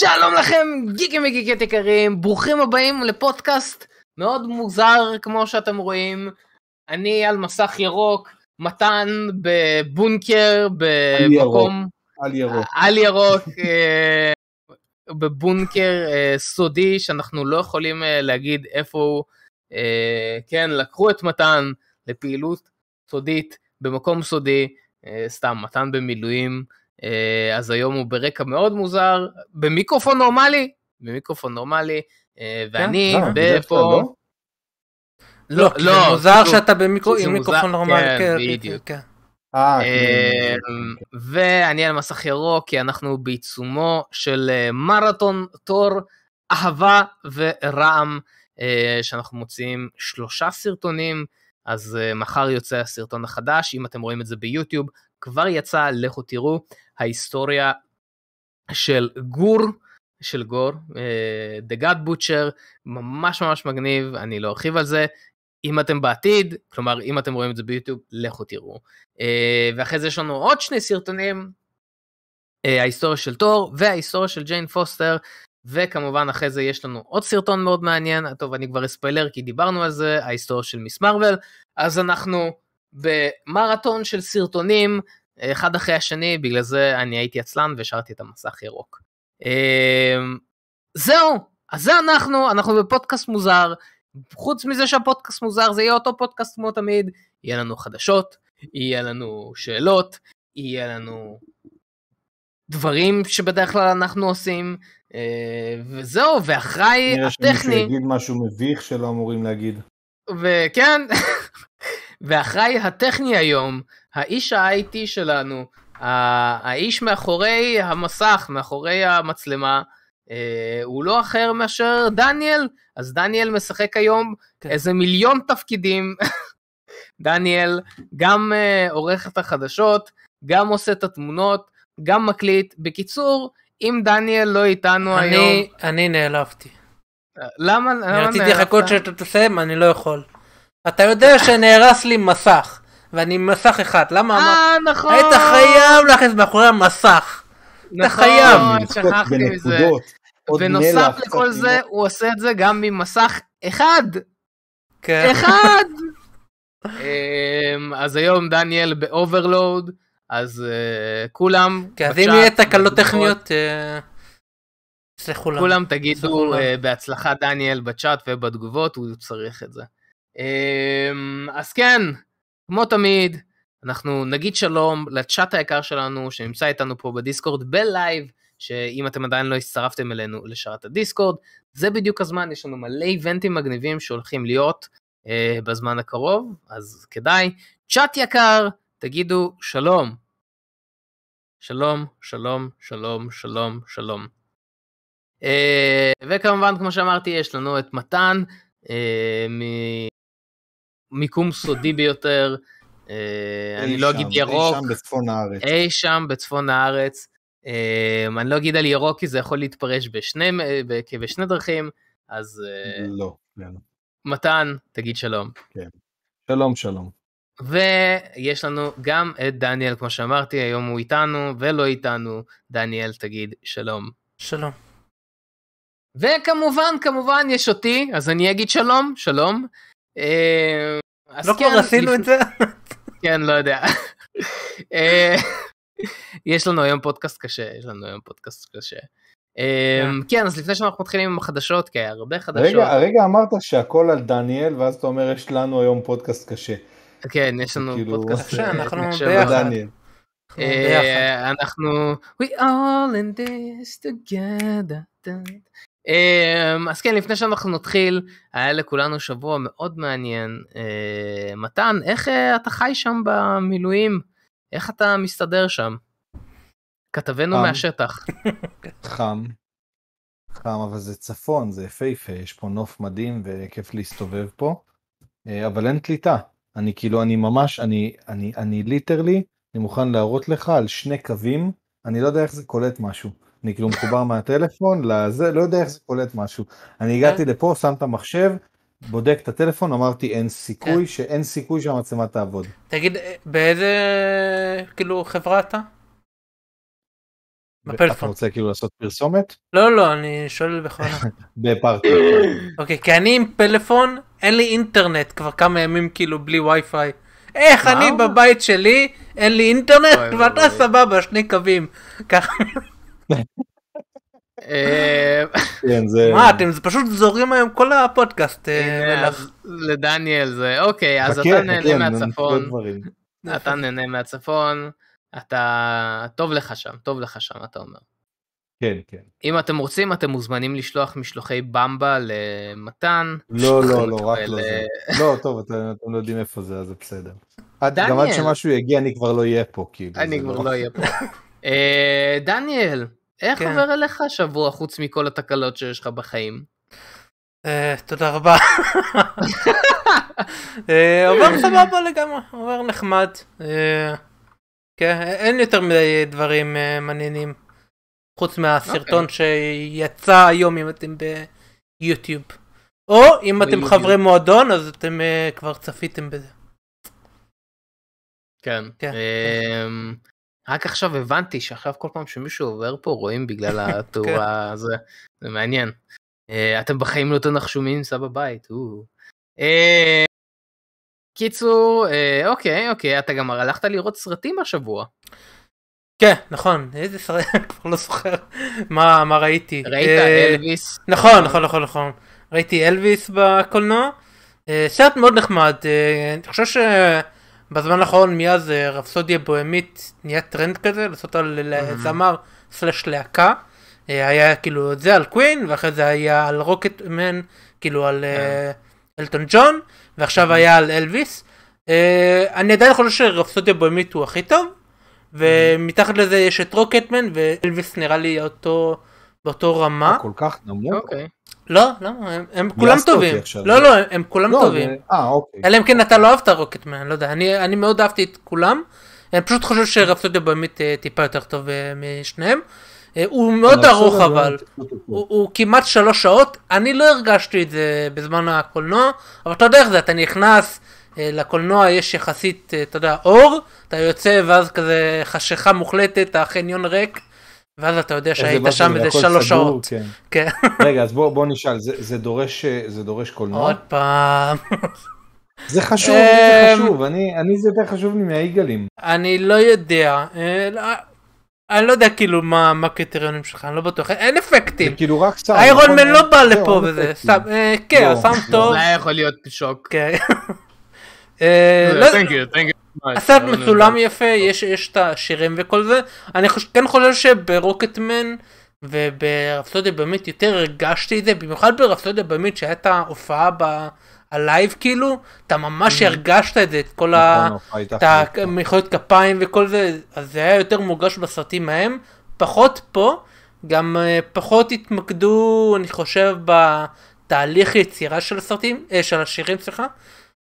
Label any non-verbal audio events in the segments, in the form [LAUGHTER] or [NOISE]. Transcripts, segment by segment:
שלום לכם גיקים וגיקיות יקרים, ברוכים הבאים לפודקאסט מאוד מוזר כמו שאתם רואים. אני על מסך ירוק, מתן בבונקר במקום... על ירוק. על ירוק. אה, בבונקר אה, סודי שאנחנו לא יכולים אה, להגיד איפה הוא. כן, לקחו את מתן לפעילות סודית במקום סודי, סתם מתן במילואים. אה, אז היום הוא ברקע מאוד מוזר, במיקרופון נורמלי, במיקרופון נורמלי, אה, ואני כן, בפה... לא? לא, לא, לא, זה מוזר שאתה במיקרו- זה עם מוזר, מיקרופון נורמלי. כן, כן, בדיוק. כן. אה. ואני על מסך ירוק כי אנחנו בעיצומו של מרתון תור אהבה ורעם שאנחנו מוציאים שלושה סרטונים אז מחר יוצא הסרטון החדש אם אתם רואים את זה ביוטיוב כבר יצא לכו תראו ההיסטוריה של גור של גור אה, The God Butcher ממש ממש מגניב אני לא ארחיב על זה. אם אתם בעתיד כלומר אם אתם רואים את זה ביוטיוב לכו תראו. אה, ואחרי זה יש לנו עוד שני סרטונים, אה, ההיסטוריה של תור וההיסטוריה של ג'יין פוסטר, וכמובן אחרי זה יש לנו עוד סרטון מאוד מעניין, טוב אני כבר אספיילר כי דיברנו על זה, ההיסטוריה של מיס מרוויל, אז אנחנו במרתון של סרטונים, אחד אחרי השני, בגלל זה אני הייתי עצלן והשארתי את המסך ירוק. אה, זהו, אז זה אנחנו, אנחנו בפודקאסט מוזר, חוץ מזה שהפודקאסט מוזר זה יהיה אותו פודקאסט כמו תמיד, יהיה לנו חדשות, יהיה לנו שאלות, יהיה לנו דברים שבדרך כלל אנחנו עושים, אה, וזהו, ואחראי נראה שמישהו הטכני, יגיד משהו מביך שלא אמורים להגיד. וכן, [LAUGHS] ואחראי הטכני היום, האיש ה-IT שלנו, האיש מאחורי המסך, מאחורי המצלמה, אה, הוא לא אחר מאשר דניאל, אז דניאל משחק היום כן. איזה מיליון תפקידים. [LAUGHS] דניאל גם uh, עורך את החדשות, גם עושה את התמונות, גם מקליט. בקיצור, אם דניאל לא איתנו היום, אני- אני נעלבתי. למה? אני למה רציתי? לחכות שאתה תסיים, אני לא יכול. אתה יודע שנהרס לי מסך, ואני עם מסך אחד, למה אמרת? אה, נכון. היית חייב להכניס מאחורי המסך. נכון, חייב. לזכות שכחתי מזה. בנוסף מלח, לכל זה, הוא עושה את זה גם ממסך אחד. כן. אחד! [LAUGHS] אמ, אז היום דניאל ב overload, אז אה, כולם, כן, אז אם יהיה תקלות טכניות, אה, סלחו לנו. כולם תגידו. אה, בהצלחה דניאל בצ'אט ובתגובות, הוא צריך את זה. אמ, אז כן, כמו תמיד, אנחנו נגיד שלום לצ'אט היקר שלנו שנמצא איתנו פה בדיסקורד בלייב, שאם אתם עדיין לא הצטרפתם אלינו לשרת הדיסקורד, זה בדיוק הזמן, יש לנו מלא איבנטים מגניבים שהולכים להיות אה, בזמן הקרוב, אז כדאי. צ'אט יקר, תגידו שלום. שלום, שלום, שלום, שלום, שלום. אה, וכמובן, כמו שאמרתי, יש לנו את מתן, אה, ממיקום סודי ביותר, אה, אני אי לא אגיד אי ירוק, שם בצפון הארץ. אי שם בצפון הארץ. אה, אני לא אגיד על ירוק כי זה יכול להתפרש בשני, דרכים, אז אה, לא. כן. מתן, תגיד שלום. שלום שלום. ויש לנו גם את דניאל, כמו שאמרתי, היום הוא איתנו ולא איתנו. דניאל, תגיד שלום. שלום. וכמובן, כמובן, יש אותי, אז אני אגיד שלום, שלום. אה, לא כבר עשינו לפ- את זה? כן, לא יודע. אה, יש לנו היום פודקאסט קשה, יש לנו היום פודקאסט קשה. אה, כן, אז לפני שאנחנו מתחילים עם החדשות, כי היה הרבה חדשות. רגע, הרגע אמרת שהכל על דניאל, ואז אתה אומר יש לנו היום פודקאסט קשה. כן, יש לנו כאילו, פודקאסט קשה. ביחד. אנחנו ביחד. אה, אנחנו we all in this together. אמ, אז כן לפני שאנחנו נתחיל היה לכולנו שבוע מאוד מעניין אה, מתן איך אה, אתה חי שם במילואים איך אתה מסתדר שם. כתבנו חם. מהשטח [LAUGHS] חם. חם, אבל זה צפון, זה יפהפה, יש פה נוף מדהים וכיף להסתובב פה, אה, אבל אין קליטה. אני כאילו, אני ממש, אני, אני, אני literally, אני מוכן להראות לך על שני קווים, אני לא יודע איך זה קולט משהו. אני כאילו מחובר מהטלפון לזה, לא יודע איך זה קולט משהו. אני הגעתי לפה, שם את המחשב, בודק את הטלפון, אמרתי אין סיכוי, שאין סיכוי שהמצלמה תעבוד. תגיד, אה, באיזה כאילו חברה אתה? אתה בפלאפון. רוצה כאילו לעשות פרסומת? לא, לא, אני שואל בכוונה. [LAUGHS] בפארטי. אוקיי, כי אני עם פלאפון, אין לי אינטרנט כבר כמה ימים כאילו בלי וי-פיי. איך? אני בבית שלי, אין לי אינטרנט, ואתה. סבבה, שני קווים. ככה, כן, זה... מה, אתם פשוט זורים היום כל הפודקאסט. אה, לדניאל זה אוקיי אז אתה נהנה מהצפון. אתה נהנה מהצפון אתה טוב לך שם טוב לך שם אתה אומר. כן, כן. אם אתם רוצים אתם מוזמנים לשלוח משלוחי במבה למתן. לא, לא, לא, [LAUGHS] רק לא זה. אה, [LAUGHS] לא, טוב, אתם לא יודעים איפה זה, אז זה בסדר. גם עד שמשהו יגיע אני כבר לא אהיה פה, כאילו. אני כבר לא אהיה פה. [LAUGHS] אה, דניאל איך כן. עובר אליך השבוע חוץ מכל התקלות שיש לך בחיים? אה, תודה רבה. אה, עובר סבבה לגמרי, עובר נחמד. אה, כן, אין יותר מדי דברים מעניינים. חוץ מהסרטון שיצא היום אם אתם ביוטיוב. או אם אתם. חברי מועדון אז אתם כבר צפיתם בזה. כן. כן. אמ, רק עכשיו הבנתי שעכשיו כל פעם שמישהו עובר פה רואים בגלל [LAUGHS] התאורה הזה. זה מעניין. אה, אתם בחיים לא תנחשו מי נמצא בבית. אה, קיצור, אה, אוקיי, אוקיי, אתה גם הלכת לראות סרטים השבוע. כן, נכון, איזה סרט, [LAUGHS] כבר לא זוכר מה ראיתי. ראית אלוויס? נכון, נכון, נכון, נכון. ראיתי אלוויס בקולנוע. סרט מאוד נחמד. אני חושב שבזמן האחרון מאז אה, רפסודיה בוהמית נהיה טרנד כזה לעשות על ל- זמר סלאש להקה. אה, היה כאילו את זה על קווין ואחרי זה היה על רוקטמן כאילו על אה, אלטון ג'ון ועכשיו היה על אלוויס. אני עדיין חושב שרפסודיה בוהמית הוא הכי טוב. ומתחת לזה יש את רוקטמן ואלוויס נראה לי אותו באותו רמה. כל כך נמוך. אוקיי. לא, לא, הם, הם כולם טובים. לא, לא, הם כולם לא, טובים. אה, אוקיי. אלא אם כן אתה לא אהבת רוקטמן, לא יודע, אני, אני מאוד אהבתי את כולם. אני פשוט חושב שרפסודיה באמת אה, טיפה יותר טוב אה, משניהם. אה, הוא מאוד ארוך אבל, לא, הוא, הוא כמעט שלוש שעות, אני לא הרגשתי את זה בזמן הקולנוע, אבל אתה יודע איך זה, אתה נכנס לקולנוע, יש יחסית, אתה יודע, אור, אתה יוצא ואז כזה חשיכה מוחלטת, החניון ריק, ואז אתה יודע שהיית שם זה איזה שלוש סגור, שעות. כן. כן. [LAUGHS] רגע, אז בוא בוא נשאל, זה- זה דורש זה דורש קולנוע? עוד פעם. [LAUGHS] זה חשוב, זה אמ, חשוב, אני אני זה יותר חשוב לי מהיגאלים. אני לא יודע, אה, לא- אני לא יודע כאילו מה מה הקריטריונים שלך, אני לא בטוח, אין זה אפקטים. כאילו רק סאונד. איירון נכון? מן לא בא לפה וזה. סתם, אה, כן, לא, הסאונד לא. טוב, זה היה יכול להיות שוק. כן. [LAUGHS] אה, לא- You. הסרט לא, מצולם. יפה, יש את השירים וכל זה, אני כן חושב שברוקטמן וברפסודיה באמת יותר הרגשתי את זה, במיוחד ברפסודיה באמת שהיה את ההופעה ב- ה live כאילו, אתה ממש הרגשת את זה, את כל. נכון. המחיאות כפיים וכל זה, אז זה היה יותר מורגש בסרטים ההם, פחות פה, גם אה, פחות התמקדו, אני חושב, בתהליך יצירה של הסרטים, אה, של השירים, סליחה,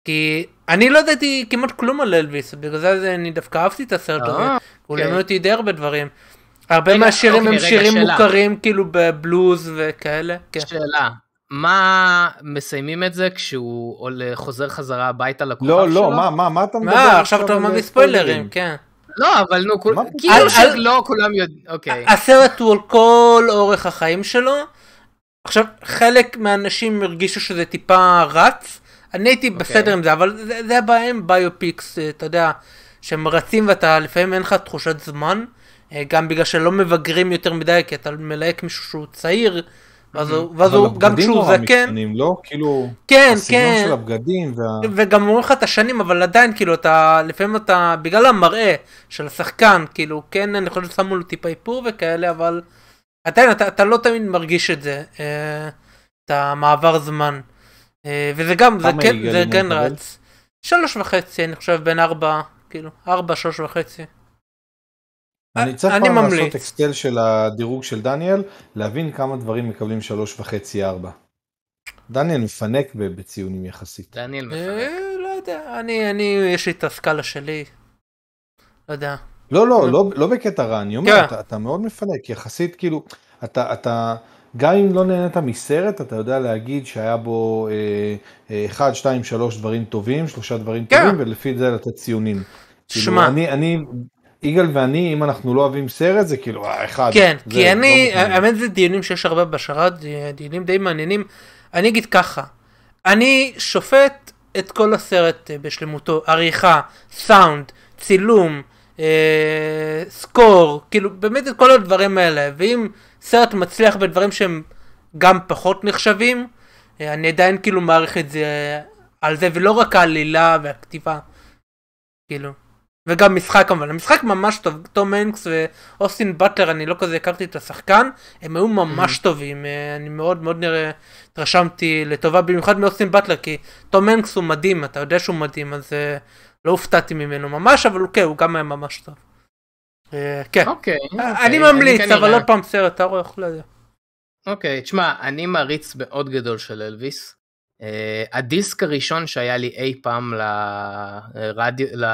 כי אני לא ידעתי כמעט כלום על אלוויס, בגלל זה אני דווקא אהבתי את הסרט הזה, אה, הוא אוקיי. לימד אותי די הרבה דברים. הרבה רגע, מהשירים אוקיי, הם שירים. מוכרים כאילו בבלוז וכאלה. כן. שאלה, מה מסיימים את זה כשהוא חוזר חזרה הביתה לכוכב לא, שלו? לא, מה, מה, מה אתה מדבר מה, עכשיו אתה אומר לי ספוילרים, כן. לא, אבל נו, כאילו שלא כולם יודעים, אוקיי. הסרט הוא על כל אורך החיים שלו. עכשיו, חלק מהאנשים הרגישו שזה טיפה רץ. אני הייתי בסדר עם זה, אבל זה, זה הבעיה עם ביופיקס, אה, אתה יודע, שהם רצים ואתה, לפעמים אין לך תחושת זמן. אה, גם בגלל שלא מבגרים יותר מדי, כי אתה מלהק מישהו שהוא צעיר, ואז הוא, ואז אבל הוא גם הבגדים כשהוא נורא זקן, משתנים, לא? כאילו, כן, הסגנון כן, של הבגדים וה... וגם אומרים לך את השנים, אבל עדיין, כאילו, אתה, לפעמים אתה, בגלל המראה של השחקן, כאילו, כן, אני חושב ששמו לו טיפה איפור וכאלה, אבל עדיין, אתה, אתה לא תמיד מרגיש את זה, אה, את המעבר זמן. אה, וזה גם, זה כן, זה כן? רץ. שלוש וחצי, אני חושב, בין ארבע, כאילו, ארבע, שלוש וחצי. אני צריך אני פעם ממליץ. לעשות אקסטל של הדירוג של דניאל, להבין כמה דברים מקבלים שלוש וחצי ארבע. דניאל מפנק ב- בציונים יחסית. דניאל מפנק. אה, לא יודע, אני, אני, יש לי את הסקאלה שלי. לא יודע. לא, לא, לא, לא בקטע רע, אני כן. אומר, אתה, אתה מאוד מפנק, יחסית כאילו, אתה, אתה, גם אם לא נהנית מסרט, אתה יודע להגיד שהיה בו אה, אה, אחד, שתיים, שלוש דברים טובים, שלושה דברים כן. טובים, ולפי זה לתת ציונים. כאילו, שמע. אני, אני, יגאל ואני, אם אנחנו לא אוהבים סרט, זה כאילו, אה, אחד. כן, זה כי לא אני, מוכנים. האמת זה דיונים שיש הרבה בשרת, דיונים די מעניינים. אני אגיד ככה, אני שופט את כל הסרט אה, בשלמותו, עריכה, סאונד, צילום, אה, סקור, כאילו באמת את כל הדברים האלה, ואם סרט מצליח בדברים שהם גם פחות נחשבים, אה, אני עדיין כאילו מעריך את זה אה, על זה, ולא רק העלילה והכתיבה, כאילו. וגם משחק כמובן, המשחק ממש טוב, תום הנקס ואוסטין באטלר, אני לא כזה הכרתי את השחקן, הם היו ממש טובים, אה, אני מאוד מאוד נראה, התרשמתי לטובה, במיוחד מאוסטין באטלר, כי תום הנקס הוא מדהים, אתה יודע שהוא מדהים, אז אה, לא הופתעתי ממנו ממש, אבל כן, הוא גם היה ממש טוב. אה, כן, אוקיי. אני אוקיי, ממליץ, כנראה- אבל עוד פעם סרט, אתה רואה, לא יודע. אוקיי, תשמע, אני מעריץ מאוד גדול של אלוויס. אה, הדיסק הראשון שהיה לי אי פעם לרדיו, ל...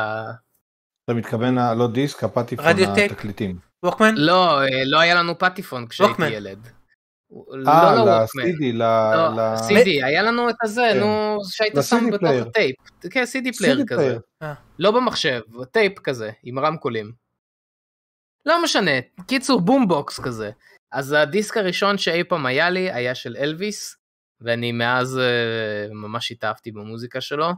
אתה מתכוון, לא דיסק, הפטיפון? התקליטים. ווקמן? לא, אה, לא היה לנו פטיפון כשהייתי. ילד. אה, לא לווקמן. ל-CD, ל... לא, היה לנו את הזה, כן. נו, שהיית שם CD בתוך. הטייפ. כן, CD player כזה. player. לא במחשב, טייפ כזה, עם רמקולים. לא משנה, קיצור boombox כזה. אז הדיסק הראשון שאי פעם היה לי היה של אלוויס, ואני מאז אה, ממש התאהבתי במוזיקה שלו.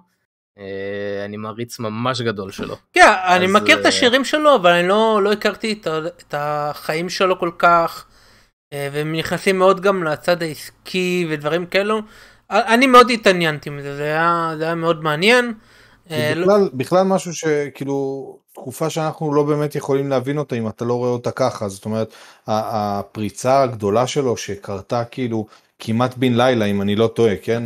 אה, אני מעריץ ממש גדול שלו. כן, אני מכיר את אה, השירים שלו, אבל אני לא, לא הכרתי את, החיים שלו כל כך, אה, והם נכנסים מאוד גם לצד העסקי ודברים כאלו. אני מאוד התעניינתי מזה, זה היה, זה היה מאוד מעניין. אה, לא- בכלל, בכלל משהו שכאילו תקופה שאנחנו לא באמת יכולים להבין אותה אם אתה לא רואה אותה ככה זאת אומרת הפריצה הגדולה שלו שקרתה כאילו כמעט בן לילה אם אני לא טועה כן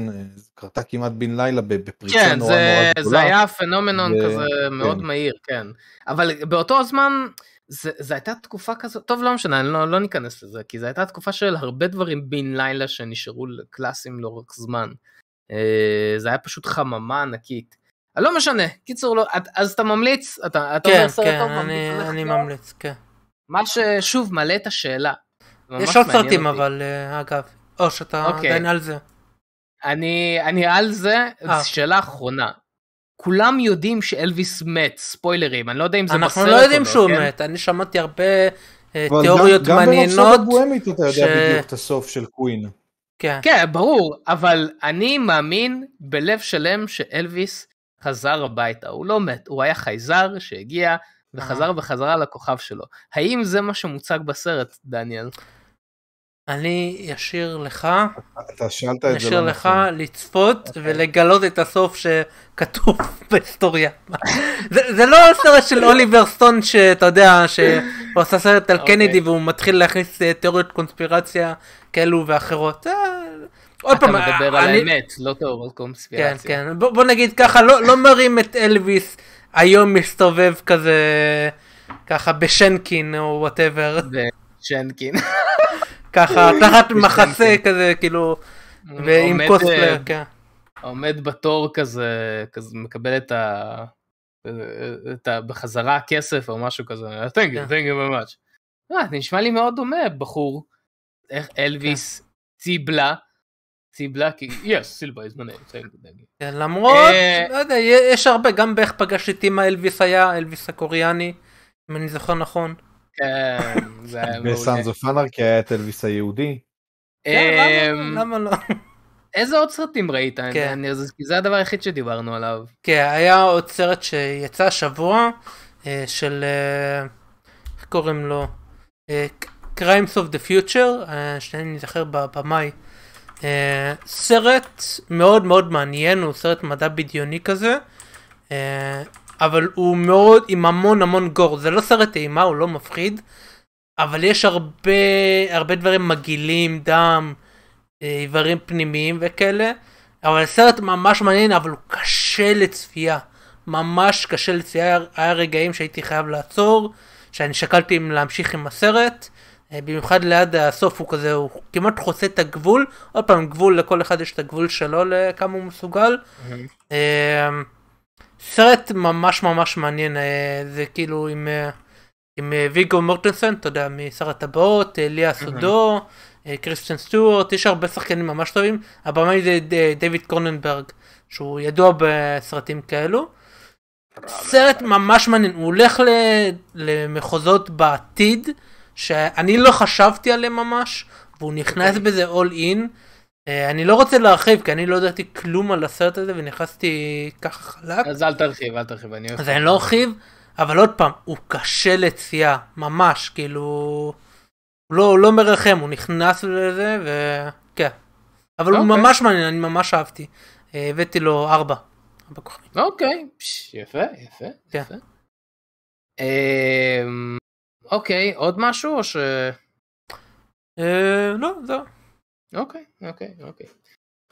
קרתה כמעט בן לילה בפריצה כן, נורא זה, נורא זה גדולה. היה פנומנון ו- כזה מאוד כן. מהיר, כן. אבל באותו זמן, זה, זה הייתה תקופה כזאת, טוב לא משנה, לא, לא ניכנס לזה, כי זו הייתה תקופה של הרבה דברים בן לילה שנשארו קלאסיים לאורך זמן. אה, זה היה פשוט חממה ענקית. לא משנה, קיצור, לא, את- אז אתה ממליץ, אתה, אתה כן, אומר סרט כן, טוב, אני, ממליץ אני? ממליץ, כן. מה ששוב מעלה את השאלה. יש עוד סרטים אותי. אבל, אה, אגב. או שאתה אוקיי. עדיין על זה. אני, אני על זה, אה. שאלה אחרונה. כולם יודעים שאלוויס מת, ספוילרים, אני לא יודע אם זה בסרט אנחנו לא יודעים או שהוא כן? מת, אני שמעתי הרבה אה, תיאוריות גם, גם מעניינות. במחשב הבוהמית אתה יודע ש- בדיוק את הסוף של קווין. כן. כן, ברור, אבל אני מאמין בלב שלם שאלוויס חזר הביתה, הוא לא מת, הוא היה חייזר שהגיע וחזר בחזרה לכוכב שלו. האם זה מה שמוצג בסרט, דניאל? אני אשאיר לך, אתה שאלת את זה אשאיר לא לך נכון. לצפות אוקיי. ולגלות את הסוף שכתוב [LAUGHS] בהיסטוריה. זה, זה לא סרט של אוליבר סטון שאתה יודע שהוא עשה סרט על אוקיי. קנדי והוא מתחיל להכניס אה, תיאוריות קונספירציה כאלו ואחרות. אה, עוד אתה פעם, מדבר על האמת, לא תיאוריות כן, קונספירציה. כן. בוא, בוא נגיד ככה, לא, לא מראים את אלוויס היום מסתובב כזה, ככה בשנקין או whatever, ושנקין. ככה [LAUGHS] תחת בשנקין. מחסה כזה, כאילו, ועם, עומד, cosplayer, אה, כן. עומד בתור כזה, כזה מקבל את ה... את ה... בחזרה כסף או משהו כזה, thank כן. you, thank you very much. אה, נשמע לי מאוד דומה, בחור. איך אלוויס כן. ציבלה, ציבלה, כי yes, סילבה is my name, thank you, thank you. כן, למרות, אה, לא יודע, יש הרבה, גם באיך פגשתי את אמא אלוויס היה, אלוויס הקוריאני, אם אני זוכר נכון. כן, זה היה [LAUGHS] מעולה. בסאנז אוף אנרקי היה את אלוויס היהודי. כן, אמ, למה- למה לא? [LAUGHS] איזה עוד סרטים ראית? כן. אני- זה- כי זה הדבר היחיד שדיברנו עליו. כן, היה עוד סרט שיצא השבוע, אה, של, אה, איך קוראים לו? אה, Crimes of the Future, שאני נזכר במאי. סרט מאוד מאוד מעניין, הוא סרט מדע בדיוני כזה, אבל הוא מאוד עם המון המון גור, זה לא סרט אימה, הוא לא מפחיד, אבל יש הרבה, הרבה דברים מגעילים, דם, אה, איברים פנימיים וכאלה. אבל סרט ממש מעניין, אבל הוא קשה לצפייה. ממש קשה לצפייה, היה- רגעים שהייתי חייב לעצור, שאני שקלתי אם להמשיך עם הסרט. אה, במיוחד ליד הסוף הוא כזה, הוא כמעט חוצה את הגבול. עוד פעם, גבול, לכל אחד יש את הגבול שלו לכמה הוא מסוגל. אה, סרט ממש ממש מעניין, אה, זה כאילו עם, אה, עם אה, ויגו מורטנסון, אתה יודע, משר הטבעות, ליה סודו, קריסטיאן סטוארט, יש הרבה שחקנים ממש טובים, הבמאי זה דיוויד קרוננברג, שהוא ידוע בסרטים כאלו. סרט ממש מעניין, הוא הולך ל- למחוזות בעתיד, שאני לא חשבתי עליהם ממש, והוא נכנס בזה all in. אה, אני לא רוצה להרחיב, כי אני לא ידעתי כלום על הסרט הזה, ונכנסתי ככה חלק. אז אל תרחיב, אל תרחיב, אני אוהב. אז אני לא ארחיב, אבל עוד פעם, הוא קשה לצפייה, ממש, כאילו... הוא לא, לא מרחם, הוא נכנס לזה, וכן. אבל הוא אוקיי. ממש מעניין, אני ממש אהבתי. אה, הבאתי לו ארבע. אוקיי, פש, יפה, יפה, כן. יפה. אמ, אוקיי, עוד משהו או ש... אה, לא, זהו. אוקיי, אוקיי, אוקיי.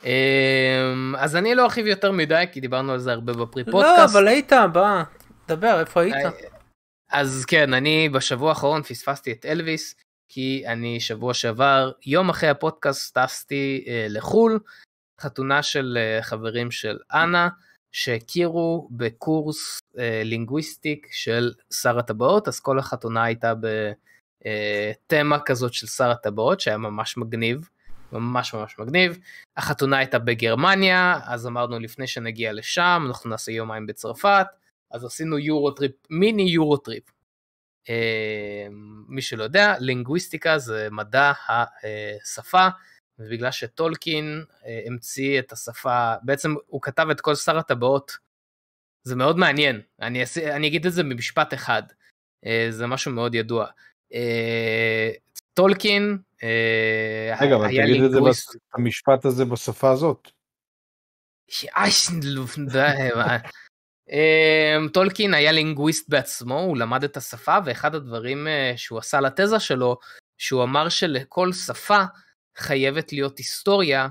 אמ, אז אני לא ארחיב יותר מדי, כי דיברנו על זה הרבה בפרי לא, פודקאסט. אבל היית, בא, דבר, איפה היית? אה, אז כן, אני בשבוע האחרון פספסתי את אלוויס, כי אני שבוע שעבר, יום אחרי הפודקאסט, טסתי אה, לחו"ל, חתונה של אה, חברים של אנה, שהכירו בקורס אה, linguistics של שר הטבעות, אז כל החתונה הייתה בתמה כזאת של שר הטבעות, שהיה ממש מגניב. ממש ממש מגניב. החתונה הייתה בגרמניה, אז אמרנו לפני שנגיע לשם, אנחנו נעשה יומיים בצרפת, אז עשינו Eurotrip, מיני Eurotrip. אה, מי שלא יודע, לינגוויסטיקה זה מדע השפה, ובגלל שטולקין אה, המציא את השפה, בעצם הוא כתב את כל שר הטבעות, זה מאוד מעניין, אני, אני אגיד את זה במשפט אחד, אה, זה משהו מאוד ידוע. אה, טולקין רגע, אבל תגיד את זה, המשפט הזה בשפה הזאת. מה. אמ, טולקין היה linguist בעצמו, הוא למד את השפה, ואחד הדברים אה, שהוא עשה לתזה שלו, שהוא אמר שלכל שפה חייבת להיות היסטוריה,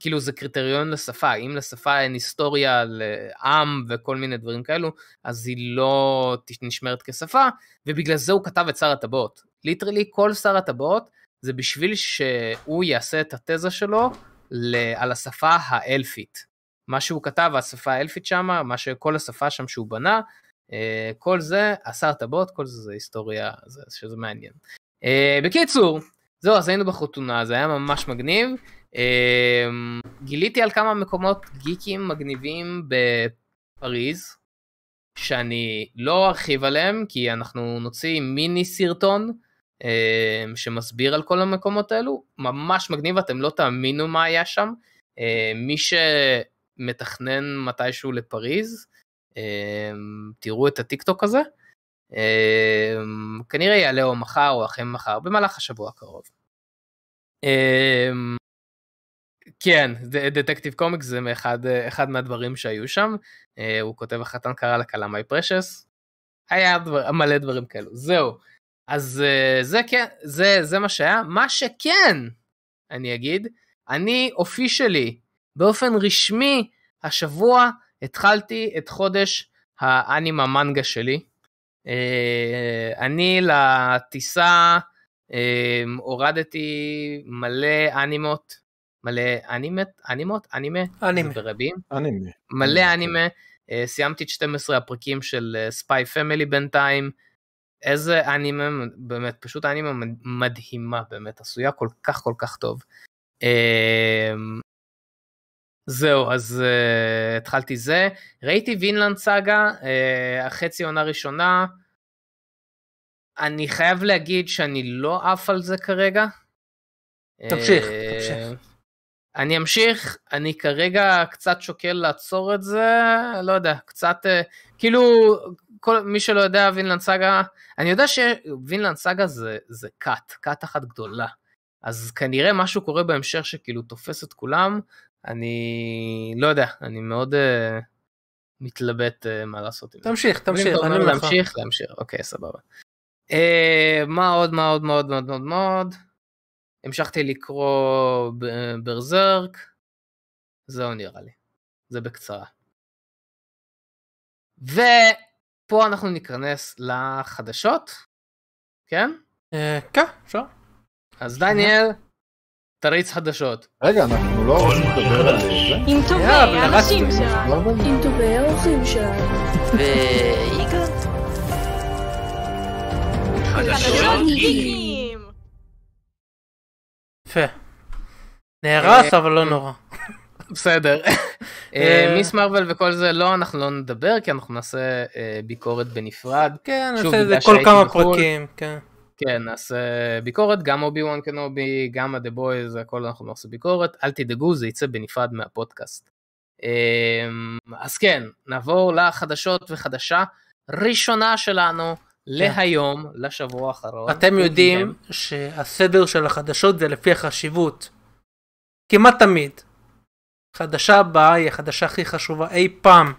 כאילו זה קריטריון לשפה, אם לשפה אין היסטוריה לעם וכל מיני דברים כאלו, אז היא לא נשמרת כשפה, ובגלל זה הוא כתב את שר הטבעות. literally כל שר הטבעות זה בשביל שהוא יעשה את התזה שלו על השפה האלפית. מה שהוא כתב, השפה האלפית שם, מה שכל השפה שם שהוא בנה, אה, כל זה, עשר טבעות, כל זה זה היסטוריה, זה, שזה מעניין. אה, בקיצור, זהו, אז היינו בחתונה, זה היה ממש מגניב. אה, גיליתי על כמה מקומות גיקים מגניבים בפריז, שאני לא ארחיב עליהם, כי אנחנו נוציא מיני סרטון שמסביר על כל המקומות האלו, ממש מגניב, אתם לא תאמינו מה היה שם. אה, מי שמתכנן מתישהו לפריז, אה, תראו את הטיקטוק הזה. אה, כנראה יעלה או מחר או אחרי מחר, במהלך השבוע הקרוב. כן, דטקטיב קומיקס זה אחד, אחד מהדברים שהיו שם. אה, הוא כותב החתן קרא לכלה מי פרשס. היה דבר, מלא דברים כאלו. זהו. אז אה, זה כן, זה, זה מה שהיה. מה שכן, אני אגיד, אני אופישלי, באופן רשמי, השבוע התחלתי את חודש האנימה מנגה שלי. אה, אני לטיסה אה, הורדתי מלא אנימות, מלא אנימט, אנימות, אנימה, אנימה. זה ברבים, אנימה. מלא. אנימה, אה, סיימתי את 12 הפרקים של Spy Family בינתיים, איזה אנימה, באמת, פשוט אנימה מדהימה, באמת, עשויה כל כך כל כך טוב. אה, זהו, אז אה, התחלתי זה. ראיתי וינלנד סאגה, אה, החצי עונה ראשונה. אני חייב להגיד שאני לא עף על זה כרגע. תמשיך, אה, תמשיך. אני אמשיך, אני כרגע קצת שוקל לעצור את זה, לא יודע, קצת, אה, כאילו, כל מי שלא יודע, וינלנד סאגה, אני יודע שווינלנד סאגה זה, זה קאט, קאט אחת גדולה. אז כנראה משהו קורה בהמשך שכאילו תופס את כולם, אני לא יודע, אני מאוד uh, מתלבט uh, מה לעשות עם זה. תמשיך, תמשיך, אתה אומר אני ממך. להמשיך, להמשיך, אוקיי, סבבה. Uh, מה עוד, מה עוד, מה עוד, מה עוד, מה עוד? המשכתי לקרוא ברזרק, זהו נראה לי, זה בקצרה. ופה אנחנו ניכנס לחדשות, כן? אה, כן, אפשר. אז דניאל, תריץ חדשות. רגע, אנחנו לא רוצים לדבר על זה. עם טובי האנשים. שלנו. לא. עם טובי האורחים שלנו. חדשות גיקים. נהרס אבל לא נורא. בסדר. אה, אה, מיס מרוויל וכל זה לא, אנחנו לא נדבר, כי אנחנו נעשה אה, ביקורת בנפרד. כן, נעשה את זה כל כמה בחו"ל. פרקים, כן. כן, נעשה ביקורת, גם אובי וואן קנובי, גם ה-The Boys, הכל אנחנו נעשה ביקורת, אל תדאגו, זה יצא בנפרד מהפודקאסט. אז כן, נעבור לחדשות וחדשה ראשונה שלנו להיום, לשבוע האחרון. אתם יודעים שהסדר של החדשות זה לפי החשיבות. כמעט תמיד. חדשה הבאה היא החדשה הכי חשובה אי פעם.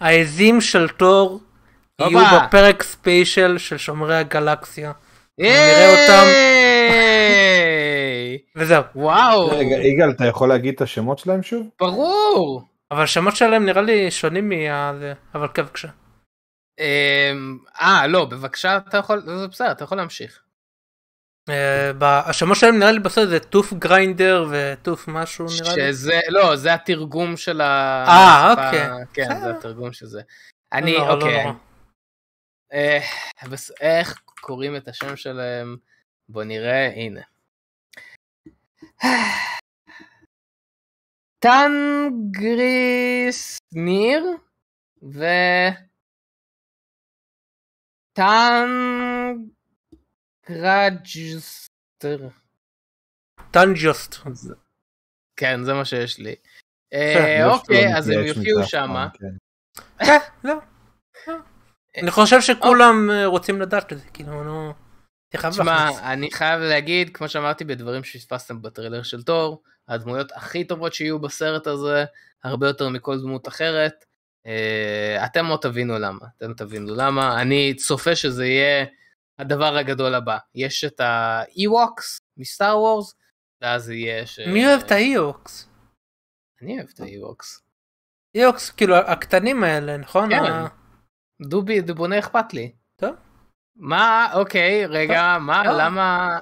העזים של תור יהיו. בפרק ספיישל של שומרי הגלקסיה. נראה אותם. [LAUGHS] וזהו. וואו, רגע, יגאל, אתה יכול להגיד את השמות שלהם שוב? ברור. אבל השמות שלהם נראה לי שונים מה... זה, אבל כן בבקשה. אמ, אה, לא, בבקשה, אתה יכול, זה בסדר, אתה יכול להמשיך. אה, השמות שלהם נראה לי בסוף זה טוף גריינדר וטוף משהו נראה לי. שזה, לא, זה התרגום של ה... אה, אוקיי. כן. זה התרגום של זה. אני, לא, לא אוקיי. אה, איך קוראים את השם שלהם? בוא נראה, הנה. [SIGHS] טנגריס ניר ו... טנגרג'סטר. טנג'וסט. כן, זה מה שיש לי. אה, לא אוקיי, אז הם יופיעו שמה. פעם, כן. כן, זהו. אני חושב שכולם אה, רוצים לדעת את זה, כאילו, נו... תשמע. אני חייב להגיד, כמו שאמרתי בדברים שפספסתם בטריילר של תור, הדמויות הכי טובות שיהיו בסרט הזה, הרבה יותר מכל דמות אחרת. אה, אתם לא תבינו למה, אתם תבינו למה. אני צופה שזה יהיה הדבר הגדול הבא. יש את ה-Ewoks מסטאר וורס, ואז יהיה ש... מי אוהב את האיוקס? אני אוהב את ה-Ewoks. איוקס, כאילו, הקטנים האלה, נכון? כן. ה- דובי דובונה אכפת לי. טוב. מה, אוקיי, רגע, מה, טוב. למה...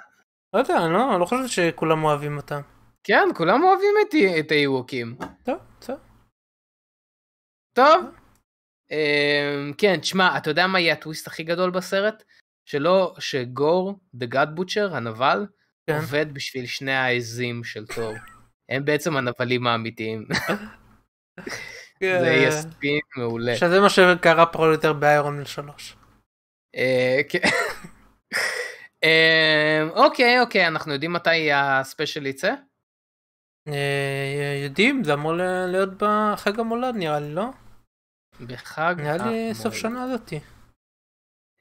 לא יודע, אני לא אני לא חושב שכולם אוהבים אותם. כן, כולם אוהבים את, את האיווקים. טוב, בסדר. טוב. אמ, כן, תשמע, אתה יודע מה יהיה הטוויסט הכי גדול בסרט? שלא, שגור, The God Butcher, הנבל, כן. עובד בשביל שני העזים של תור. הם בעצם הנבלים האמיתיים. זה יהיה ספין מעולה. שזה מה שקרה פחות או יותר באיירון מן 3. אה, כן. אמ, אוקיי, אוקיי, אנחנו יודעים מתי הספיישל יצא? אה, יודעים, זה אמור להיות בחג המולד נראה לי, לא? בחג נראה לי המולד. סוף שנה הזאתי.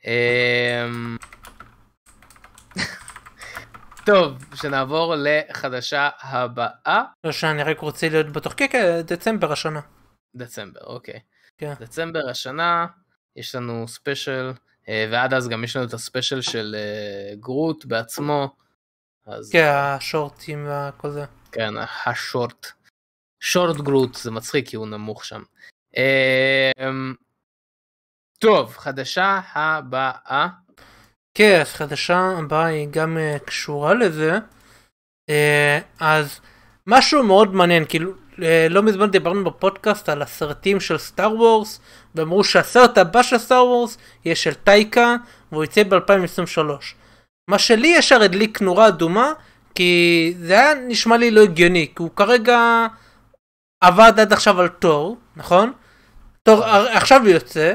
אמ, טוב, שנעבור לחדשה הבאה, לא שאני רק רוצה להיות בטוח, כן, כן, דצמבר השנה. דצמבר, אוקיי. כן. דצמבר השנה, יש לנו special, אה, ועד אז גם יש לנו את ה-special של אה, גרוט בעצמו. אז כן, ה-shortים והכל זה. כן, ה-short. short גרוט, זה מצחיק כי הוא נמוך שם. טוב, חדשה הבאה. כן, אז חדשה הבאה היא גם אה, קשורה לזה. אה, אז משהו מאוד מעניין, כאילו, אה, לא מזמן דיברנו בפודקאסט על הסרטים של סטאר וורס, ואמרו שהסרט הבא של סטאר וורס יהיה של טייקה, והוא יצא ב-2023. מה שלי ישר הדליק נורה אדומה, כי זה היה נשמע לי לא הגיוני, כי הוא כרגע עבד עד עכשיו על תור, נכון? תור עכשיו יוצא,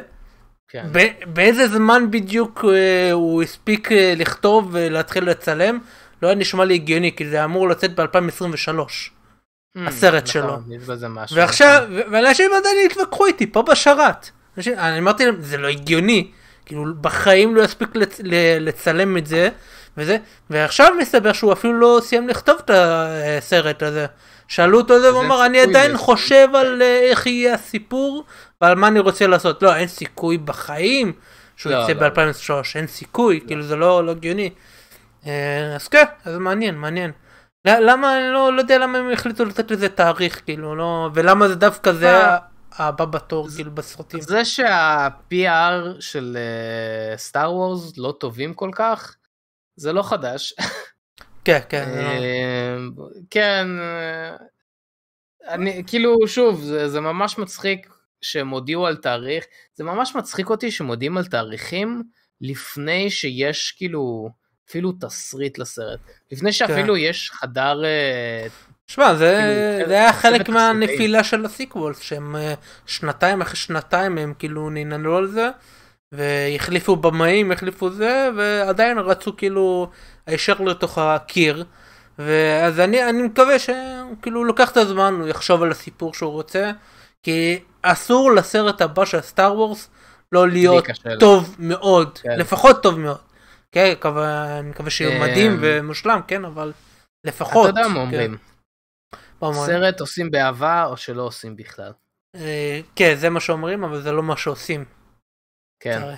כן. באיזה זמן בדיוק אה, הוא הספיק אה, לכתוב ולהתחיל לצלם? לא היה נשמע לי הגיוני, כי זה אמור לצאת ב-2023. הסרט שלו. נכון, משהו. ועכשיו, ו- ואנשים עדיין התווכחו איתי פה בשרת. אני אמרתי להם, זה לא הגיוני. כאילו, בחיים לא יספיק לצלם את זה, וזה, ועכשיו מסתבר שהוא אפילו לא סיים לכתוב את הסרט הזה. שאלו אותו את זה, והוא אמר, אני עדיין לזה." חושב על אה, איך יהיה הסיפור, ועל מה אני רוצה לעשות. לא, אין סיכוי בחיים שהוא לא, יצא לא, לא. ב-2003, אין סיכוי, כאילו זה לא לא הגיוני. אה, אז כן, אז מעניין, מעניין. למה, אני לא, לא יודע למה הם החליטו לתת לזה תאריך, כאילו, לא, ולמה זה דווקא זה אה. הבא בתור, כאילו, בסרטים. זה שה-PR של סטאר וורס לא טובים כל כך, זה לא חדש. [LAUGHS] כן, כן, לא- אה, כן, אה, אני כאילו שוב זה, זה ממש מצחיק שהם הודיעו על תאריך, זה ממש מצחיק אותי שהם מודיעים על תאריכים לפני שיש כאילו אפילו תסריט לסרט, לפני שאפילו יש חדר אה, שמע, זה כאילו, זה היה חלק. מהנפילה של הסיקוולס, שהם אה, שנתיים אחרי שנתיים הם כאילו ננעלו על זה, והחליפו במאים, החליפו זה, ועדיין רצו כאילו הישר לתוך הקיר. ואז אני, אני מקווה שהוא כאילו לוקח את הזמן, הוא יחשוב על הסיפור שהוא רוצה, כי אסור לסרט הבא של סטאר וורס לא להיות. טוב מאוד, כן. לפחות טוב מאוד. כן, מקווה- אני מקווה שיהיה אמ, מדהים ומושלם, כן, אבל לפחות. אתה יודע מה כן. אומרים, אומרים? סרט עושים באהבה או שלא עושים בכלל. אה, כן, זה מה שאומרים, אבל זה לא מה שעושים. כן. כן. אה,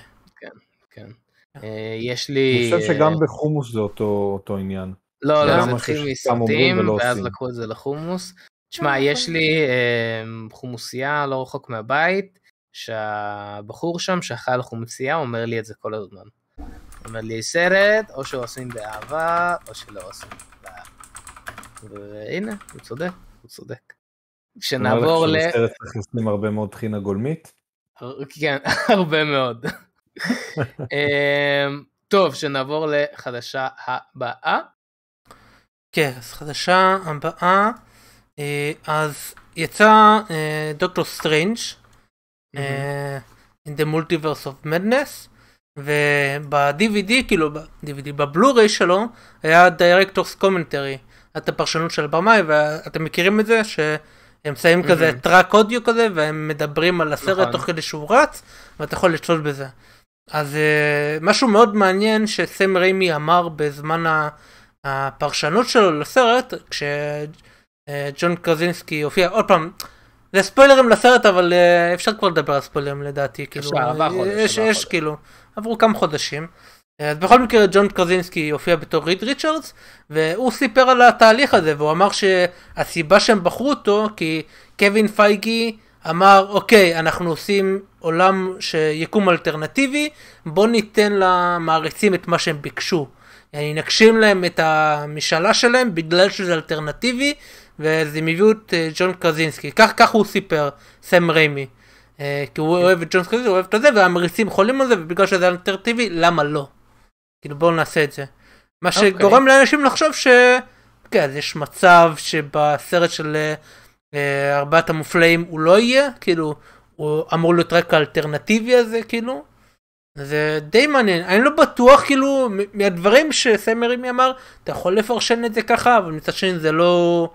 יש לי... אני חושב שגם אה, בחומוס זה אותו אותו עניין. לא, לא, זה התחיל מסרטים, ואז עושים. לקחו את זה לחומוס. תשמע, יש לי אה, חומוסייה לא רחוק מהבית, שהבחור שם שאכל חומוסייה אומר לי את זה כל הזמן. אומר לי, סרט, או שעושים באהבה, או שלא עושים באהבה. והנה, הוא צודק, הוא צודק. כשנעבור ל... בסרט צריך לשים הרבה מאוד טחינה גולמית. כן, [LAUGHS] הרבה מאוד. [LAUGHS] אמ, טוב, שנעבור לחדשה הבאה. כן, אז חדשה הבאה, אה, אז יצא אה, דוקטור סטרנג' אה, in the multiverse of madness וב-DVD כאילו ב-DVD בבלוריי שלו היה director's commentary את הפרשנות של הבמאי ואתם מכירים את זה שהם שמים כזה. track audio כזה והם מדברים על הסרט נכון. תוך כדי שהוא רץ ואתה יכול לצלול בזה. אז אה, משהו מאוד מעניין שסם ריימי אמר בזמן הפרשנות שלו לסרט כשג'ון קרזינסקי הופיע עוד פעם. זה ספוילרים לסרט אבל אה, אפשר כבר לדבר על ספוילרים לדעתי כאילו עבר חודש, יש, יש. כאילו עברו כמה חודשים. אז בכל מקרה ג'ון קרזינסקי הופיע בתור ריד ריצ'רדס והוא סיפר על התהליך הזה והוא אמר שהסיבה שהם בחרו אותו כי קווין פייגי אמר אוקיי אנחנו עושים עולם שיקום אלטרנטיבי בוא ניתן למעריצים את מה שהם ביקשו. אני נגשים להם את המשאלה שלהם בגלל שזה אלטרנטיבי ואז הם הביאו את אה, ג'ון קרזינסקי כך כך הוא סיפר סם ריימי. אה, כי הוא אוהב את ג'ון קרזינסקי הוא אוהב את זה והמריצים חולים על זה ובגלל שזה אלטרנטיבי למה לא. כאילו בואו נעשה את זה. מה אוקיי. שגורם לאנשים לחשוב ש... כן, אז יש מצב שבסרט של אה, ארבעת המופלאים הוא לא יהיה, כאילו, הוא אמור להיות רק האלטרנטיבי הזה, כאילו. זה די מעניין, אני לא בטוח, כאילו, מהדברים שסמרימי אמר, אתה יכול לפרשן את זה ככה, אבל מצד שני זה לא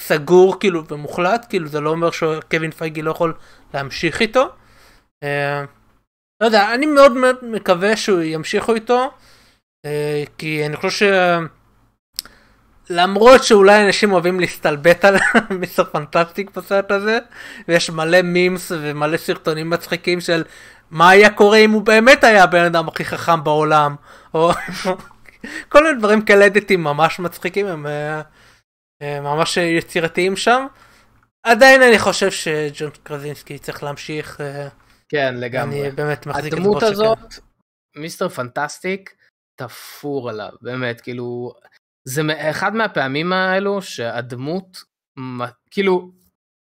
סגור, כאילו, ומוחלט, כאילו, זה לא אומר שקווין פייגי לא יכול להמשיך איתו. אה, לא יודע, אני מאוד מאוד מקווה שהוא ימשיכו איתו, אה, כי אני חושב ש... למרות שאולי אנשים אוהבים להסתלבט על [LAUGHS] מיסטר פנטסטיק בסרט הזה, ויש מלא מימס ומלא סרטונים מצחיקים של מה היה קורה אם הוא באמת היה הבן אדם הכי חכם בעולם, או [LAUGHS] כל מיני דברים כאלה אדיטים ממש מצחיקים, הם אה, אה, ממש יצירתיים שם. עדיין אני חושב שג'ון קרזינסקי צריך להמשיך, אה, כן, לגמרי. אני באמת מחזיק את הדמות הזאת, מיסטר פנטסטיק, תפור עליו, באמת, כאילו, זה אחד מהפעמים האלו שהדמות, כאילו,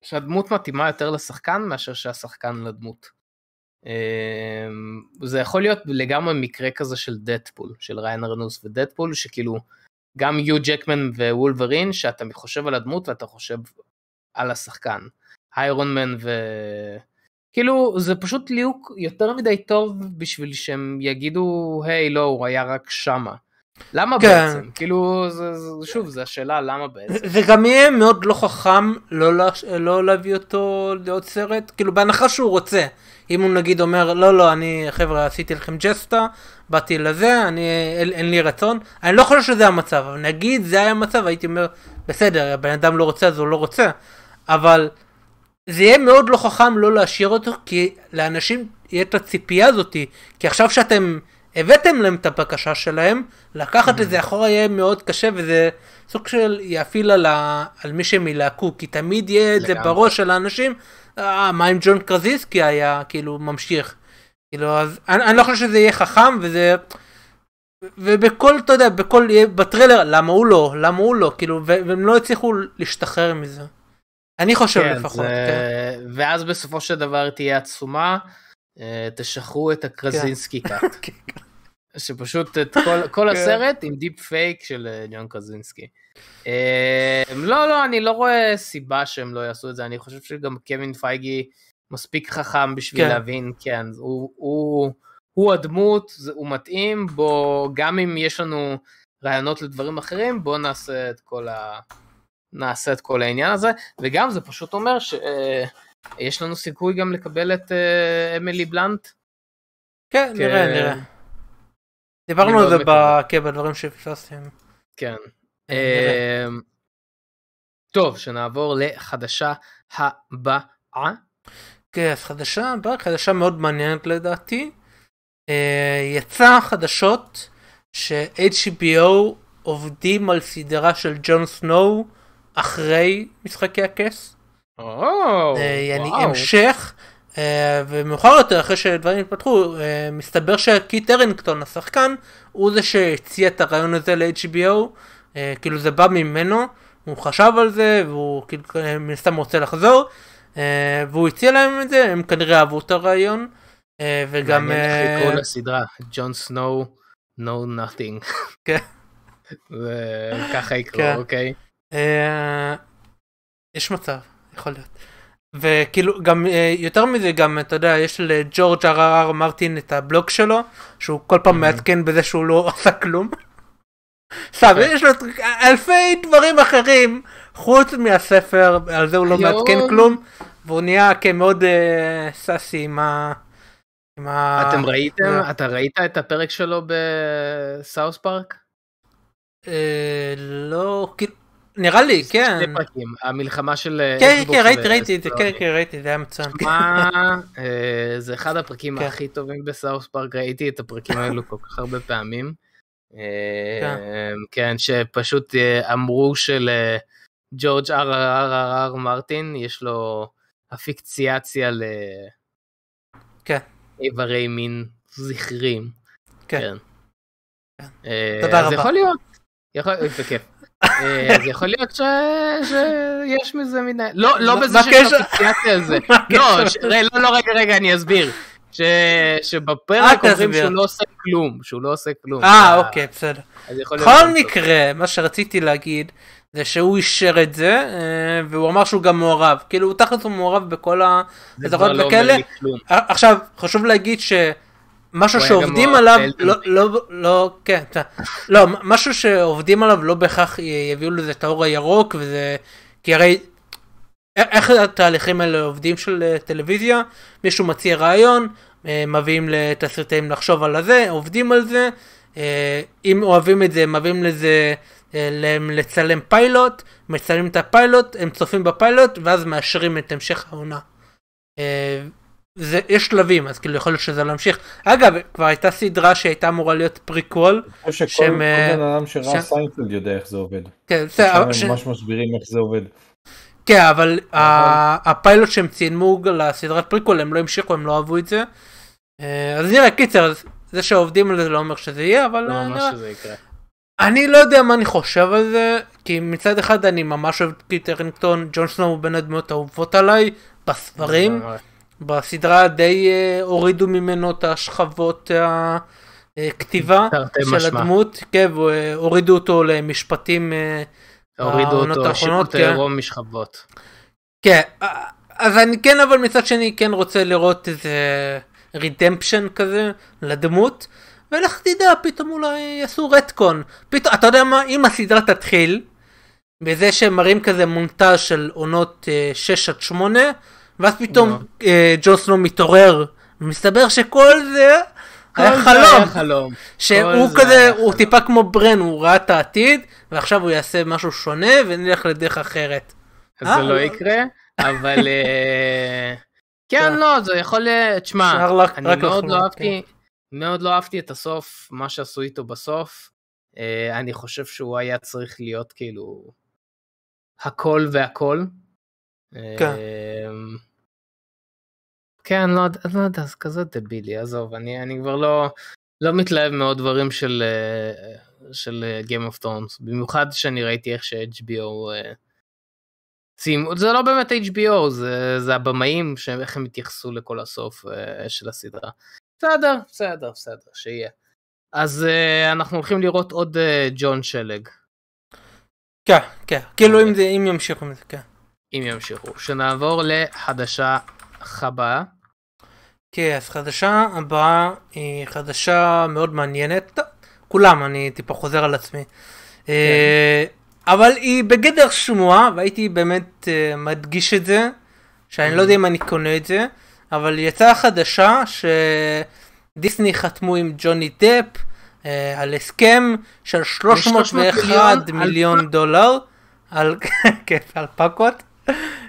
שהדמות מתאימה יותר לשחקן מאשר שהשחקן לדמות. אמ, זה יכול להיות לגמרי מקרה כזה של דדפול, של ריין ארנוס ודדפול, שכאילו, גם יו ג'קמן ווולברין, שאתה חושב על הדמות ואתה חושב על השחקן. איירון מן ו... כאילו זה פשוט ליהוק יותר מדי טוב בשביל שהם יגידו היי לא הוא היה רק שמה. למה כן. בעצם? כאילו זה, זה, שוב זה השאלה למה בעצם. זה גם יהיה מאוד לא חכם לא, לה, לא להביא אותו לעוד סרט, כאילו בהנחה שהוא רוצה. אם הוא נגיד אומר לא לא אני חבר'ה עשיתי לכם ג'סטה, באתי לזה, אני אין, אין לי רצון, אני לא חושב שזה המצב, אבל נגיד זה היה המצב הייתי אומר בסדר הבן אדם לא רוצה אז הוא לא רוצה, אבל זה יהיה מאוד לא חכם לא להשאיר אותו כי לאנשים יהיה את הציפייה הזאתי, כי עכשיו שאתם הבאתם להם את הבקשה שלהם, לקחת את זה אחורה יהיה מאוד קשה וזה סוג של יפעיל על, ה... על מי שהם ילהקו, כי תמיד יהיה את זה. בראש של האנשים, אה, מה אם ג'ון קרזיסקי היה כאילו ממשיך. כאילו אז אני, אני לא חושב שזה יהיה חכם וזה ובכל אתה יודע בכל בטריילר למה הוא לא למה הוא לא כאילו והם לא הצליחו להשתחרר מזה. אני חושב כן, לפחות. זה... כן. ואז בסופו של דבר תהיה עצומה, אה, תשחררו את ה-Krasinski cut. [LAUGHS] שפשוט את כל, [LAUGHS] כל כן. הסרט עם deepfake של אה, ג'ון קרזינסקי. אה, לא, לא, אני לא רואה סיבה שהם לא יעשו את זה, אני חושב שגם קווין פייגי מספיק חכם בשביל כן. להבין, כן, הוא, הוא, הוא הדמות, הוא מתאים, בו גם אם יש לנו רעיונות לדברים אחרים, בואו נעשה את כל ה... נעשה את כל העניין הזה, וגם זה פשוט אומר שיש לנו סיכוי גם לקבל את אה, אמילי בלנט. כן, כן. נראה, נראה. דיברנו על זה כן, בדברים שפספסתם. כן. אמ, טוב, שנעבור לחדשה הבאה. כן, אז חדשה הבאה, חדשה מאוד מעניינת לדעתי. אה, יצא חדשות ש-HBO עובדים על סדרה של ג'ון סנואו אחרי משחקי הכס. יעני. המשך. אה, ומאוחר יותר אחרי שדברים התפתחו אה, מסתבר שקיט ארינגטון השחקן הוא זה שהציע את הרעיון הזה ל-HBO אה, כאילו זה בא ממנו הוא חשב על זה והוא כאילו מן הסתם רוצה לחזור והוא הציע להם את זה הם כנראה אהבו את הרעיון וגם מעניין איך יקראו לסדרה, ג'ון סנואו, no nothing. כן. [LAUGHS] וככה יקראו, כן. אוקיי. יש מצב, יכול להיות. וכאילו גם אה, יותר מזה גם אתה יודע יש לג'ורג' אר אר מרטין את הבלוג שלו שהוא כל פעם Mhm. מעדכן בזה שהוא לא [LAUGHS] עשה כלום. סתם כן. יש לו אלפי דברים אחרים חוץ מהספר על זה הוא לא. מעדכן כלום והוא נהיה כמאוד אה, sassy עם ה... אתם ראיתם, אה. אתה ראית את הפרק שלו בסאוס פארק? אה, לא כאילו נראה לי כן. שני פרקים, המלחמה של אה, כן כן ראיתי ראיתי את זה כן story. כן ראיתי זה היה מצוין. מה, אה, זה אחד הפרקים כן. הכי טובים בסאוס פארק, ראיתי את הפרקים האלו כל כך הרבה פעמים. אה, כן, שפשוט אה, אמרו שלג'ורג' אר אר אר אר מרטין יש לו אפיקציאציה כן. לאיברי מין זכרים. כן. אה, תודה רבה. יכול להיות, יכול, בכיף. אה, אז יכול להיות ש- שיש מזה מדי, לא, לא בזה שיש הקשר? אפיקציאציה על זה. [LAUGHS] לא? ש- לא, לא, רגע, רגע, אני אסביר. ש- שבפרק אומרים. שהוא לא עושה כלום, שהוא לא עושה כלום. אה אוקיי בסדר. בכל. מקרה מה שרציתי להגיד זה שהוא אישר את זה אה, והוא אמר שהוא גם מעורב כאילו תכלס הוא מעורב בכל ה... זה כבר לא? אומר לי כלום. עכשיו חשוב להגיד שמשהו היה שעובדים עליו לא לא לא כן לא משהו שעובדים עליו לא בהכרח יביאו לזה את האור הירוק וזה כי הרי איך התהליכים האלה עובדים של אה, טלוויזיה מישהו מציע רעיון אה, מביאים לתסריטאים לחשוב על הזה עובדים על זה אה, אם אוהבים את זה מביאים לזה להם לצלם פיילוט מצלמים את הפיילוט הם צופים בפיילוט ואז מאשרים את המשך העונה. זה יש שלבים אז כאילו יכול להיות שזה להמשיך אגב כבר הייתה סדרה שהייתה אמורה להיות פריקוול אני חושב שכל שהם, אה, בן אדם שראה ש- סיינפלד יודע איך זה עובד. כן, שם בסדר, הם ש- ממש מסבירים איך זה עובד. כן אבל ה- הפיילוט שהם צילמו לסדרת פריקוול הם לא המשיכו הם לא אהבו את זה. אה, אז נראה קיצר אז זה שעובדים על זה לא אומר שזה יהיה אבל לא אה, ממש נראה. שזה יקרה. אני לא יודע מה אני חושב על זה כי מצד אחד אני ממש אוהב את קיט הרינגטון ג'ון סנואו הוא בין הדמויות האהובות עליי בספרים. בסדרה די אה, הורידו ממנו את השכבות הכתיבה של משמע. הדמות, כן, והורידו אותו למשפטים, אה, הורידו אותו, שיפוט כן. עירום משכבות. כן, אה, אז אני כן, אבל מצד שני כן רוצה לראות איזה רידמפשן כזה לדמות, ולך תדע, פתאום אולי יעשו רטקון, פתאום, אתה יודע מה, אם הסדרה תתחיל, בזה שהם מראים כזה מונטאז' של עונות אה, 6 עד 8, ואז פתאום לא. אה, ג'ון סנו מתעורר, ומסתבר שכל זה היה חלום. היה חלום. שהוא זה כזה, הוא חלום. טיפה כמו ברן, הוא ראה את העתיד, ועכשיו הוא יעשה משהו שונה, ונלך לדרך אחרת. אז אה, זה לא לא. יקרה, אבל אה, [LAUGHS] כן, כן. לא, זה יכול תשמע, אני מאוד לא אהבתי, מאוד לא אהבתי את הסוף, מה שעשו איתו בסוף. אה, אני חושב שהוא היה צריך להיות כאילו הכל והכל. כן. אה, כן, לא, לא יודע, זה כזה דבילי, עזוב, אני, אני כבר לא, לא מתלהב מאוד דברים של, אה, של אה, Game of Thrones, במיוחד שאני ראיתי איך ש-HBO אה, סיימו, זה לא באמת HBO, זה, זה הבמאים, איך הם התייחסו לכל הסוף של הסדרה. בסדר, בסדר, בסדר, שיהיה. אז אנחנו הולכים לראות עוד ג'ון שלג, כן, כן, כאילו אם ימשיכו עם זה, כן. אם ימשיכו. שנעבור לחדשה הבאה. כן, אז חדשה הבאה היא חדשה מאוד מעניינת. כולם, אני טיפה חוזר על עצמי. אה, אבל היא בגדר שמועה, והייתי באמת אה, מדגיש את זה, שאני לא יודע אם אני קונה את זה, אבל יצאה חדשה שדיסני חתמו עם ג'וני דפ אה, על הסכם של 301 מיליון דולר, על [LAUGHS] כן, פקות.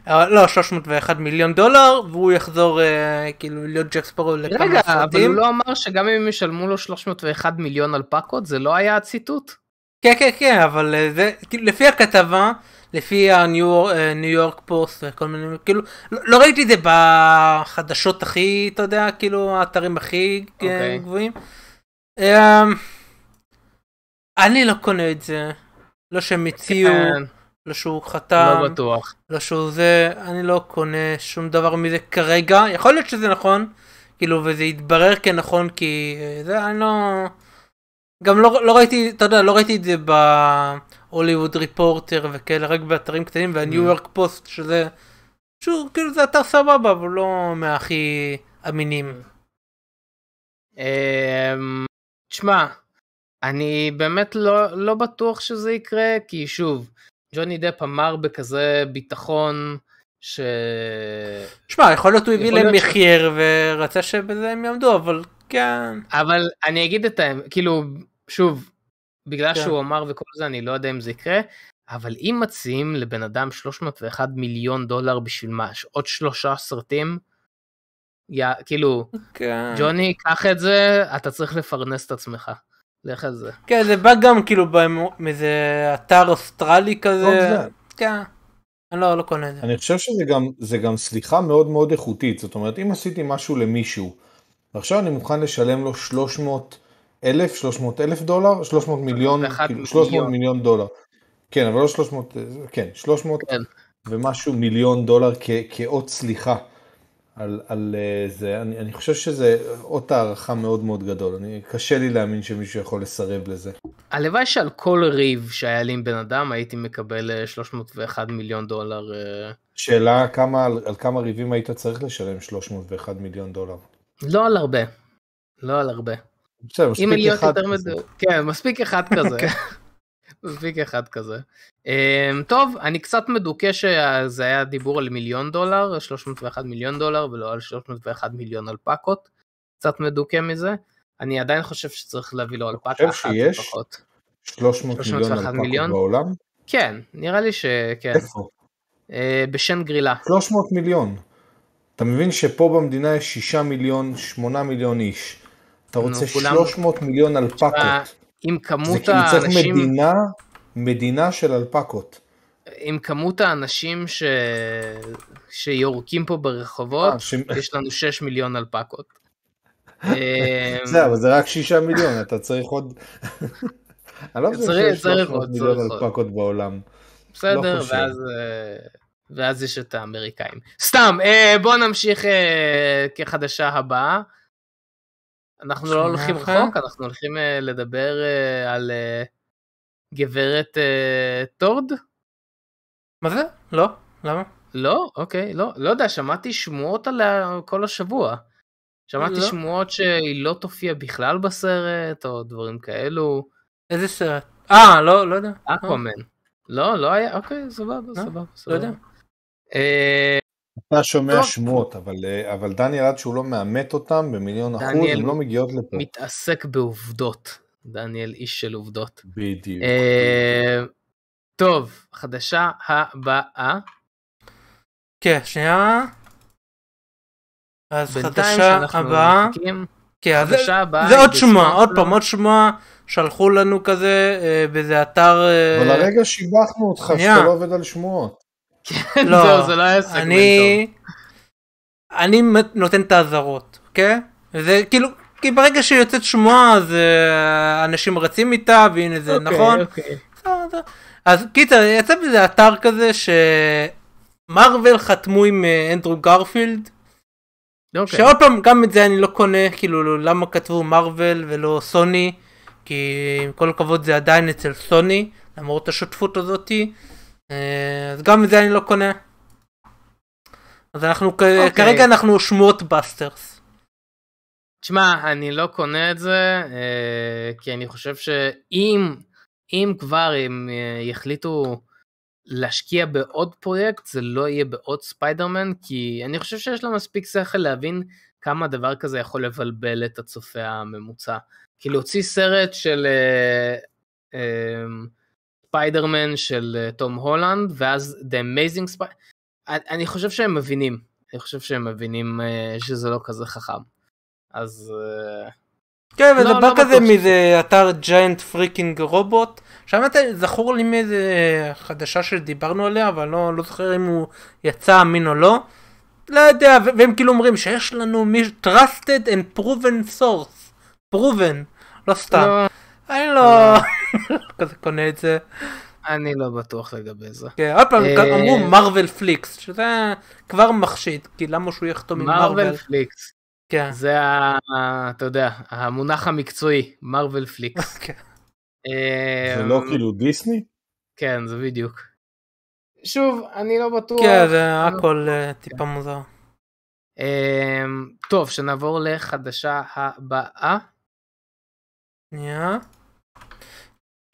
לא 301 מיליון דולר והוא יחזור אה, כאילו להיות ג'ק ספרו לכמה רגע, אבל סרטים. הוא לא אמר שגם אם ישלמו לו 301 מיליון אלפקות, זה לא היה הציטוט? כן כן כן אבל אה, זה כאילו לפי הכתבה לפי הניו אה, יורק פוסט וכל מיני כאילו לא, לא ראיתי את זה בחדשות הכי אתה יודע כאילו האתרים הכי אה, אוקיי. גבוהים. אה, אני לא קונה את זה לא שהם הציעו כן, לא שהוא חתם לא בטוח. לא שהוא זה אני לא קונה שום דבר מזה כרגע יכול להיות שזה נכון כאילו וזה יתברר כנכון כי אה, זה אני לא גם לא, לא ראיתי אתה יודע לא ראיתי את זה בהוליווד ריפורטר וכאלה רק באתרים קטנים והניו Mm. יורק פוסט שזה שהוא כאילו זה אתר סבבה אבל לא מהכי אמינים. אמ, תשמע, אני באמת לא, לא בטוח שזה יקרה, כי שוב, ג'וני דפ אמר בכזה ביטחון ש... שמע יכול להיות הוא הביא להם מחייר ורצה שבזה הם יעמדו אבל כן אבל אני אגיד את האמת, כאילו, שוב, בגלל כן. שהוא אמר וכל זה, אני לא יודע אם זה יקרה, אבל אם מציעים לבן אדם 301 מיליון דולר בשביל מה? עוד שלושה סרטים? יא, כאילו, כן. ג'וני, קח את זה, אתה צריך לפרנס את עצמך. לך על זה. כן זה בא גם כאילו מאיזה אתר אוסטרלי כזה. זה. כן. אני לא לא קונה את זה. אני חושב שזה גם, זה גם סליחה מאוד מאוד איכותית, זאת אומרת אם עשיתי משהו למישהו, ועכשיו אני מוכן לשלם לו 300 אלף, 300 אלף דולר, 300 מיליון, 301 כאילו 300 מיליון. מיליון דולר. כן, אבל לא 300, כן, 300 כן. ומשהו מיליון דולר כ, כאות סליחה על, על אה, זה, אני, אני חושב שזה אות הערכה מאוד מאוד גדול, אני, קשה לי להאמין שמישהו יכול לסרב לזה. הלוואי שעל כל ריב שהיה לי עם בן אדם הייתי מקבל אה, 301 מיליון דולר. אה, שאלה כמה, על, על כמה ריבים היית צריך לשלם 301 מיליון דולר. לא על הרבה. לא על הרבה. בסדר, מספיק אחד כזה. כן, מספיק אחד כזה. [LAUGHS] מספיק אחד כזה. אמ, טוב, אני קצת מדוכא שזה היה דיבור על מיליון דולר, 301 מיליון דולר, ולא על 301 מיליון אלפקות. קצת מדוכא מזה. אני עדיין חושב שצריך להביא לו אלפקה חושב אחת שיש? לפחות. 300 מיליון 301 אלפקות מיליון? בעולם? כן, נראה לי שכן. איפה? אה, בשן גרילה. 300 מיליון. אתה מבין שפה במדינה יש 6 מיליון, 8 מיליון איש. אתה רוצה כולם- 300 מיליון אלפקות. עם זה כמות כאילו צריך האנשים... מדינה, מדינה של אלפקות. עם כמות האנשים ש... שיורקים פה ברחובות, אה, ש- יש לנו 6 מיליון אלפקות. [LAUGHS] זה, אבל זה רק 6 מיליון, אתה צריך עוד... [LAUGHS] אני לא חושב שיש צריך 300 עוד, מיליון. אלפקות בעולם. בסדר, לא. ואז, אה, ואז יש את האמריקאים. סתם, אה, בוא נמשיך כחדשה הבאה. אנחנו לא הולכים. רחוק, אנחנו הולכים אה, לדבר אה, על אה, גברת טורד? מה זה? לא? למה? לא, אוקיי, לא, לא יודע, שמעתי שמועות עליה כל השבוע. שמעתי לא. שמועות שהיא לא תופיע בכלל בסרט, או דברים כאלו. איזה סרט? אה לא לא יודע. אקוואמן. לא, לא היה, אוקיי, סבבה, לא, סבבה, לא סבבה. יודע. אתה שומע טוב. שמועות, אבל, אה, אבל דניאל עד שהוא לא מאמת אותם במיליון אחוז, דניאל הן לא מגיעות לפה. מתעסק בעובדות. דניאל איש של עובדות. בדיוק. אה, טוב, חדשה הבאה. כן שנייה. אז חדשה הבאה. כן, אז זה- הבאה. זה עוד שמועה עוד. פעם עוד שמועה שלחו לנו כזה אה, באיזה אתר. אה, אבל הרגע שיבחנו אותך. שאתה לא עובד על שמועות. לא, זהו, זה לא היה סגמנט אני אני מת- נותן את האזהרות, אוקיי? וזה כאילו, כי ברגע שיוצאת שמועה אז אה, אנשים רצים איתה והנה זה טוב. נכון. אוקיי, אוקיי. אז קיצר יצא בזה אתר כזה שמרוויל חתמו עם אה, אנדרו גרפילד אוקיי. שעוד פעם גם את זה אני לא קונה כאילו למה כתבו מרוויל ולא סוני כי עם כל הכבוד זה עדיין אצל סוני, למרות השותפות הזאתי, אה, אז גם את זה אני לא קונה. אז אנחנו כ- אוקיי. כרגע אנחנו שמועות ב סטרס. תשמע, אני לא קונה את זה, אה, כי אני חושב שאם אם כבר הם אה, יחליטו להשקיע בעוד פרויקט, זה לא יהיה בעוד ספיידרמן, כי אני חושב שיש לה מספיק שכל להבין כמה דבר כזה יכול לבלבל את הצופה הממוצע. כי להוציא סרט של אה, אה, ספיידרמן של אה, תום הולנד, ואז The Amazing Spider... אני חושב שהם מבינים, אני חושב שהם מבינים אה, שזה לא כזה חכם. אז אה, כן, וזה לא, בא לא כזה מאיזה אתר ג'יינט פריקינג רובוט. שם אתה זכור לי מאיזה חדשה שדיברנו עליה, אבל לא, לא זוכר אם הוא יצא אמין או לא. לא יודע, והם כאילו אומרים שיש לנו מישהו trusted and proven source. proven, לא סתם. לא, אני לא [LAUGHS] כזה קונה את זה. אני לא בטוח לגבי זה. כן, עוד פעם אה, אמרו מרוויל פליקס, שזה כבר מחשיד, כי למה שהוא יחתום עם מרוויל מרוויל? פליקס, כן. זה ה... אתה יודע, המונח המקצועי, מרוויל פליקס. [LAUGHS] כן. זה אמ, לא כאילו דיסני? כן, זה בדיוק. שוב, אני לא בטוח. כן, זה הכל אה, טיפה מוזר. אמ, טוב, שנעבור לחדשה הבאה. שנייה.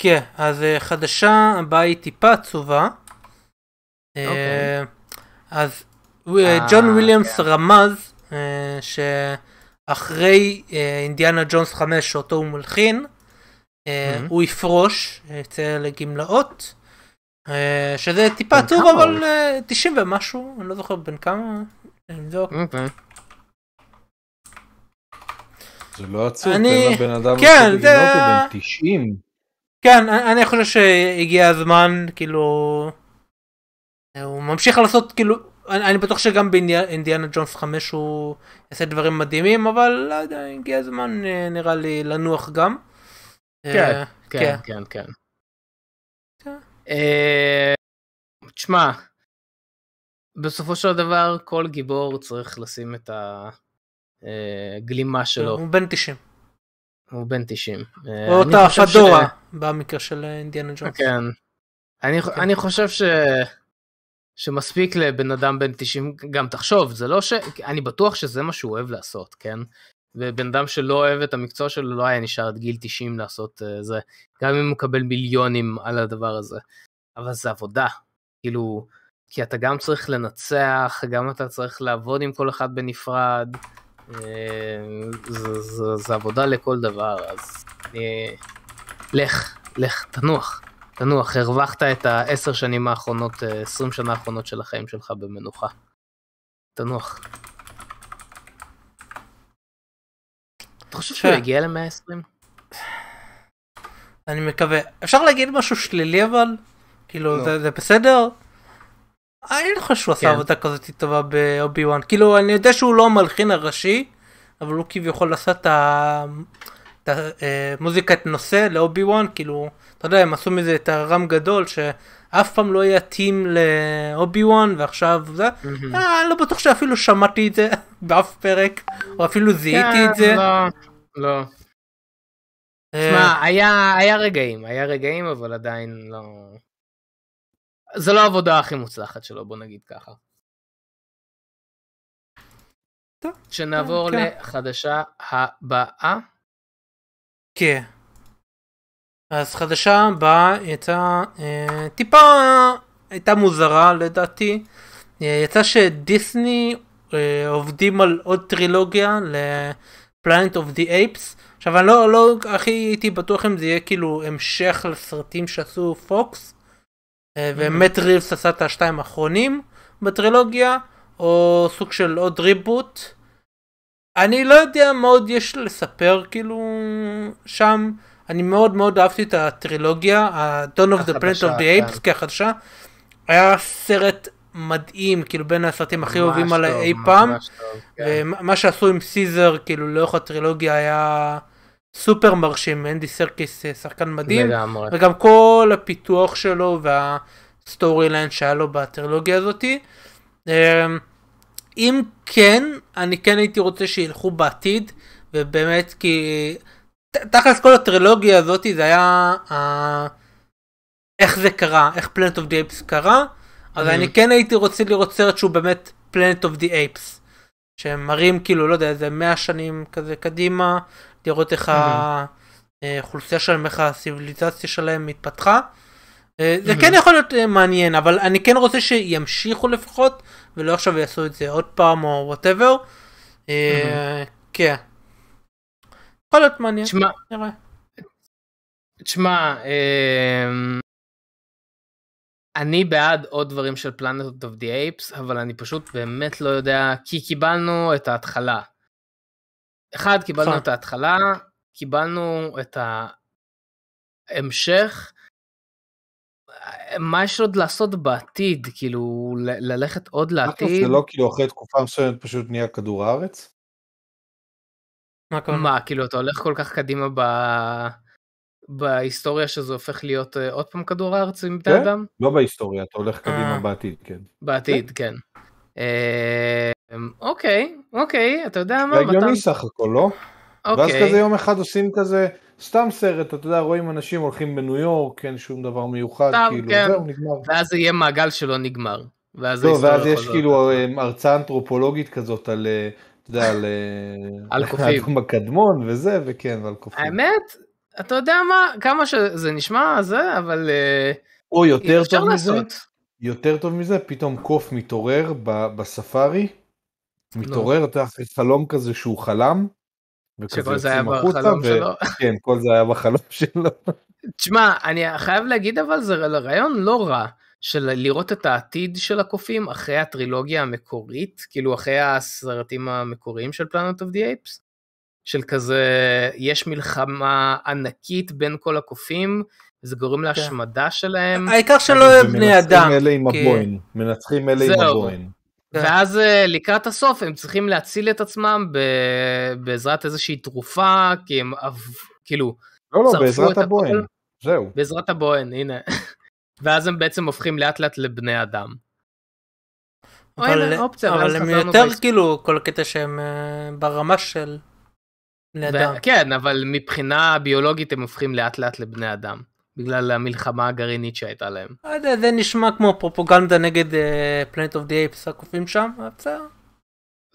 כן, אז אה, חדשה הבאה היא טיפה עצובה. אה, אוקיי. אז אה, ג'ון וויליאמס רמז אה, שאחרי אינדיאנה ג'ונס 5 שאותו הוא מלחין. הוא יפרוש, יצא לגמלאות. שזה טיפה בן עצוב אבל הוא? אה, 90 ומשהו, אני לא זוכר בן כמה. אני אבדוק. אוקיי. זה לא עצוב, אני- לבן אדם כן, זה- הוא בן 90. כן, אני חושב שהגיע הזמן, כאילו... הוא ממשיך לעשות, כאילו... אני, אני בטוח שגם באינדיאנה ג'ונס 5 הוא יעשה דברים מדהימים, אבל לא יודע, הגיע הזמן אה, נראה לי לנוח גם. אה, כן, כן, כן. כן. אה, תשמע, בסופו של דבר כל גיבור צריך לשים את הגלימה שלו, הוא בן 90. הוא בן 90. אה, או אותה ש- פדורה, במקרה של אינדיאנה ג'ונס. כן. אני, כן. אני חושב ש... שמספיק לבן אדם בן 90, גם תחשוב, זה לא ש... אני בטוח שזה מה שהוא אוהב לעשות, כן? ובן אדם שלא אוהב את המקצוע שלו לא היה נשאר עד גיל 90 לעשות uh, זה, גם אם הוא מקבל מיליונים על הדבר הזה. אבל זה עבודה, כאילו, כי אתה גם צריך לנצח, גם אתה צריך לעבוד עם כל אחד בנפרד, זה, זה, זה עבודה לכל דבר, אז אה, לך, לך, תנוח. תנוח, הרווחת את העשר שנים האחרונות, אה, עשרים שנה האחרונות של החיים שלך במנוחה. תנוח. אתה חושב שהוא. יגיע ל-120? אני מקווה. אפשר להגיד משהו שלילי אבל? כאילו, לא. זה בסדר? אני לא חושב שהוא עשה כן. עבודה כזאת טובה באובי וואן. כאילו, אני יודע שהוא לא המלחין הראשי, אבל הוא כביכול עשה את ה- את המוזיקת נושא לאובי וואן, כאילו, אתה יודע, הם עשו מזה את הרם גדול, שאף פעם לא היה theme לאובי וואן, ועכשיו זה. אה, אני לא בטוח שאפילו שמעתי את זה [LAUGHS] באף פרק, או אפילו זיהיתי את זה. כן, לא, לא. אה, תשמע, היה, היה רגעים, היה רגעים, אבל עדיין לא... זה לא העבודה הכי מוצלחת שלו, בוא נגיד ככה. טוב, שנעבור כן. לחדשה הבאה. כן. אז חדשה הבאה יצאה אה, טיפה הייתה מוזרה לדעתי. אה, יצא שדיסני אה, עובדים על עוד טרילוגיה לפלנט אוף די אייפס. עכשיו אני לא, לא הכי הייתי בטוח אם זה יהיה כאילו המשך לסרטים שעשו פוקס. אה, ומט ריבס עשה את השתיים האחרונים בטרילוגיה, או סוג של עוד ריבוט. אני לא יודע מה עוד יש לספר כאילו שם. אני מאוד מאוד אהבתי את הטרילוגיה, ה-Dawn of the Planet החדשה, of the Apes, כן. כחדשה. היה סרט מדהים, כאילו בין הסרטים הכי ממש עליי אי פעם. כן. ומה שעשו עם סיזר, כאילו לאורך הטרילוגיה היה סופר מרשים, אנדי סרקיס אה, שחקן מדהים. לגמרי. וגם כל הפיתוח שלו וה story line שהיה לו בטרילוגיה הזאתי. אמ, אם כן, אני כן הייתי רוצה שילכו בעתיד, ובאמת כי תכלס כל הטרילוגיה הזאתי זה היה אה, איך זה קרה, איך פלנט אוף די אייפס קרה, אז. אני כן הייתי רוצה לראות סרט שהוא באמת פלנט אוף די אייפס. שהם מראים כאילו, לא יודע, איזה 100 שנים כזה קדימה, לראות איך האוכלוסייה שלהם, איך הציוויליזציה שלהם מתפתחה. אה, זה. כן יכול להיות אה, מעניין, אבל אני כן רוצה שימשיכו לפחות, ולא עכשיו יעשו את זה עוד פעם או whatever. כן. יכול להיות מעניין, תשמע. תשמע, אמ, אני בעד עוד דברים של פלנט אוף די אייפס, אבל אני פשוט באמת לא יודע, כי קיבלנו את ההתחלה. אחד, קיבלנו. את ההתחלה, קיבלנו את ההמשך. מה יש עוד לעשות בעתיד? כאילו, ל- ללכת עוד לעתיד? זה לא כאילו אחרי תקופה מסוימת פשוט נהיה כדור הארץ? מה? מה, כאילו, אתה הולך כל כך קדימה ב... בהיסטוריה שזה הופך להיות אה, עוד פעם כדור הארץ עם בני כן. אדם? לא בהיסטוריה, אתה הולך קדימה אה. בעתיד, כן. בעתיד, כן. אוקיי, אוקיי, אתה יודע מה? זה הגיוני? סך הכל, לא? ואז אוקיי. כזה יום אחד עושים כזה, סתם סרט, אתה יודע, רואים אנשים הולכים בניו יורק, אין שום דבר מיוחד, סתם, כאילו, כן. זהו, נגמר. ואז זה יהיה מעגל שלא נגמר. ואז לא, ההיסטוריה ואז יש. כאילו אה, הרצאה אנתרופולוגית כזאת על, אה, אתה יודע, על... אה, על [LAUGHS] קופים. האדם הקדמון וזה, וכן, ועל קופים. האמת, אתה יודע מה, כמה שזה נשמע זה, אבל או יותר טוב מזה. יותר טוב מזה, פתאום קוף מתעורר בספארי, מתעורר, אתה יודע, אחרי חלום כזה שהוא חלם, שכל זה היה בחלום שלו. [LAUGHS] כן, כל זה היה בחלום [LAUGHS] שלו. תשמע, אני חייב להגיד אבל זה רעיון לא רע של לראות את העתיד של הקופים אחרי הטרילוגיה המקורית, כאילו אחרי הסרטים המקוריים של פלנט אוף די אייפס, של כזה יש מלחמה ענקית בין כל הקופים, זה גורם להשמדה שלהם, העיקר שלא יהיה בני אדם. אלה עם הבוהן, מנצחים אלה עם זהו. כן. ואז אה, לקראת הסוף הם צריכים להציל את עצמם ב- בעזרת איזושהי תרופה, כי הם כאילו לא, לא, בעזרת הבוהן. זהו. בעזרת הבוהן, הנה. [LAUGHS] ואז הם בעצם הופכים לאט לאט לבני אדם. אבל, אופציה, אבל הם יותר בהיסטוריה. כאילו כל הקטע שהם אה, ברמה של בני אדם. כן, אבל מבחינה ביולוגית הם הופכים לאט לאט לבני אדם. בגלל המלחמה הגרעינית שהייתה להם. לא יודע, זה נשמע כמו פרופוגנדה נגד פלנט אוף די אייפס הקופים שם, בסדר.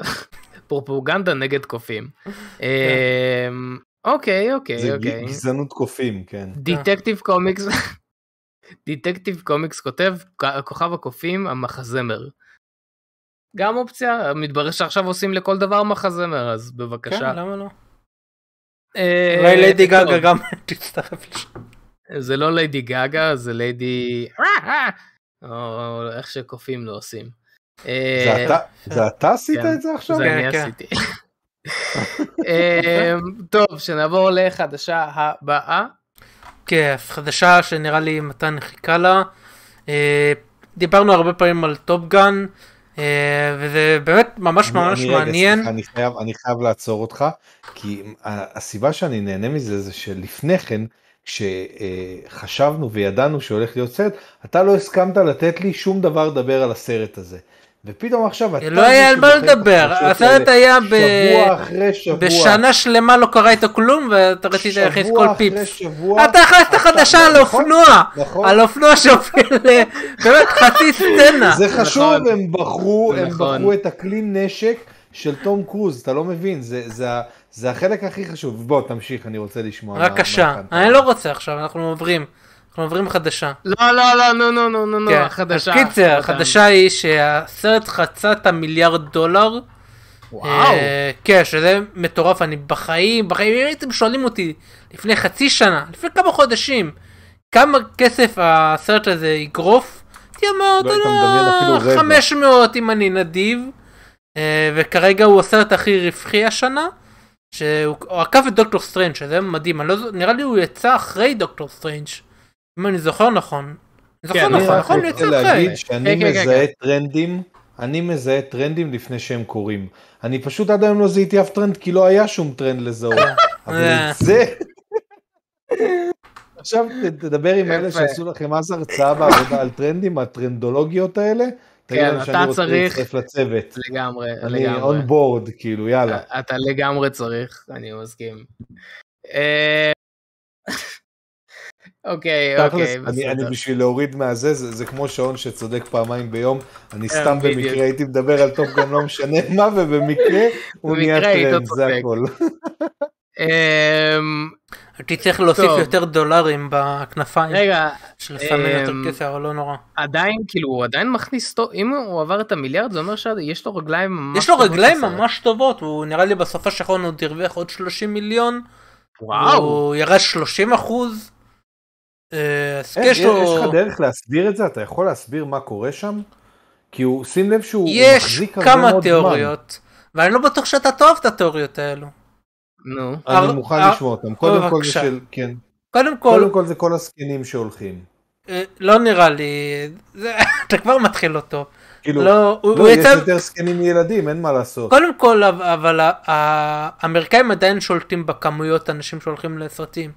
[LAUGHS] פרופוגנדה נגד קופים. [LAUGHS] אמ, אוקיי, אוקיי, זה אוקיי. גזענות קופים, כן. דיטקטיב קומיקס, דיטקטיב קומיקס כותב "כ- כוכב הקופים המחזמר. גם אופציה, מתברר שעכשיו עושים לכל דבר מחזמר, אז כן, בבקשה. למה לא? אה, אולי ליידי גגה גם [LAUGHS] תצטרף לשם. זה לא ליידי גגה, זה ליידי... [LAUGHS] או איך שקופים לא עושים. אה, זה אתה- זה אתה עשית כן. את זה עכשיו? זה כן, אני כן. עשיתי. אמ, טוב, שנעבור לחדשה הבאה. כן, חדשה שנראה לי מתן חיכה לה. אה, דיברנו הרבה פעמים על טופגן, אה, וזה באמת ממש ממש אני רגע, מעניין. סליחה, אני חייב- אני חייב לעצור אותך, כי הסיבה שאני נהנה מזה זה שלפני כן, כשחשבנו וידענו שהולך להיות סרט, אתה לא הסכמת לתת לי שום דבר לדבר על הסרט הזה. ופתאום עכשיו אתה... לא היה על מה לדבר, הסרט היה ב- שבוע אחרי שבוע. בשנה שלמה לא קרה איתו כלום, ואתה רצית להכניס כל שבוע אחרי פיפס. שבוע. אתה הכנסת חדשה על נכון, אופנוע, נכון. על אופנוע שהוביל ל... באמת חצי [LAUGHS] סצנה. זה חשוב, נכון. הם בחרו, הם נכון. בחרו את הכלי נשק של תום קרוז, אתה לא מבין, זה, זה, החלק הכי חשוב. בוא, תמשיך, אני רוצה לשמוע. בבקשה. אני לא רוצה עכשיו, אנחנו עוברים. אנחנו עוברים חדשה. לא, לא, לא, נו, נו, נו, נו, נו, כן, החדשה. אז קיצר. החדשה היא שהסרט חצה את המיליארד דולר. וואו. אה, כן, שזה מטורף, אני בחיים, בחיים, אם הייתם שואלים אותי לפני חצי שנה, לפני כמה חודשים, כמה כסף הסרט הזה יגרוף, הייתי אומר, אתה יודע, רבע. 500 אם אני נדיב, אה, וכרגע הוא הסרט הכי רווחי השנה, שהוא הוא עקף את דוקטור סטרנג' שזה מדהים, אני לא, נראה לי הוא יצא אחרי דוקטור סטרנג', אם אני זוכר נכון. אני זוכר כן, אני נכון, רק נכון, הוא רוצה יצא אחרי. להגיד שאני כן, כן, כן, מזהה טרנדים, אני מזהה טרנדים לפני שהם קורים. אני פשוט עד היום לא זיהיתי אף טרנד, כי לא היה שום טרנד לזהות. אבל אה. זה... עכשיו תדבר עם אלה. שעשו לכם אז הרצאה בעבודה על טרנדים, הטרנדולוגיות האלה. תגיד כן, אתה שאני רוצה צריך- להצטרף לצוות. לגמרי, אני לגמרי. on board, כאילו, יאללה. אתה לגמרי צריך, אני מסכים. אה, [LAUGHS] אוקיי, אוקיי, אני, אני. בשביל להוריד מהזה, זה, זה כמו שעון שצודק פעמיים ביום, אני כן, סתם. במקרה הייתי מדבר על Top Gun לא משנה מה, ובמקרה [LAUGHS] הוא נהיה טרנד, זה. הכל. [LAUGHS] אמ, הייתי צריך להוסיף. יותר דולרים בכנפיים, רגע, שלפעמים יותר אמ, כסף, אבל לא נורא. עדיין, כאילו, הוא עדיין מכניס, טוב- אם הוא עבר את המיליארד, זה אומר שיש לו רגליים ממש יש לו רגליים. ממש טובות, הוא נראה לי בסוף השחרון עוד הרוויח עוד 30 מיליון, וואו. הוא ירד 30 אחוז. אה, אז איך, יש יש לך דרך להסביר את זה? אתה יכול להסביר מה קורה שם? כי הוא, שים לב שהוא הוא יש מחזיק הרבה כמה מאוד זמן. תיאוריות, ואני לא בטוח שאתה תאהב את התיאוריות האלו. נו. אני מוכן לשמוע אותם. קודם כל זה. של, כן. קודם כל, קודם כל זה כל הזקנים שהולכים. אה, לא נראה לי, זה- [LAUGHS] אתה כבר מתחיל טוב. כאילו, לא, הוא לא, הוא יש יצא, יותר זקנים מילדים, אין מה לעשות. קודם כל, אבל- האמריקאים עדיין שולטים בכמויות אנשים שהולכים לסרטים.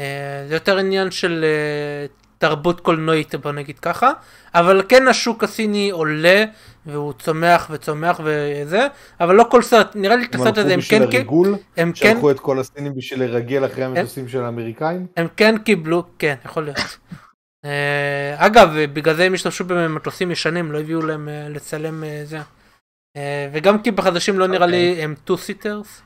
אה, זה יותר עניין של אה, תרבות קולנועית, בוא נגיד ככה. אבל כן השוק הסיני עולה, והוא צומח וצומח וזה, אבל לא כל סרט, נראה לי את הסרט הזה הם כן, הריגול, הם כן, שלחו את כל הסינים בשביל לרגל אחרי המטוסים של האמריקאים. הם כן קיבלו, כן, יכול להיות. אה, אגב, בגלל זה הם השתמשו במטוסים ישנים, לא הביאו להם אה, לצלם אה, זה. וגם כי בחדשים לא נראה לי הם two seaters.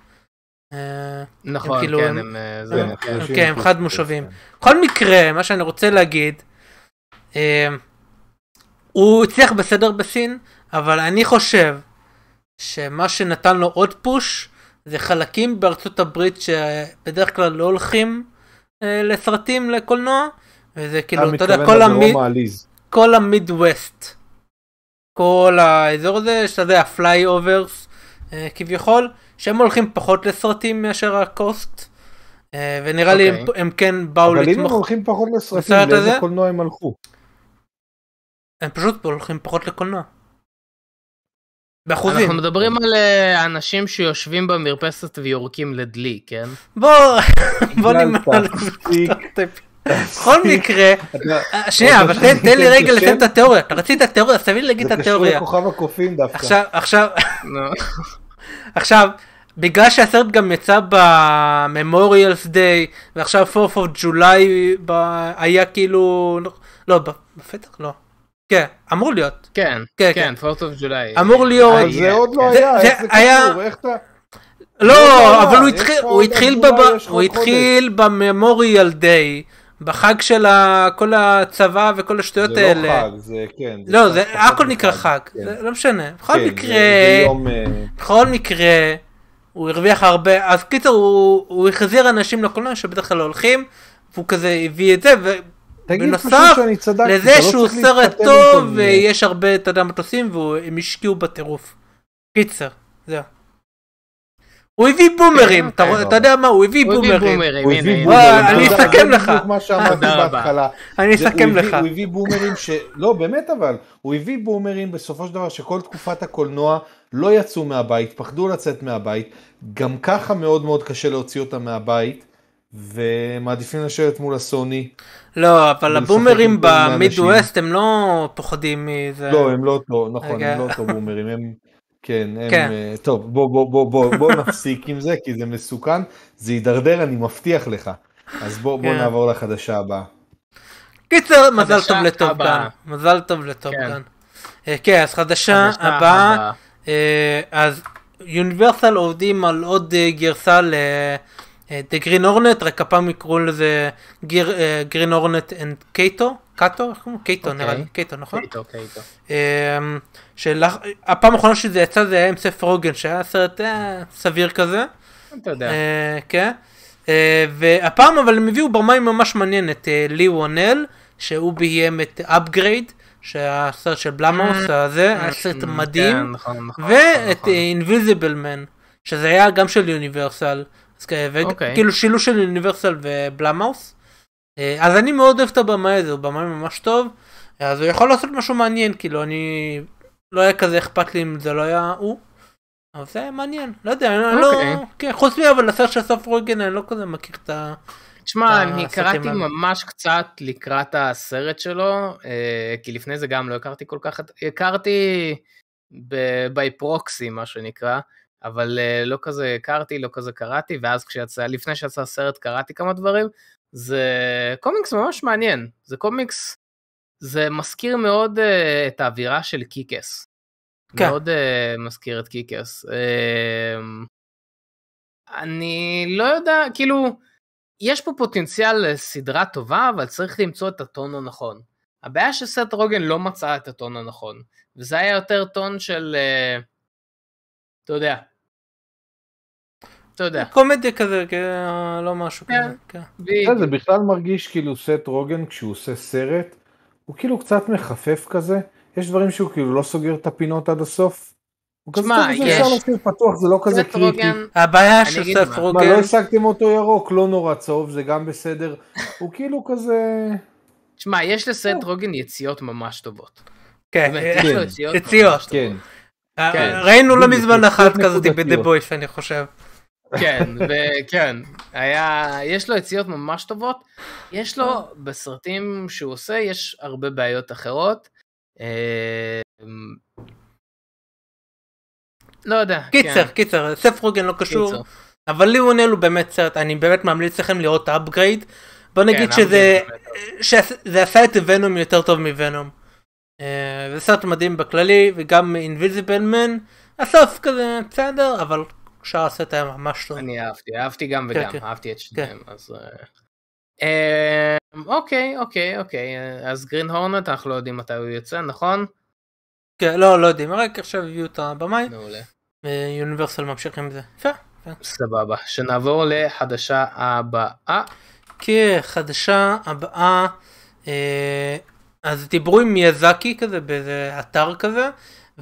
נכון, כאילו, כן, הם- הם... אה, זה- הם- כן. כן, הם חד מושבים. בכל מקרה, מה שאני רוצה להגיד, אה, הוא הצליח בסדר בסין, אבל אני חושב שמה שנתן לו עוד push, זה חלקים בארצות הברית שבדרך כלל לא הולכים אה, לסרטים לקולנוע, וזה כאילו, אתה יודע, כל, מתכוון המי, לדרום העליז. כל המיד ווסט. כל האזור הזה, שאתה יודע, ה flyovers כביכול, שהם הולכים פחות לסרטים מאשר ה coast. אה, ונראה לי הם, אוקיי. הם כן באו אבל אם הם לתמוך, הולכים פחות לסרטים, בסרט הזה? לאיזה קולנוע הם הלכו? הם פשוט הולכים פחות לקולנוע. באחוזים. אנחנו מדברים על אה, אנשים שיושבים במרפסת ויורקים לדלי, כן? בוא, [LAUGHS] בוא נמנע. בכל מקרה, אתה- אה, שנייה, אבל תן לי רגע לסיים את? התיאוריה, אתה רצית תיאוריה, אז תביא לי להגיד את זה קשור התיאוריה. לכוכב הקופים דווקא. עכשיו. עכשיו, בגלל שהסרט גם יצא ב-Memorials Day, ועכשיו 4th of July ב- היה כאילו, לא, בפתח לא. כן, אמור להיות. כן, כן, כן, 4th of July. אמור להיות- אבל זה עוד לא זה- היה, זה איך זה היה- קשור? איך אתה... לא, לא, אבל הוא יש התחיל, הוא התחיל, בב- הוא התחיל ב-Memorial Day, בחג של ה- כל הצבא וכל השטויות זה לא האלה. חג, זה כן. לא, זה הכל נקרא חג, כן. זה לא משנה. בכל כן, זה- מקרה, אה, בכל מקרה, הוא הרוויח הרבה, אז קיצר, הוא, הוא החזיר אנשים לקולנוע שבדרך כלל לא הולכים, והוא כזה הביא את זה, תגיד פשוט בנוסף שאני צדקתי, לזה לא שהוא סרט טוב, ויש הרבה, אתה יודע, מטוסים, והם השקיעו בטירוף. קיצר, זהו. הוא הביא בומרים, אתה אוקיי, אתה יודע מה, הוא הביא בומרים. הוא הביא. בומרים. אני זה- אסכם זה לך. בדיוק מה שאמרתי. בהתחלה. אני זה- אסכם לך. הוא הביא בומרים ש... לא, באמת אבל. הוא הביא בומרים בסופו של דבר שכל תקופת הקולנוע לא יצאו מהבית, פחדו לצאת מהבית. גם ככה מאוד מאוד קשה להוציא אותם מהבית. ומעדיפים לשבת מול הסוני. לא, אבל הבומרים עם כל מיני במיד אנשים. ווסט הם לא פוחדים מזה. לא, הם לא טוב, נכון. הם לא טוב בומרים. כן, הם... כן. אה, טוב, בוא, בוא, בוא, בוא, בוא [LAUGHS] נפסיק עם זה, כי זה מסוכן. זה יידרדר, אני מבטיח לך. אז בוא, בוא כן. נעבור לחדשה הבאה. קיצר, מזל טוב ל Top הבאה. Gun. מזל טוב ל Top כן. Gun. אה, כן, אז חדשה חדשה הבאה, אה, אז Universal עובדים על עוד אה, גרסה ל... The Green Hornet, רק הפעם יקראו לזה גר- Green Hornet and Kato, Kato, איך קוראים? Kato אוקיי. נראה לי, Kato נכון? איתו, איתו. אמ, שלח- הפעם האחרונה שזה יצא זה היה עם סת' רוגן שהיה סרט אה, סביר כזה. אתה יודע. אה, כן. אה, והפעם אבל הם הביאו במאי ממש מעניין את לי וונל שהוא ביים את Upgrade שהיה סרט של Blumhouse הזה היה סרט כן, מדהים נכון, נכון, ואת נכון. Invisible Man שזה היה גם של Universal אז אוקיי. כאילו שילוש של Universal ו Blumhouse אה, אז אני מאוד אוהב את הבמאי הזה הוא במאי ממש טוב אז הוא יכול לעשות משהו מעניין כאילו אני לא היה כזה אכפת לי אם זה לא היה הוא. אבל זה מעניין לא יודע אני לא אוקיי. כן, חוץ מי אבל הסרט של סוף רוגן אני לא כזה מכיר את ה... תשמע, אני קראתי האלה. ממש קצת לקראת הסרט שלו, אה, כי לפני זה גם לא הכרתי כל כך, הכרתי ב- by proxy מה שנקרא, אבל אה, לא כזה הכרתי, לא כזה קראתי, ואז כשיצא, לפני שיצא הסרט קראתי כמה דברים, זה קומיקס ממש מעניין, זה קומיקס, זה מזכיר מאוד אה, את האווירה של קיקס. כן. מאוד אה, מזכיר את קיקס. אה, אני לא יודע, כאילו, יש פה פוטנציאל לסדרה טובה, אבל צריך למצוא את הטון הנכון. הבעיה שסט רוגן לא מצא את הטון הנכון, וזה היה יותר טון של, אה, אתה יודע, אתה יודע, קומדיה כזה, כן, לא משהו כן. כזה. כן. זה בכלל מרגיש כאילו סט רוגן כשהוא עושה סרט, הוא כאילו קצת מחפף כזה, יש דברים שהוא כאילו לא סוגר את הפינות עד הסוף. הוא כזה שמע, טוב, זה יש- אפשר להשאיר פתוח, זה לא כזה סט קריטי. רוגן, הבעיה של אגיד סף מה. רוגן, לא השגתם אותו ירוק, לא נורא צהוב, זה גם בסדר. הוא כאילו כזה... שמע, יש לסט רוגן יציאות ממש טובות. כן, כן. יציאות. כן. אה, כן. ראינו לא מזמן אחת כזאת בדה. בויס אני חושב. כן, וכן, היה, יש לו יציאות ממש טובות, יש לו בסרטים שהוא עושה, יש הרבה בעיות אחרות. אה, לא יודע. קיצר, כן, קיצר, סף רוגן לא קשור, קיצר. אבל ליאונל הוא באמת סרט, אני באמת ממליץ לכם לראות אפגרייד. בוא נגיד כן, שזה, upgrade שזה עשה את ונום יותר טוב מוונום. אה, זה סרט מדהים בכללי, וגם אינביזיבל מן, הסוף כזה בסדר, אבל שאר הסרט היה ממש טוב. אני אהבתי, אהבתי גם כן, וגם, כן. אהבתי את שניהם, אז... אה, אה, אוקיי, אוקיי, אוקיי, אה, אז גרין הורנט, אנחנו לא יודעים מתי הוא יוצא, נכון? כן, לא, לא יודעים, רק עכשיו הביאו את הבמאי, מעולה. יוניברסל ממשיך עם זה. יפה. סבבה, שנעבור לחדשה הבאה. כחדשה הבאה, אה, אז דיברו עם מיאזקי כזה באיזה אתר כזה,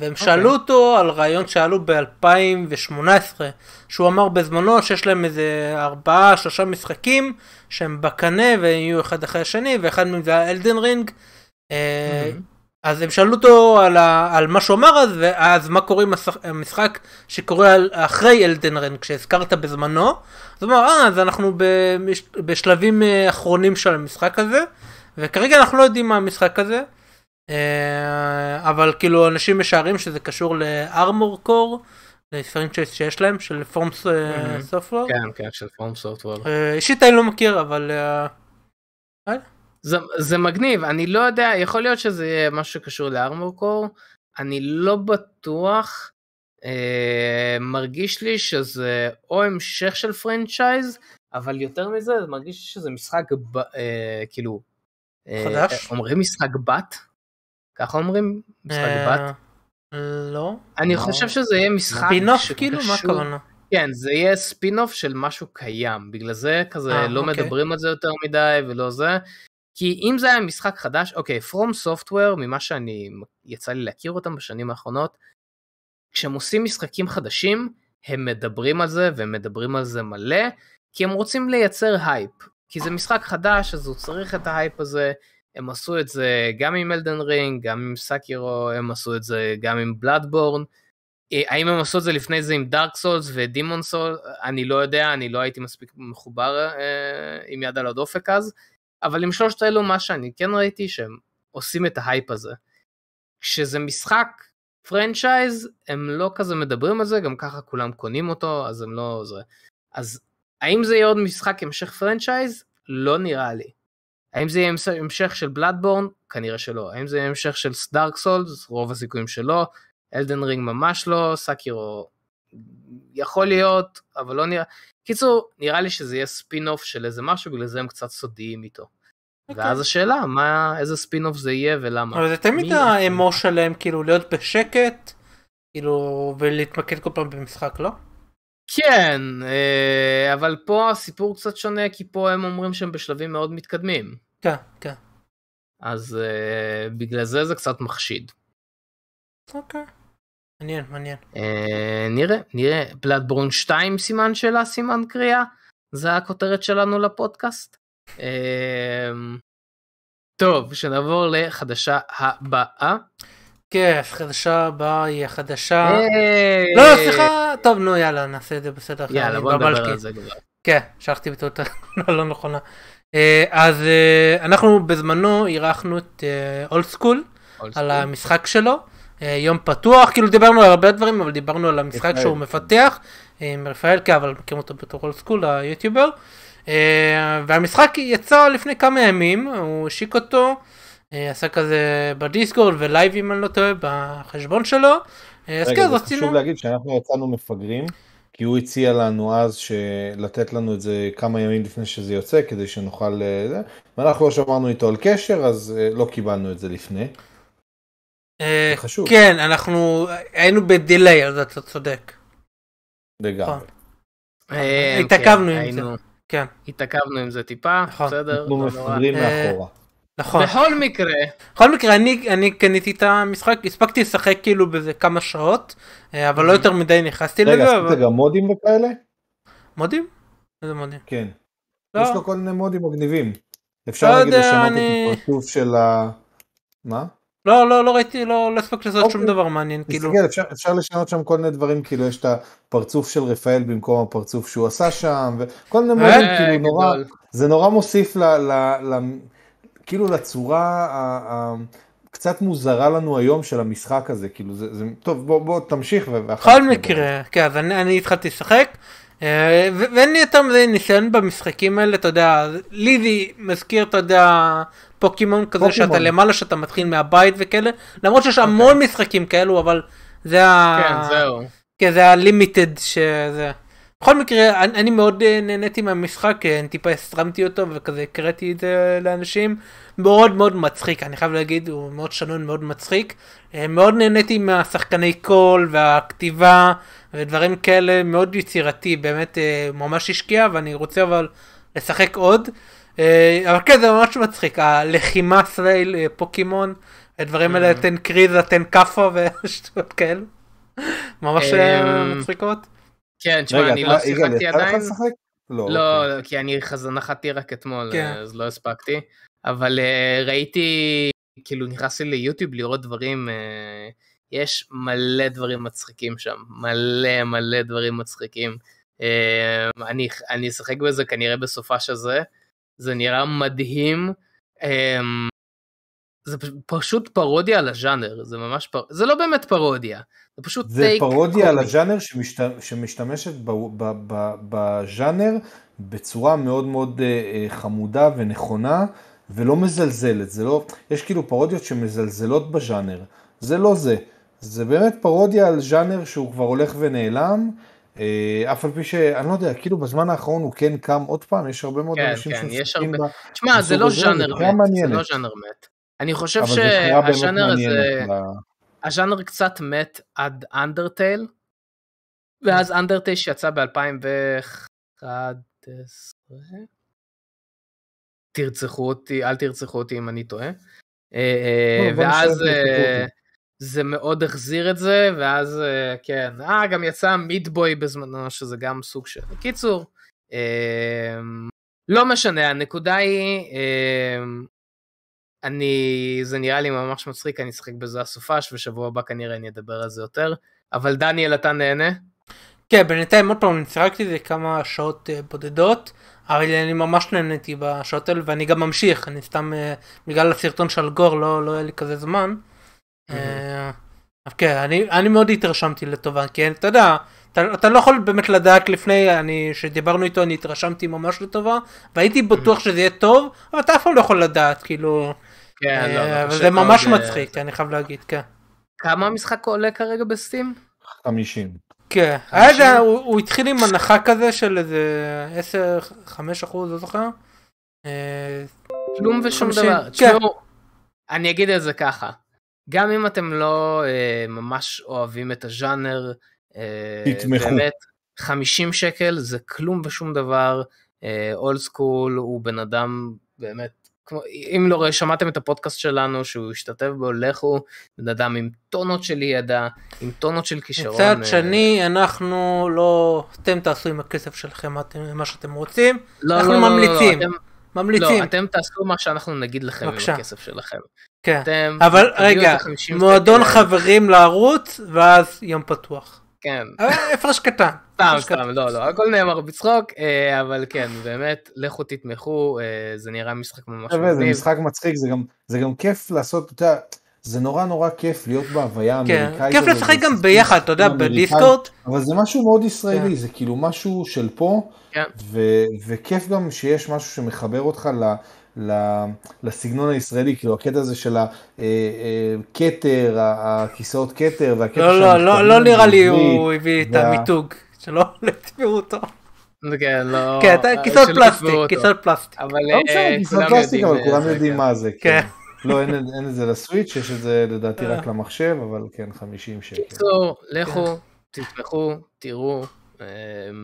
והם אוקיי. שאלו אותו על רעיון שעלו ב-2018, שהוא אמר בזמנו שיש להם איזה ארבעה, שלושה משחקים שהם בקנה והם יהיו אחד אחרי השני, ואחד מהם זה האלדן רינג. אה, אז הם שאלו אותו על, ה, על מה שהוא אמר אז, ואז מה קורה עם המשחק שקורה על, אחרי אלדן רינג, שהזכרת בזמנו. אז הוא אמר, אה, אז אנחנו במש, בשלבים אה, אחרונים של המשחק הזה, וכרגע אנחנו לא יודעים מה המשחק הזה, אבל כאילו אנשים משערים שזה קשור לארמור קור, לפרנצ'ייס שיש להם, של פורמס Mhm. סופטוור. כן, כן, של פורם סופטוור. אה, אישית אני לא מכיר, אבל אה, זה, זה מגניב, אני לא יודע, יכול להיות שזה יהיה משהו שקשור לארמור קור, אני לא בטוח, אה, מרגיש לי שזה או המשך של פרנצ'ייז, אבל יותר מזה, זה מרגיש לי שזה משחק, ב, אה, כאילו, אה, חדש? אומרים משחק בת? ככה אומרים? משחק אה, בת? לא. אני לא. חושב שזה יהיה משחק ספינוף כאילו? מה הכוונה? כן, זה יהיה ספין-אוף של משהו קיים, בגלל זה כזה אה, לא אוקיי. מדברים על זה יותר מדי ולא זה. כי אם זה היה משחק חדש, אוקיי, From Software, ממה שאני, יצא לי להכיר אותם בשנים האחרונות, כשהם עושים משחקים חדשים, הם מדברים על זה, והם מדברים על זה מלא, כי הם רוצים לייצר הייפ. כי זה משחק חדש, אז הוא צריך את ההייפ הזה. הם עשו את זה גם עם Elden Ring, גם עם Sekiro, הם עשו את זה גם עם Bloodborne. אה, האם הם עשו את זה לפני זה עם Dark Souls ו Demon's Souls? אני לא יודע, אני לא הייתי מספיק מחובר אה, עם יד על הדופק אז, אבל עם שלושת אלו מה שאני כן ראיתי שהם עושים את ההייפ הזה. כשזה משחק franchise הם לא כזה מדברים על זה, גם ככה כולם קונים אותו, אז הם לא זה. אז האם זה יהיה עוד משחק המשך franchise? לא נראה לי. האם זה יהיה המשך של Bloodborne? כנראה שלא. האם זה יהיה המשך של Dark Souls? רוב הסיכויים שלא. Elden Ring ממש לא, Sekiro יכול להיות, אבל לא נראה. קיצור, נראה לי שזה יהיה ספין אוף של איזה משהו, בגלל זה הם קצת סודיים איתו. אוקיי. ואז השאלה, מה, איזה ספין אוף זה יהיה ולמה. אבל זה תמיד מי- ה M.O. שלהם כאילו להיות בשקט, כאילו ולהתמקד כל פעם במשחק לא? כן, אה, אבל פה הסיפור קצת שונה, כי פה הם אומרים שהם בשלבים מאוד מתקדמים. כן, כן. אז אה, בגלל זה זה קצת מחשיד. אוקיי. מעניין, מעניין. אה, נראה, נראה. בלאדבורן 2 סימן שאלה, סימן קריאה. זה הכותרת שלנו לפודקאסט. טוב, שנעבור לחדשה הבאה. כן, אז חדשה הבאה היא החדשה... אה, לא, סליחה, טוב נו יאללה נעשה את זה בסדר. יאללה, בוא נדבר. על זה כבר. כן, שלחתי בטעות לא נכונה. אה, אז אה, אנחנו בזמנו אירחנו את Old School על המשחק שלו. אה, יום פתוח, כאילו דיברנו על הרבה דברים, אבל דיברנו על המשחק. שהוא מפתח, אה, עם רפאל קה, אבל מכירים אותו בתור Old School, היוטיובר. אה, והמשחק יצא לפני כמה ימים, הוא השיק אותו, אה, עשה כזה ב Discord ו live אם אני לא טועה, בחשבון שלו. אה, אז רגע, כן, זה רצינו... חשוב להגיד שאנחנו יצאנו מפגרים, כי הוא הציע לנו אז לתת לנו את זה כמה ימים לפני שזה יוצא, כדי שנוכל... אה, זה, ואנחנו לא שמרנו איתו על קשר, אז אה, לא קיבלנו את זה לפני. אה, זה חשוב. כן, אנחנו היינו ב delay, אז אתה צודק. לגמרי. נכון. אה, התעכבנו כן, עם היינו- כן, התעכבנו עם זה טיפה, נכון. בסדר, אנחנו לא. מפגרים אה, מאחורה. נכון. בכל מקרה, בכל מקרה, אני, אני קניתי את המשחק, הספקתי לשחק כאילו באיזה כמה שעות, אה, אבל לא יותר מדי נכנסתי רגע, לזה, עשית אבל... גם מודים וכאלה? מודים? איזה מודים? כן. לא. יש לו כל מיני מודים מגניבים. לא אפשר נגיד יודע, לשנות אני- את הפרצוף של ה... מה? לא, לא, לא ראיתי, לא, לא הספקתי לעשות שום אוקיי. דבר מעניין, כאילו. תסתכל, אפשר, אפשר לשנות שם כל מיני דברים, כאילו יש את הפרצוף של רפאל במקום הפרצוף שהוא עשה שם, וכל מיני מודים, אה, כאילו נורא, גדול. זה נורא מוסיף ל, ל, ל, כאילו לצורה ה, ה, קצת מוזרה לנו היום של המשחק הזה, כאילו זה, זה טוב בוא, בוא תמשיך ואחר בכל. מקרה, כן, אז אני, אני התחלתי לשחק, אה, ו- ואין לי יותר מדי ניסיון במשחקים האלה, אתה יודע, לי זה מזכיר, אתה יודע, פוקימון כזה פוקימון. שאתה למעלה, שאתה מתחיל מהבית וכאלה, למרות שיש המון משחקים כאלו, אבל זה ה... כן, זהו. כן, זה הלימיטד שזה. בכל מקרה, אני, אני מאוד אה, נהניתי מהמשחק, אה, אני טיפה הסטרמתי אותו וכזה הקראתי את זה לאנשים. מאוד מאוד מצחיק, אני חייב להגיד, הוא מאוד שנון, מאוד מצחיק. אה, מאוד נהניתי מהשחקני קול והכתיבה ודברים כאלה, מאוד יצירתי, באמת ממש השקיע, ואני רוצה אבל לשחק עוד. אבל כן, זה ממש מצחיק, הלחימה סלייל פוקימון, הדברים האלה, תן קריזה, תן כאפה [LAUGHS] ושטויות כאלו. ממש אמ, מצחיקות. כן, תשמע, אני לא שיחקתי עדיין. לשחק? לא. אוקיי. לא, כי אני נחתתי רק אתמול, כן. אז לא הספקתי. אבל אה, ראיתי, כאילו נכנסתי ליוטיוב לראות דברים, אה, יש מלא דברים מצחיקים שם, מלא מלא דברים מצחיקים. אה, אני אני אשחק בזה כנראה בסופה הזה, זה נראה מדהים. זה פשוט פרודיה על הז'אנר, זה ממש פר... זה לא באמת פרודיה, זה פשוט זה טייק פרודיה על קומי. הז'אנר שמשת... שמשתמשת ב... ב... ב... בז'אנר בצורה מאוד מאוד אה, אה, חמודה ונכונה ולא מזלזלת, זה לא, יש כאילו פרודיות שמזלזלות בז'אנר, זה לא זה, זה באמת פרודיה על ז'אנר שהוא כבר הולך ונעלם, אה, אף על פי שאני לא יודע, כאילו בזמן האחרון הוא כן קם עוד פעם, יש הרבה מאוד כן, אנשים כן, יש שמשחקים הרבה- ב... תשמע, זה לא ז'אנר מת, זה. לא ז'אנר מת. אני חושב שהז'אנר הזה, מעניינת. ל- הז'אנר קצת מת עד אנדרטייל, ואז אנדרטייל שיצא ב-2011, תרצחו אותי, אל תרצחו אותי אם אני טועה. אה, בוא ואז אה. זה מאוד החזיר את זה, ואז אה, כן, אה, גם יצא מידבוי בזמנו, שזה גם סוג של... בקיצור, אה, לא משנה, הנקודה היא, אה, אני, זה נראה לי ממש מצחיק, אני אשחק בזה הסופש, ושבוע הבא כנראה אני אדבר על זה יותר. אבל דניאל, אתה נהנה? כן, בינתיים עוד פעם, אני שיחקתי זה כמה שעות אה, בודדות, אבל אני ממש נהניתי בשעות האלה, ואני גם ממשיך, אני סתם, אה, בגלל הסרטון של גור, לא, לא היה לי כזה זמן. אז כן, אני, אני מאוד התרשמתי לטובה, כי אתה יודע, אתה, אתה לא יכול באמת לדעת לפני, אני, שדיברנו איתו, אני התרשמתי ממש לטובה, והייתי בטוח שזה יהיה טוב, אבל אתה אף פעם לא יכול לדעת, כאילו, כן, לא, אה, לא, אבל קשה זה ממש אה, מצחיק, אני חייב להגיד, כן. כמה המשחק עולה כרגע בסטים? 50. כן, היה איזה, הוא, התחיל עם הנחה כזה של איזה 10-5 אחוז, לא זוכר. אה, כלום ושום 50, דבר. כן. תשמעו, אני אגיד את זה ככה, גם אם אתם לא אה, ממש אוהבים את הז'אנר, אה, תתמכו. באמת, 50 שקל זה כלום ושום דבר, אולד סקול הוא בן אדם באמת, כמו, אם לא שמעתם את הפודקאסט שלנו שהוא השתתף בו, לכו, בן אדם עם טונות של ידע, עם טונות של כישרון. מצד אה, שני, אנחנו לא, אתם תעשו עם הכסף שלכם מה אתם- מה שאתם רוצים, לא, אנחנו לא, לא, לא, לא, ממליצים. אתם- ממליצים, לא, אתם תעשו מה שאנחנו נגיד לכם עם בבקשה. הכסף שלכם. כן. אתם אבל רגע, את ה-50 מועדון חברים לערוץ, ואז יום פתוח. כן, אבל הפרש קטן. סתם, סתם. לא, לא, הכל נאמר בצחוק, אה, אבל כן, באמת, לכו תתמכו, אה, זה נראה משחק ממש חבר'ה, זה מגניב. משחק מצחיק, זה גם, זה גם כיף לעשות, אתה יודע, זה נורא נורא כיף להיות בהוויה כן, האמריקאית. כיף הזאת, לשחק גם ביחד, אתה יודע, בדיסקורד. אבל זה משהו מאוד ישראלי, כן. זה כאילו משהו של פה, כן. וכיף גם שיש משהו שמחבר אותך ל... ל- לסגנון הישראלי, כאילו הקטע הזה של הכתר, הכיסאות כתר, והקטע לא, של לא, לא, המכתבים לא נראה לי הוא הביא את המיתוג, שלא [LAUGHS] יתבעו אותו. כן, לא... כן, אה, כיסאות שלא פלסטיק. כיסאות פלסטיק. אבל לא אה, משנה, כיסאות פלסטיק, אבל כולם אה, זה, יודעים כן. מה זה, כן. כן. לא, אין את זה לסוויץ', יש את זה לדעתי רק למחשב, אבל כן, 50 שקל. קיצור, לכו, תתמכו, תראו, אה,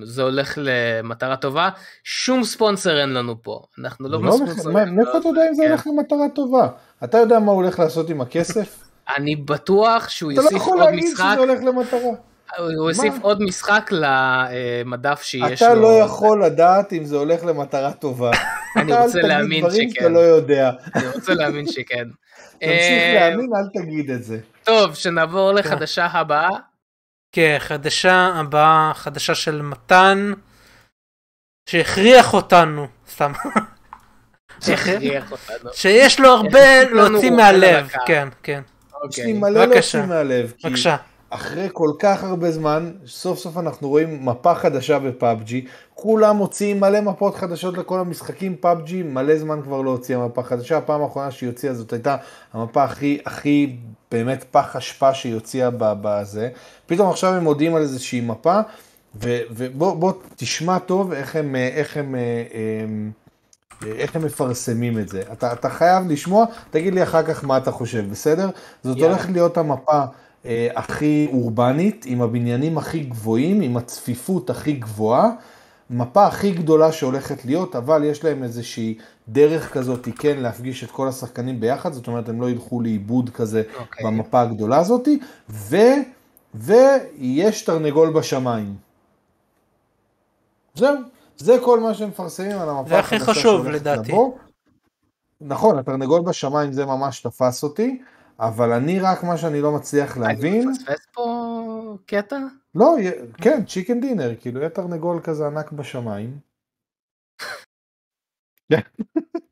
זה הולך למטרה טובה. שום ספונסר אין לנו פה. אנחנו לא לא, בספונסר. מה- מאיפה אתה יודע אם זה כן. הולך למטרה טובה? אתה יודע מה הוא הולך לעשות עם הכסף? אני בטוח שהוא אתה לא יוסיף יכול עוד להגיד משחק, שזה הולך למטרה. הוא יוסיף מה? עוד משחק למדף שיש לו. אתה לא יכול לדעת אם זה הולך למטרה טובה. [LAUGHS] אני אתה אל רוצה תגיד להאמין דברים שכן. שאתה לא יודע. אני רוצה להאמין שכן. תמשיך אה, להאמין, אל תגיד את זה. טוב, שנעבור לחדשה הבאה. כן, חדשה הבאה, חדשה של מתן, שהכריח אותנו, סתם, שהכריח אותנו. שיש לו הרבה להוציא מהלב. כן, כן, יש לי אוקיי. מלא. להוציא מהלב. בבקשה. אחרי כל כך הרבה זמן, סוף סוף אנחנו רואים מפה חדשה ב PUBG. כולם מוציאים מלא מפות חדשות לכל המשחקים. PUBG מלא זמן כבר לא הוציאה מפה חדשה. הפעם האחרונה שהיא הוציאה זאת הייתה המפה הכי, הכי באמת פח אשפה שהיא הוציאה בזה. פתאום עכשיו הם מודיעים על איזושהי מפה, ו- ובוא בוא תשמע טוב איך הם, אה, איך הם, אה, אה, איך הם מפרסמים את זה. אתה, אתה חייב לשמוע, תגיד לי אחר כך מה אתה חושב, בסדר? זאת יאללה. הולכת להיות המפה אה, הכי אורבנית, עם הבניינים הכי גבוהים, עם הצפיפות הכי גבוהה. מפה הכי גדולה שהולכת להיות, אבל יש להם איזושהי דרך כזאת, כן, להפגיש את כל השחקנים ביחד, זאת אומרת, הם לא ילכו לאיבוד כזה אוקיי. במפה הגדולה הזאת, ו, ויש תרנגול בשמיים. זהו, זה כל מה שהם מפרסמים על המפה זה הכי חשוב, לדעתי. לבוא. נכון, התרנגול בשמיים זה ממש תפס אותי, אבל אני רק מה שאני לא מצליח אני להבין, מפספס פה קטע? לא, כן, צ'יקן דינר, כאילו יהיה תרנגול כזה ענק בשמיים.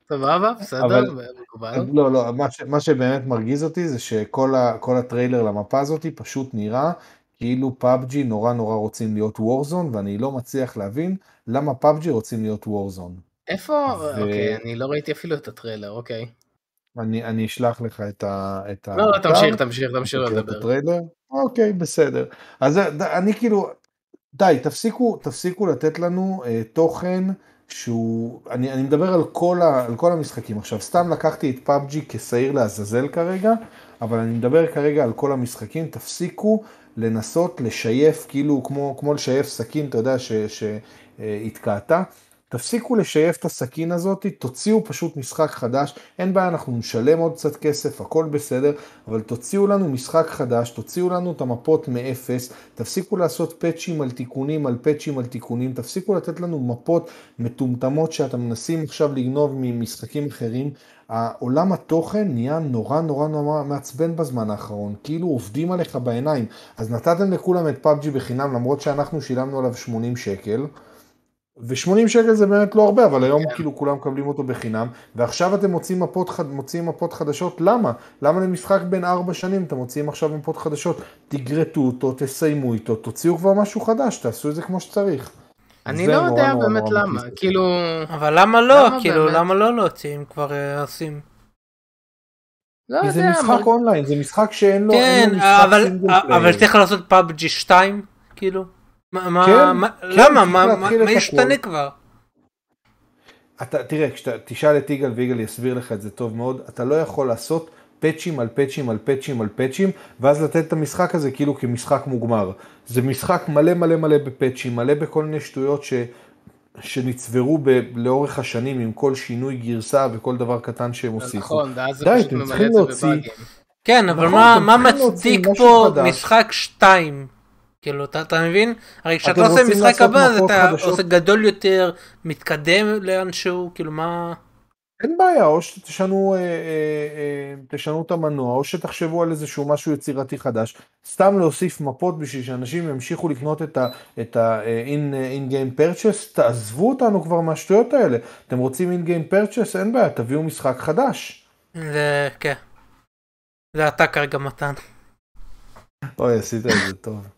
סבבה, בסדר, מקובל. לא, לא, מה, ש, מה שבאמת מרגיז אותי זה שכל ה, הטריילר למפה הזאת פשוט נראה כאילו PUBG נורא נורא רוצים להיות Warzone, ואני לא מצליח להבין למה PUBG רוצים להיות Warzone. איפה? ו- אוקיי, אני לא ראיתי אפילו את הטריילר, אוקיי. אני, אני אשלח לך את ה... את לא, לא, האתר, תמשיך, תמשיך, תמשיך תראה את לדבר. הטריילר. אוקיי, בסדר. אז אני כאילו, די, תפסיקו, תפסיקו לתת לנו אה, תוכן שהוא, אני, אני מדבר על כל, ה, על כל המשחקים. עכשיו, סתם לקחתי את פאבג'י כשעיר לעזאזל כרגע, אבל אני מדבר כרגע על כל המשחקים. תפסיקו לנסות לשייף, כאילו כמו, כמו לשייף סכין, אתה יודע, שהתקעתה. תפסיקו לשייף את הסכין הזאת, תוציאו פשוט משחק חדש, אין בעיה, אנחנו נשלם עוד קצת כסף, הכל בסדר, אבל תוציאו לנו משחק חדש, תוציאו לנו את המפות מאפס, תפסיקו לעשות פאצ'ים על תיקונים על פאצ'ים על תיקונים, תפסיקו לתת לנו מפות מטומטמות שאתם מנסים עכשיו לגנוב ממשחקים אחרים. העולם התוכן נהיה נורא נורא נורא מעצבן בזמן האחרון, כאילו עובדים עליך בעיניים. אז נתתם לכולם את פאבג'י בחינם למרות שאנחנו שילמנו עליו 80 שקל. ו-80 שקל זה באמת לא הרבה, אבל היום כן. כאילו כולם מקבלים אותו בחינם, ועכשיו אתם מוצאים מפות, חד- מוציאים מפות חדשות, למה? למה למשחק בין 4 שנים אתם מוציאים עכשיו מפות חדשות? תגרטו אותו, תסיימו איתו, תוציאו כבר משהו חדש, תעשו את זה כמו שצריך. אני לא נורא יודע נורא באמת נורא למה, אותי. כאילו... אבל למה לא? למה כאילו, באמת? למה לא להוציא אם כבר אה, עושים? לא כי זה יודע, משחק מרג- אונליין, זה משחק שאין לו, כן, אין לו משחק אבל אבל. צריך לעשות PUBG 2? כאילו? מה- מה- כן, מה- כן, למה? מה- ישתנה. כבר? אתה, תראה, כשאתה תשאל את יגאל ויגאל יסביר לך את זה טוב מאוד, אתה לא יכול לעשות פאצ'ים על פאצ'ים על פאצ'ים על פאצ'ים, ואז לתת את המשחק הזה כאילו כמשחק מוגמר. זה משחק מלא מלא מלא בפאצ'ים, מלא בכל מיני שטויות ש, שנצברו ב, לאורך השנים עם כל שינוי גרסה וכל דבר קטן שהם הוסיפו. נכון, ואז זה די, פשוט ממלא את זה בבאגים. כן, אבל נכון, מה מה מצדיק פה. משחק 2? כאילו, אתה אתה מבין? הרי כשאתה עושה משחק הבא, אז אתה חדשות? עושה גדול יותר, מתקדם לאנשהו, כאילו מה... אין בעיה, או שתשנו אה, אה, אה, תשנו את המנוע, או שתחשבו על איזשהו משהו יצירתי חדש. סתם להוסיף מפות בשביל שאנשים ימשיכו לקנות את ה-in-game purchase, תעזבו אותנו כבר מהשטויות האלה. אתם רוצים in-game purchase, אין בעיה, תביאו משחק חדש. זה, כן. זה אתה כרגע מתן. אוי, עשית את זה טוב.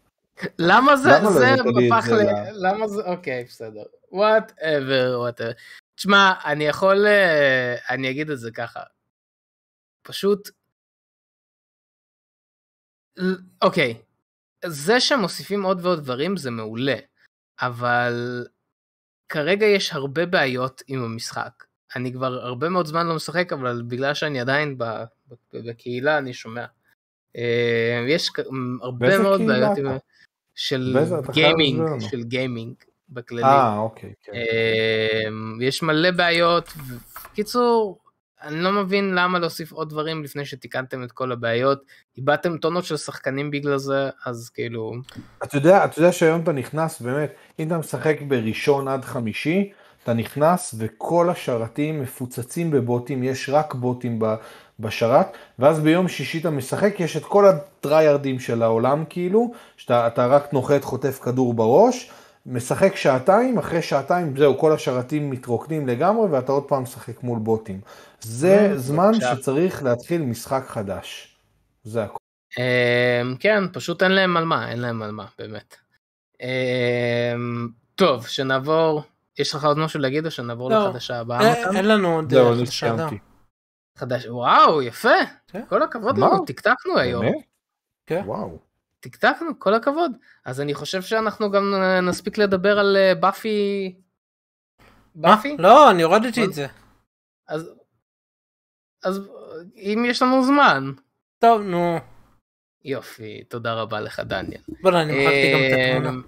למה זה, למה לא זה את הפך ל... למה זה, אוקיי, בסדר. whatever, whatever. תשמע, אני יכול, אה, אני אגיד את זה ככה. פשוט, אוקיי, זה שמוסיפים עוד ועוד דברים זה מעולה, אבל כרגע יש הרבה בעיות עם המשחק. אני כבר הרבה מאוד זמן לא משחק, אבל בגלל שאני עדיין בקהילה אני שומע. אה, יש הרבה מאוד בעיות? עם... של גיימינג. של גיימינג בכללי. אה, אוקיי, כן. אמ, יש מלא בעיות. קיצור, אני לא מבין למה להוסיף עוד דברים לפני שתיקנתם את כל הבעיות. איבדתם טונות של שחקנים בגלל זה, אז כאילו... אתה יודע, אתה יודע שהיום אתה נכנס, באמת, אם אתה משחק בראשון עד חמישי, אתה נכנס וכל השרתים מפוצצים בבוטים, יש רק בוטים ב- בשרת, ואז ביום שישי אתה משחק, יש את כל הטריירדים של העולם כאילו, שאתה אתה רק נוחת, חוטף כדור בראש, משחק שעתיים, אחרי שעתיים זהו, כל השרתים מתרוקנים לגמרי, ואתה עוד פעם משחק מול בוטים. זה אה, זמן. שצריך להתחיל משחק חדש. זה הכל. אמ, כן, פשוט אין להם על מה, אין להם על מה, באמת. אמ, טוב, שנעבור... יש לך עוד משהו להגיד או שנעבור לא. לחדשה הבאה? אה? אין לנו עוד אה, אני חדשה, לא. חדש, וואו, יפה. כן. כל הכבוד מה? לנו, טקטקנו היום. כן. וואו. טקטקנו, כל הכבוד. אז אני חושב שאנחנו גם אה, נספיק לדבר על אה, באפי... באפי? לא, אני הורדתי את זה. אז... אז אם יש לנו זמן. טוב, נו. יופי, תודה רבה לך דניאל. בוא'נה, אני מחקתי גם את התמונה.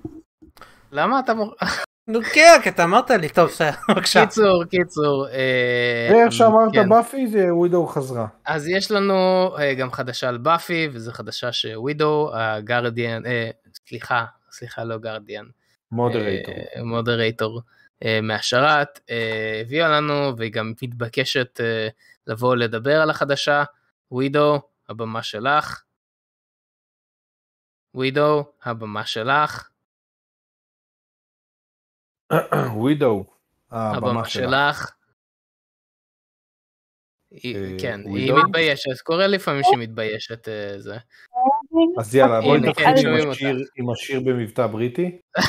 למה אתה מור... [LAUGHS] נו, כן, כי אתה אמרת לי, טוב, [LAUGHS] בבקשה. קיצור, קיצור. אה, ואיך שאמרת כן. באפי זה ווידו חזרה. אז יש לנו אה, גם חדשה על באפי, וזו חדשה שווידו, הגרדיאן, אה, סליחה, סליחה, לא גרדיאן. מודרייטור. מודרייטור מהשרת, אה, הביאה לנו והיא גם מתבקשת לבוא לדבר על החדשה. ווידו, הבמה שלך. ווידו, הבמה שלך. [CLEARS THROAT] ווידו. הבמה שלך. אה, כן, היא? מתביישת, קורה לפעמים שהיא מתביישת אה, זה. אז יאללה בואי נתחיל כן, עם השיר- במבטא בריטי. [LAUGHS]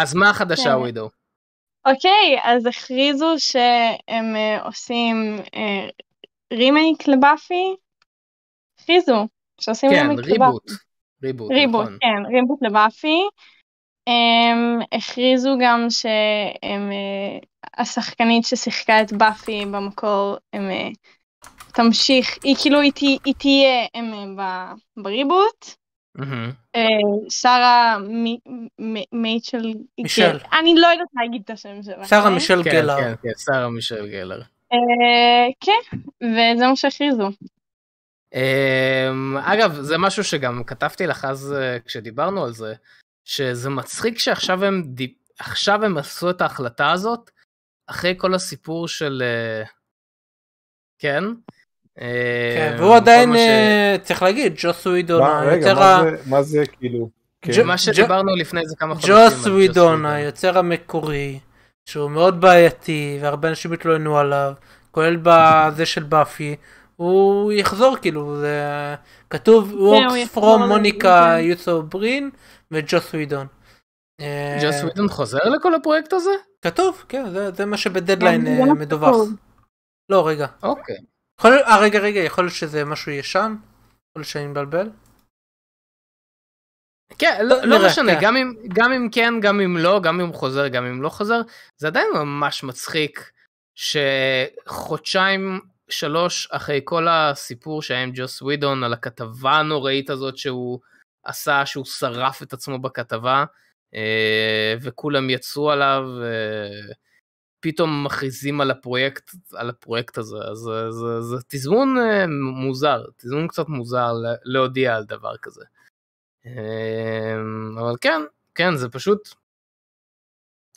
אז מה החדשה כן. ווידו? אוקיי, אז הכריזו שהם אה, עושים אה, רימייק לבאפי. הכריזו שעושים כן, רימייק לבאפי. ריבוט. ריבוט, ריבוט, נכון. כן, ריבוט לבאפי. הם הכריזו גם שהם, אה, השחקנית ששיחקה את באפי במקור, הם, אה, תמשיך, היא כאילו, היא תה- היא תהיה הם, אה, בריבוט. שרה מייצ'ל, מישל. אני לא יודעת להגיד את השם שלה. שרה כן? מישל כן, גלר. כן, כן, שרה מישל גלר. כן, וזה מה שהכריזו. אמ, אגב, זה משהו שגם כתבתי לך אז כשדיברנו על זה, שזה מצחיק שעכשיו הם, דיב- עכשיו הם עשו את ההחלטה הזאת, אחרי כל הסיפור של... אה, כן? כן, אמ, והוא עדיין, ש- אה, צריך להגיד, ג'וס ווידון, היוצר ה... זה- מה זה כאילו. כן. ג'ו- מה שדיברנו לפני זה כמה חודשים. ג'וס ווידון. היוצר המקורי, שהוא מאוד בעייתי, והרבה אנשים התלוננו עליו, כולל בזה של באפי, הוא יחזור כאילו, זה כתוב הוא Works from מוניקה כן. יוסו ברין וג'וס ווידון. אה, ג'וס ווידון חוזר לכל הפרויקט הזה? כתוב, כן, זה- זה מה שבדדליין כן, אה, מה מדווח. לא, רגע. אוקיי. יכול אה, רגע, רגע, יכול להיות שזה משהו ישן? יכול להיות שאני מבלבל? כן, לא, לא נראה, משנה, כן. גם אם, גם אם כן, גם אם לא, גם אם חוזר, גם אם לא חוזר, זה עדיין ממש מצחיק שחודשיים, שלוש אחרי כל הסיפור שהיה עם ג'וס ווידון על הכתבה הנוראית הזאת שהוא עשה, שהוא שרף את עצמו בכתבה, אה, וכולם יצאו עליו, אה, פתאום מכריזים על הפרויקט, על הפרויקט הזה, אז זה, תזמון אה, מוזר, תזמון קצת מוזר לה- להודיע על דבר כזה. אמ, אבל כן, כן, זה פשוט,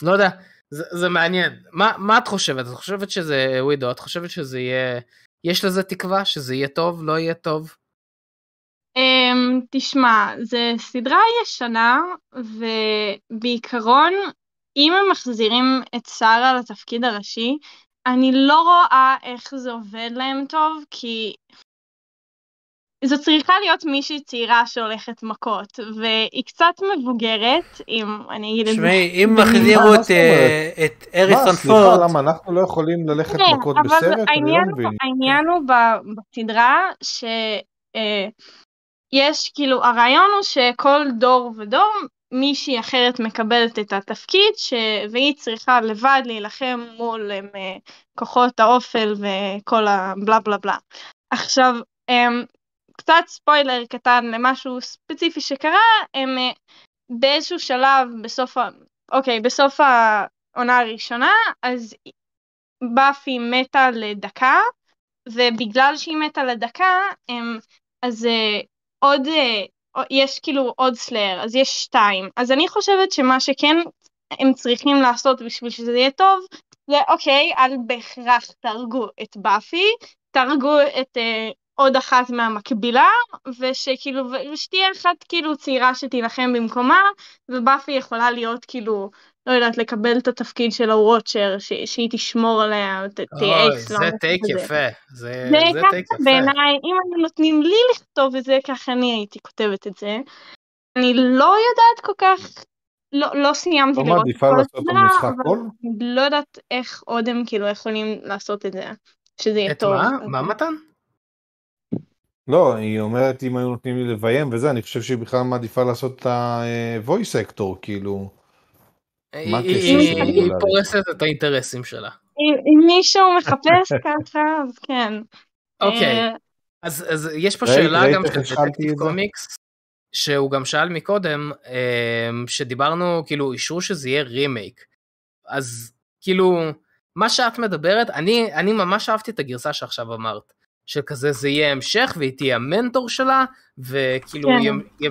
לא יודע, זה, זה מעניין. מה, מה את חושבת? את חושבת שזה ווידו? את חושבת שזה יהיה, יש לזה תקווה שזה יהיה טוב, לא יהיה טוב? Um, תשמע, זה סדרה ישנה, ובעיקרון, אם הם מחזירים את שרה לתפקיד הראשי, אני לא רואה איך זה עובד להם טוב, כי זו צריכה להיות מישהי צעירה שהולכת מכות, והיא קצת מבוגרת, אם אני אגיד את זה. תשמעי, אם החזירו מה את, אה, את מה, אריסון סליחה, למה אנחנו לא יכולים ללכת כן, מכות אבל בסרט? אני לא העניין הוא- בסדרה שיש כאילו הרעיון הוא שכל דור ודור מישהי אחרת מקבלת את התפקיד ש... והיא צריכה לבד להילחם מול אה, כוחות האופל וכל הבלה בלה בלה. עכשיו הם, קצת ספוילר קטן למשהו ספציפי שקרה הם אה, באיזשהו שלב בסוף ה... אוקיי בסוף העונה הראשונה אז באפי מתה לדקה, ובגלל שהיא מתה לדקה, הם, אז אה, עוד, אה, יש כאילו עוד סלאר, אז יש שתיים. אז אני חושבת שמה שכן הם צריכים לעשות בשביל שזה יהיה טוב, זה אוקיי, אל בהכרח תהרגו את באפי, תהרגו את אה, עוד אחת מהמקבילה, ושכאילו, ושתהיה אחת כאילו צעירה שתילחם במקומה, ובאפי יכולה להיות כאילו, לא יודעת, לקבל את התפקיד של הוואצ'ר, ש- שהיא תשמור עליה, ת- אוי, תייעץ לה, זה טייק. יפה. זה זה זה ככה טייק יפה. בעיניי, אם היו נותנים לי לכתוב את זה, ככה אני הייתי כותבת את זה. אני לא יודעת כל כך, לא, לא סיימתי לא לראות את מעדיפה כל לעשות אבל קול? אני לא יודעת איך עוד הם כאילו יכולים לעשות את זה, שזה יהיה את טוב. מה? מה מתן? לא, היא אומרת אם היו נותנים לי לביים וזה, אני חושב שהיא בכלל מעדיפה לעשות את ה-voice actor, כאילו. מה היא- הקשר? פורסת את האינטרסים שלה. אם מישהו מחפש [LAUGHS] ככה, אז כן. אוקיי. אה, אז, אז יש פה שאלה גם של דטקטיב? קומיקס, שהוא גם שאל מקודם, אמ, שדיברנו, כאילו, אישרו שזה יהיה רימייק. אז כאילו, מה שאת מדברת, אני, אני ממש אהבתי את הגרסה שעכשיו אמרת. שכזה זה יהיה המשך והיא תהיה המנטור שלה, וכאילו כן.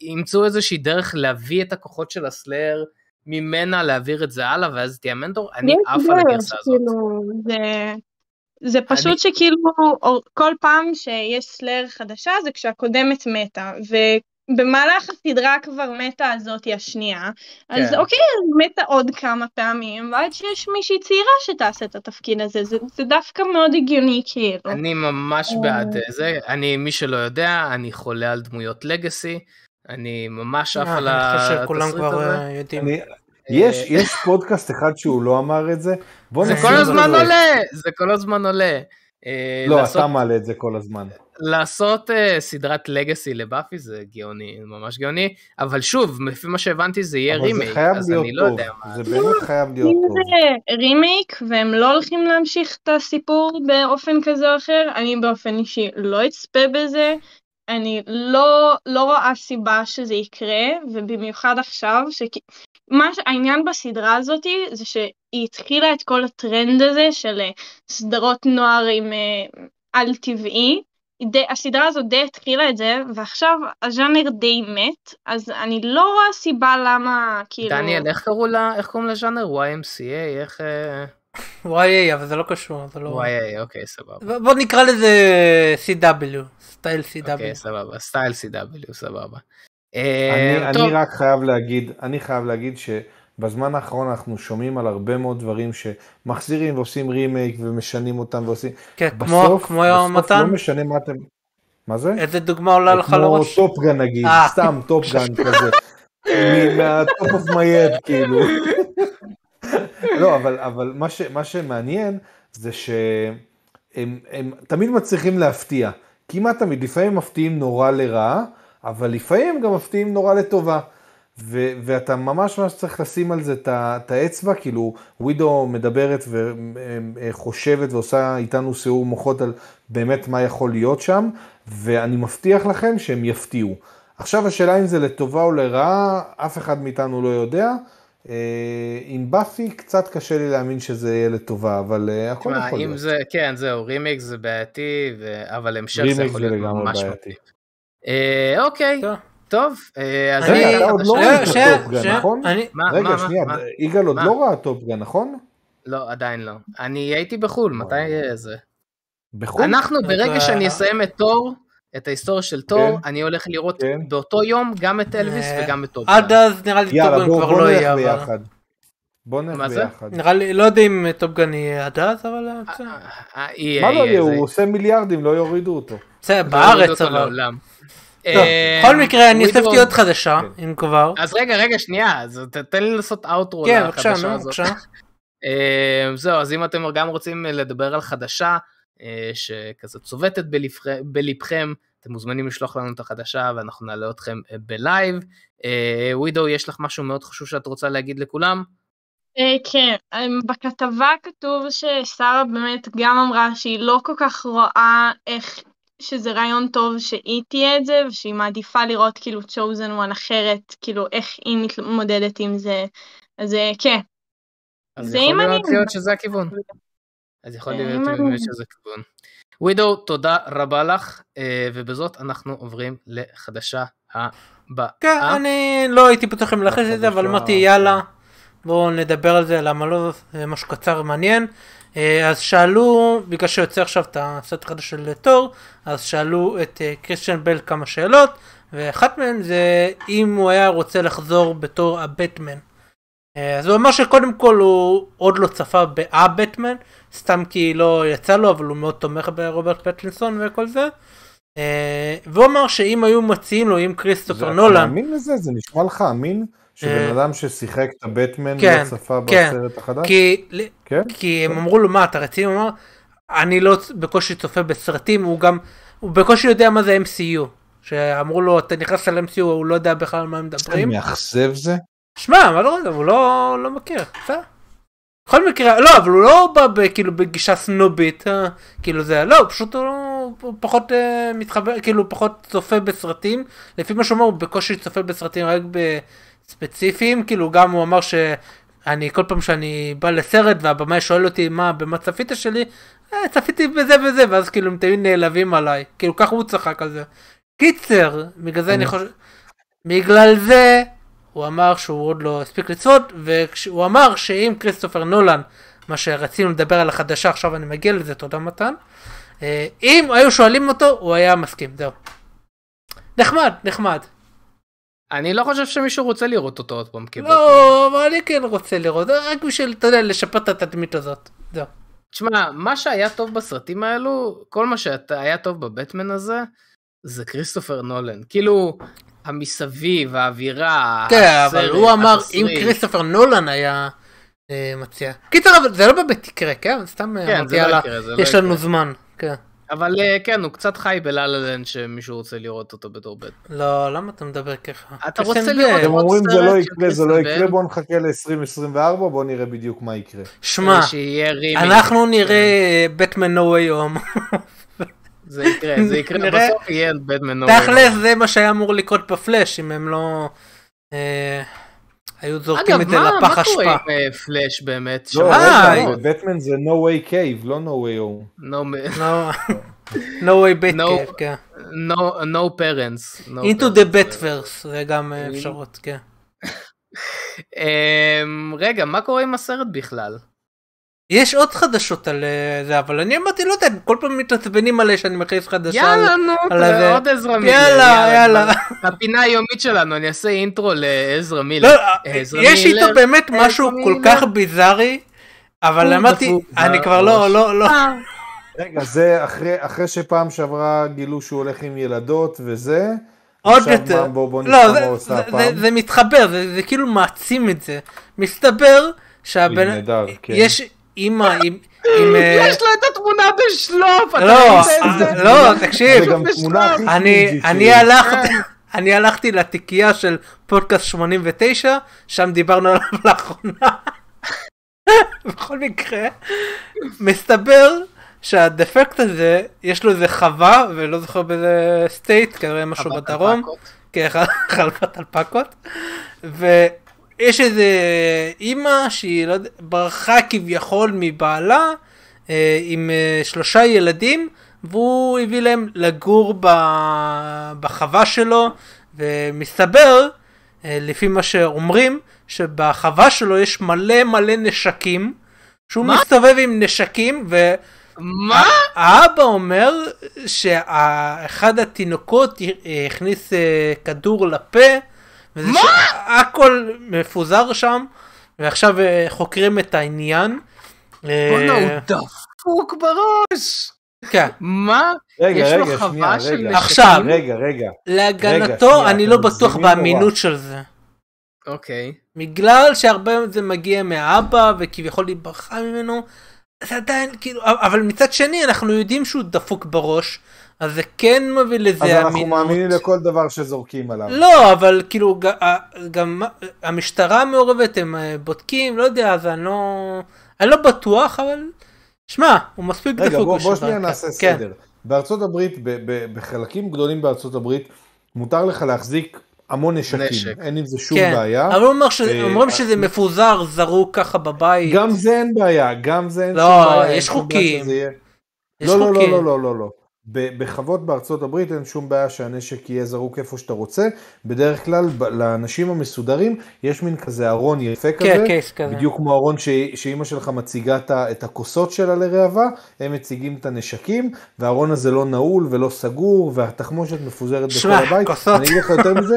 ימצאו איזושהי דרך להביא את הכוחות של הסלאר ממנה, להעביר את זה הלאה, ואז תהיה המנטור. אני עף על הגרסה הזאת. כאילו, זה, זה פשוט אני- שכאילו כל פעם שיש סלאר חדשה זה כשהקודמת מתה, ובמהלך הסדרה כבר מתה הזאתי השנייה, אז כן. אוקיי, אז מתה עוד כמה פעמים, ועד שיש מישהי צעירה שתעשה את התפקיד הזה, זה, זה דווקא מאוד הגיוני כאילו. אני ממש אה. בעד אה, זה, אני, מי שלא יודע, אני חולה על דמויות לגאסי, אני ממש עף אה, על אני חושב התסריט הזה. יש יש פודקאסט אחד שהוא לא אמר את זה, בוא זה כל הזמן. עולה, זה כל הזמן עולה. אה, לא, לעשות- אתה מעלה את זה כל הזמן. לעשות אה, סדרת legacy לבאפי זה גאוני, ממש גאוני, אבל שוב, לפי מה שהבנתי זה יהיה זה רימייק, חייב אז להיות אני לא טוב, יודע מה. זה באמת חייב להיות אם טוב. זה רימייק והם לא הולכים להמשיך את הסיפור באופן כזה או אחר, אני באופן אישי לא אצפה בזה. אני לא, לא רואה סיבה שזה יקרה, ובמיוחד עכשיו, שכי... מה שהעניין בסדרה הזאת זה שהיא התחילה את כל הטרנד הזה של אה, סדרות נוער עם אה, על טבעי. די, הסדרה הזאת די התחילה את זה, ועכשיו הז'אנר די מת, אז אני לא רואה סיבה למה, כאילו... דניאל, איך קראו לה, איך קוראים לז'אנר? YMCA? איך... אה, וואי, אבל זה לא קשור, זה לא... YA, אוקיי, סבבה. בוא נקרא לזה CW, סטייל אוקיי, CW. סבבה. סטייל CW, סבבה. אני, אה, אני רק חייב להגיד, אני חייב להגיד שבזמן האחרון אנחנו שומעים על הרבה מאוד דברים שמחזירים ועושים רימייק ומשנים אותם ועושים, כן, כמו בסוף, כמו בסוף מתן, לא משנה מה אתם, מה זה? איזה דוגמה עולה לך כמו לראש? טופגן נגיד, אה. סתם טופגן כזה, מה-top of mind כאילו. לא, אבל, אבל מה, ש, מה שמעניין זה שהם הם תמיד מצליחים להפתיע, כמעט תמיד, לפעמים מפתיעים נורא לרעה, אבל לפעמים גם מפתיעים נורא לטובה. ו- ואתה ממש ממש צריך לשים על זה את האצבע, כאילו ווידו מדברת וחושבת ועושה איתנו סיעור מוחות על באמת מה יכול להיות שם, ואני מבטיח לכם שהם יפתיעו. עכשיו השאלה אם זה לטובה או לרעה, אף אחד מאיתנו לא יודע. אה, עם באפי קצת קשה לי להאמין שזה יהיה לטובה, אבל אה, הכל יכול להיות. זה, כן, זהו, רימייק זה בעייתי, ו... אבל המשך זה יכול להיות ממש בעייתי. מגניב. אה, אוקיי, טוב. טוב, אה, אז אני- רגע, אתה עוד לא שנייה, טופגן, נכון? רגע, שנייה? יגאל עוד? לא ראה טופגן, נכון? לא, עדיין לא. אני הייתי בחו"ל, מתי אה, זה? בחו"ל? אנחנו, ברגע שאני אסיים את תור, את ההיסטוריה של תור, כן. אני הולך לראות כן. באותו יום גם את אלוויס אה, וגם את טופגן. עד אז נראה לי יאללה, בואו כבר בוא לא נלך יהיה, אבל... ביחד. בוא נלך? ביחד. נראה לי, לא יודע אם טופגן יהיה עד אז, אבל מה לא יהיה, הוא עושה מיליארדים, לא יורידו אותו. בסדר, יוריד בארץ אבל. אה, בכל מקרה, אני הוספתי עוד חדשה, כן. אם כבר. אז רגע, רגע, שנייה, אז ת- תן לי לעשות outro כן, לחדשה הזאת. בבקשה. [LAUGHS] אה, זהו, אז אם אתם גם רוצים לדבר על חדשה אה, שכזה צובטת בלבכ- בלבכם, אתם מוזמנים לשלוח לנו את החדשה ואנחנו נעלה אתכם אה, בלייב. אה, ווידו, יש לך משהו מאוד חשוב שאת רוצה להגיד לכולם? אה, כן, אמ, בכתבה כתוב ששרה באמת גם אמרה שהיא לא כל כך רואה איך שזה רעיון טוב שהיא תהיה את זה, ושהיא מעדיפה לראות כאילו chosen one אחרת, כאילו איך היא מתמודדת עם זה. אז אה, כן, אז זה יכול. להיות להיות שזה הכיוון. אז יכול להיות. באמת שזה הכיוון. ווידו, תודה רבה לך, אה, ובזאת אנחנו עוברים לחדשה הבאה. כן, אני לא הייתי בטוח אם להכניס את זה, אבל אמרתי יאללה, בואו נדבר על זה, למה לא, זה משהו קצר ומעניין. אה, אז שאלו, בגלל שיוצא עכשיו את הסרט החדש של תור, אז שאלו את אה, קריסטיאן בל כמה שאלות, ואחת מהן זה אם הוא היה רוצה לחזור בתור הבטמן. אה, אז הוא אמר שקודם כל הוא עוד לא צפה בהבטמן, סתם כי לא יצא לו, אבל הוא מאוד תומך ברוברט פטלינסון וכל זה. והוא אמר שאם היו מציעים לו, אם כריסטופר אתה נולן, מאמין לזה? זה נשמע לך אמין? שבן אה, אדם ששיחק את הבטמן כן, לא צפה כן. בסרט החדש? כי, כן? כי הם אמרו לו מה אתה רציני? הוא אמר אני לא בקושי צופה בסרטים הוא גם הוא בקושי יודע מה זה MCU שאמרו לו אתה נכנס ל-MCU הוא לא יודע בכלל על מה הם מדברים. מאכזב זה? שמע מה לא יודע הוא לא לא מכיר. בסדר. בכל מקרה לא אבל הוא לא בא ב- כאילו בגישה סנובית אה, כאילו זה לא פשוט הוא, הוא פחות אה, מתחבר כאילו פחות צופה בסרטים לפי מה שהוא אומר הוא בקושי צופה בסרטים רק בספציפיים כאילו גם הוא אמר שאני כל פעם שאני בא לסרט והבמאי שואל אותי מה במה צפית שלי אה, צפיתי בזה וזה ואז כאילו הם תמיד נעלבים עליי כאילו ככה הוא צחק על זה. קיצר בגלל זה אני אני- חושב בגלל זה הוא אמר שהוא עוד לא הספיק לצפות והוא אמר שאם כריסטופר נולן מה שרצינו לדבר על החדשה עכשיו אני מגיע לזה תודה מתן אה, אם היו שואלים אותו הוא היה מסכים זהו. נחמד נחמד אני לא חושב שמישהו רוצה לראות אותו עוד פעם. כבטמן. לא אבל אני כן רוצה לראות רק בשביל אתה יודע לשפר את התדמית הזאת. זהו. תשמע, מה שהיה טוב בסרטים האלו, כל מה שהיה טוב בבטמן הזה, זה כריסטופר נולן. כאילו, המסביב, האווירה, כן אבל הוא אמר אם. כריסטופר נולן היה אה, מציע. קיצר אבל זה לא באמת יקרה כן סתם כן, אמרתי זה לא יקרה, לא יש לנו יקרה. זמן. כן. אבל אה, כן, הוא קצת חי בלה-לה-לנד שמישהו רוצה לראות אותו בתור בטמן. לא למה אתה מדבר ככה? אתה רוצה. לראות עוד אומרים זה לא יקרה, זה לא יקרה, בל? בואו נחכה ל-2024, בואו נראה בדיוק מה יקרה. שמע. אנחנו נראה בטמן נו ווי הום. זה יקרה, זה [LAUGHS] יקרה, בסוף יהיה בטמן נו תכלס זה מה שהיה אמור לקרות בפלאש אם הם לא אה, היו זורקים אגב, את זה לפח מה קורה אשפה. עם אה, פלאש באמת? לא, רגע, בטמן זה no way cave, לא no way home. No- [LAUGHS] no way bait No. cave, כן. no- no parents. into the betverse זה גם אה, אפשרות כן. [LAUGHS] אמ, רגע, מה קורה עם הסרט בכלל? יש עוד חדשות על אה, זה אבל אני אמרתי לא יודע כל פעם מתעצבנים עליי שאני מכניס חדשה. יאללה נו. עוד עזרא מילר. יאללה יאללה. הפינה היומית שלנו, אני אעשה אינטרו לעזרא מילר. לא, עזרא יש מילר, איתו באמת משהו כל. כך ביזארי אבל אמרתי אני כבר לא. לא לא רגע, זה אחרי, אחרי שפעם שעברה גילו שהוא הולך עם ילדות וזה, עוד יותר. מה, בוא, בוא לא, נשמע זה- מה הוא עושה זה- הפעם. זה- זה מתחבר, זה זה כאילו מעצים את זה. מסתבר שהבן... נהדר, כן. יש אימא עם... עם, אה, יש לו את התמונה בשלוף, אתה לא, לא, תקשיב, זה גם תמונה הכי אני, קריזית אני שלי. הלכתי, אני הלכתי לתיקייה של פודקאסט 89, שם דיברנו עליו [LAUGHS] לאחרונה. בכל מקרה, מסתבר שהדפקט הזה, יש לו איזה חווה, ולא זוכר באיזה סטייט, כנראה משהו בדרום. אלפקות. כן, [LAUGHS] חלפת אלפקות. ויש איזה אימא שהיא לא יודע, ברחה כביכול מבעלה אה, עם אה, שלושה ילדים והוא הביא להם לגור ב... בחווה שלו ומסתבר אה, לפי מה שאומרים שבחווה שלו יש מלא מלא נשקים שהוא מה? מסתובב עם נשקים ו... מה? האבא אומר שאחד התינוקות הכניס אה, כדור לפה, מה? הכל מפוזר שם, ועכשיו אה, חוקרים את העניין. אה, בואנה הוא דפוק בראש! כן. מה? רגע, יש לו רגע, חווה שנייה, של רגע. נשקים? עכשיו. רגע, רגע. להגנתו שנייה, אני לא בטוח. באמינות של זה. אוקיי. בגלל שהרבה מזה מגיע מהאבא וכביכול היא ברחה ממנו. זה עדיין כאילו אבל מצד שני אנחנו יודעים שהוא דפוק בראש אז זה כן מביא לזה אז אמינות. אנחנו מאמינים לכל דבר שזורקים עליו. לא אבל כאילו גם המשטרה מעורבת הם אה, בודקים לא יודע אז אני לא אני לא בטוח אבל שמע הוא מספיק רגע, דפוק. בוא, בשביל בוא שנייה זה. נעשה כן. סדר. בארצות הברית, ב- ב- בחלקים גדולים בארצות הברית, מותר לך להחזיק המון נשקים. נשק. אין עם זה שום כן, בעיה. אבל הוא אומר ש- אה, אומרים אה, שזה מפוזר זרוק ככה בבית. גם זה אין בעיה, גם זה אין לא, שום בעיה. אין יש שום בעיה חוקים. שזה לא, לא, לא. לא, לא, לא, לא. בחוות בארצות הברית אין שום בעיה שהנשק יהיה זרוק איפה שאתה רוצה. בדרך כלל לאנשים המסודרים יש מין כזה ארון יפה כזה. כן, קייס כזה. בדיוק כמו ארון ש- שאימא שלך מציגה את הכוסות שלה לראווה, הם מציגים את הנשקים, והארון הזה לא נעול ולא סגור, והתחמושת מפוזרת בכל הבית. כוסות. אני אגיד לך יותר מזה,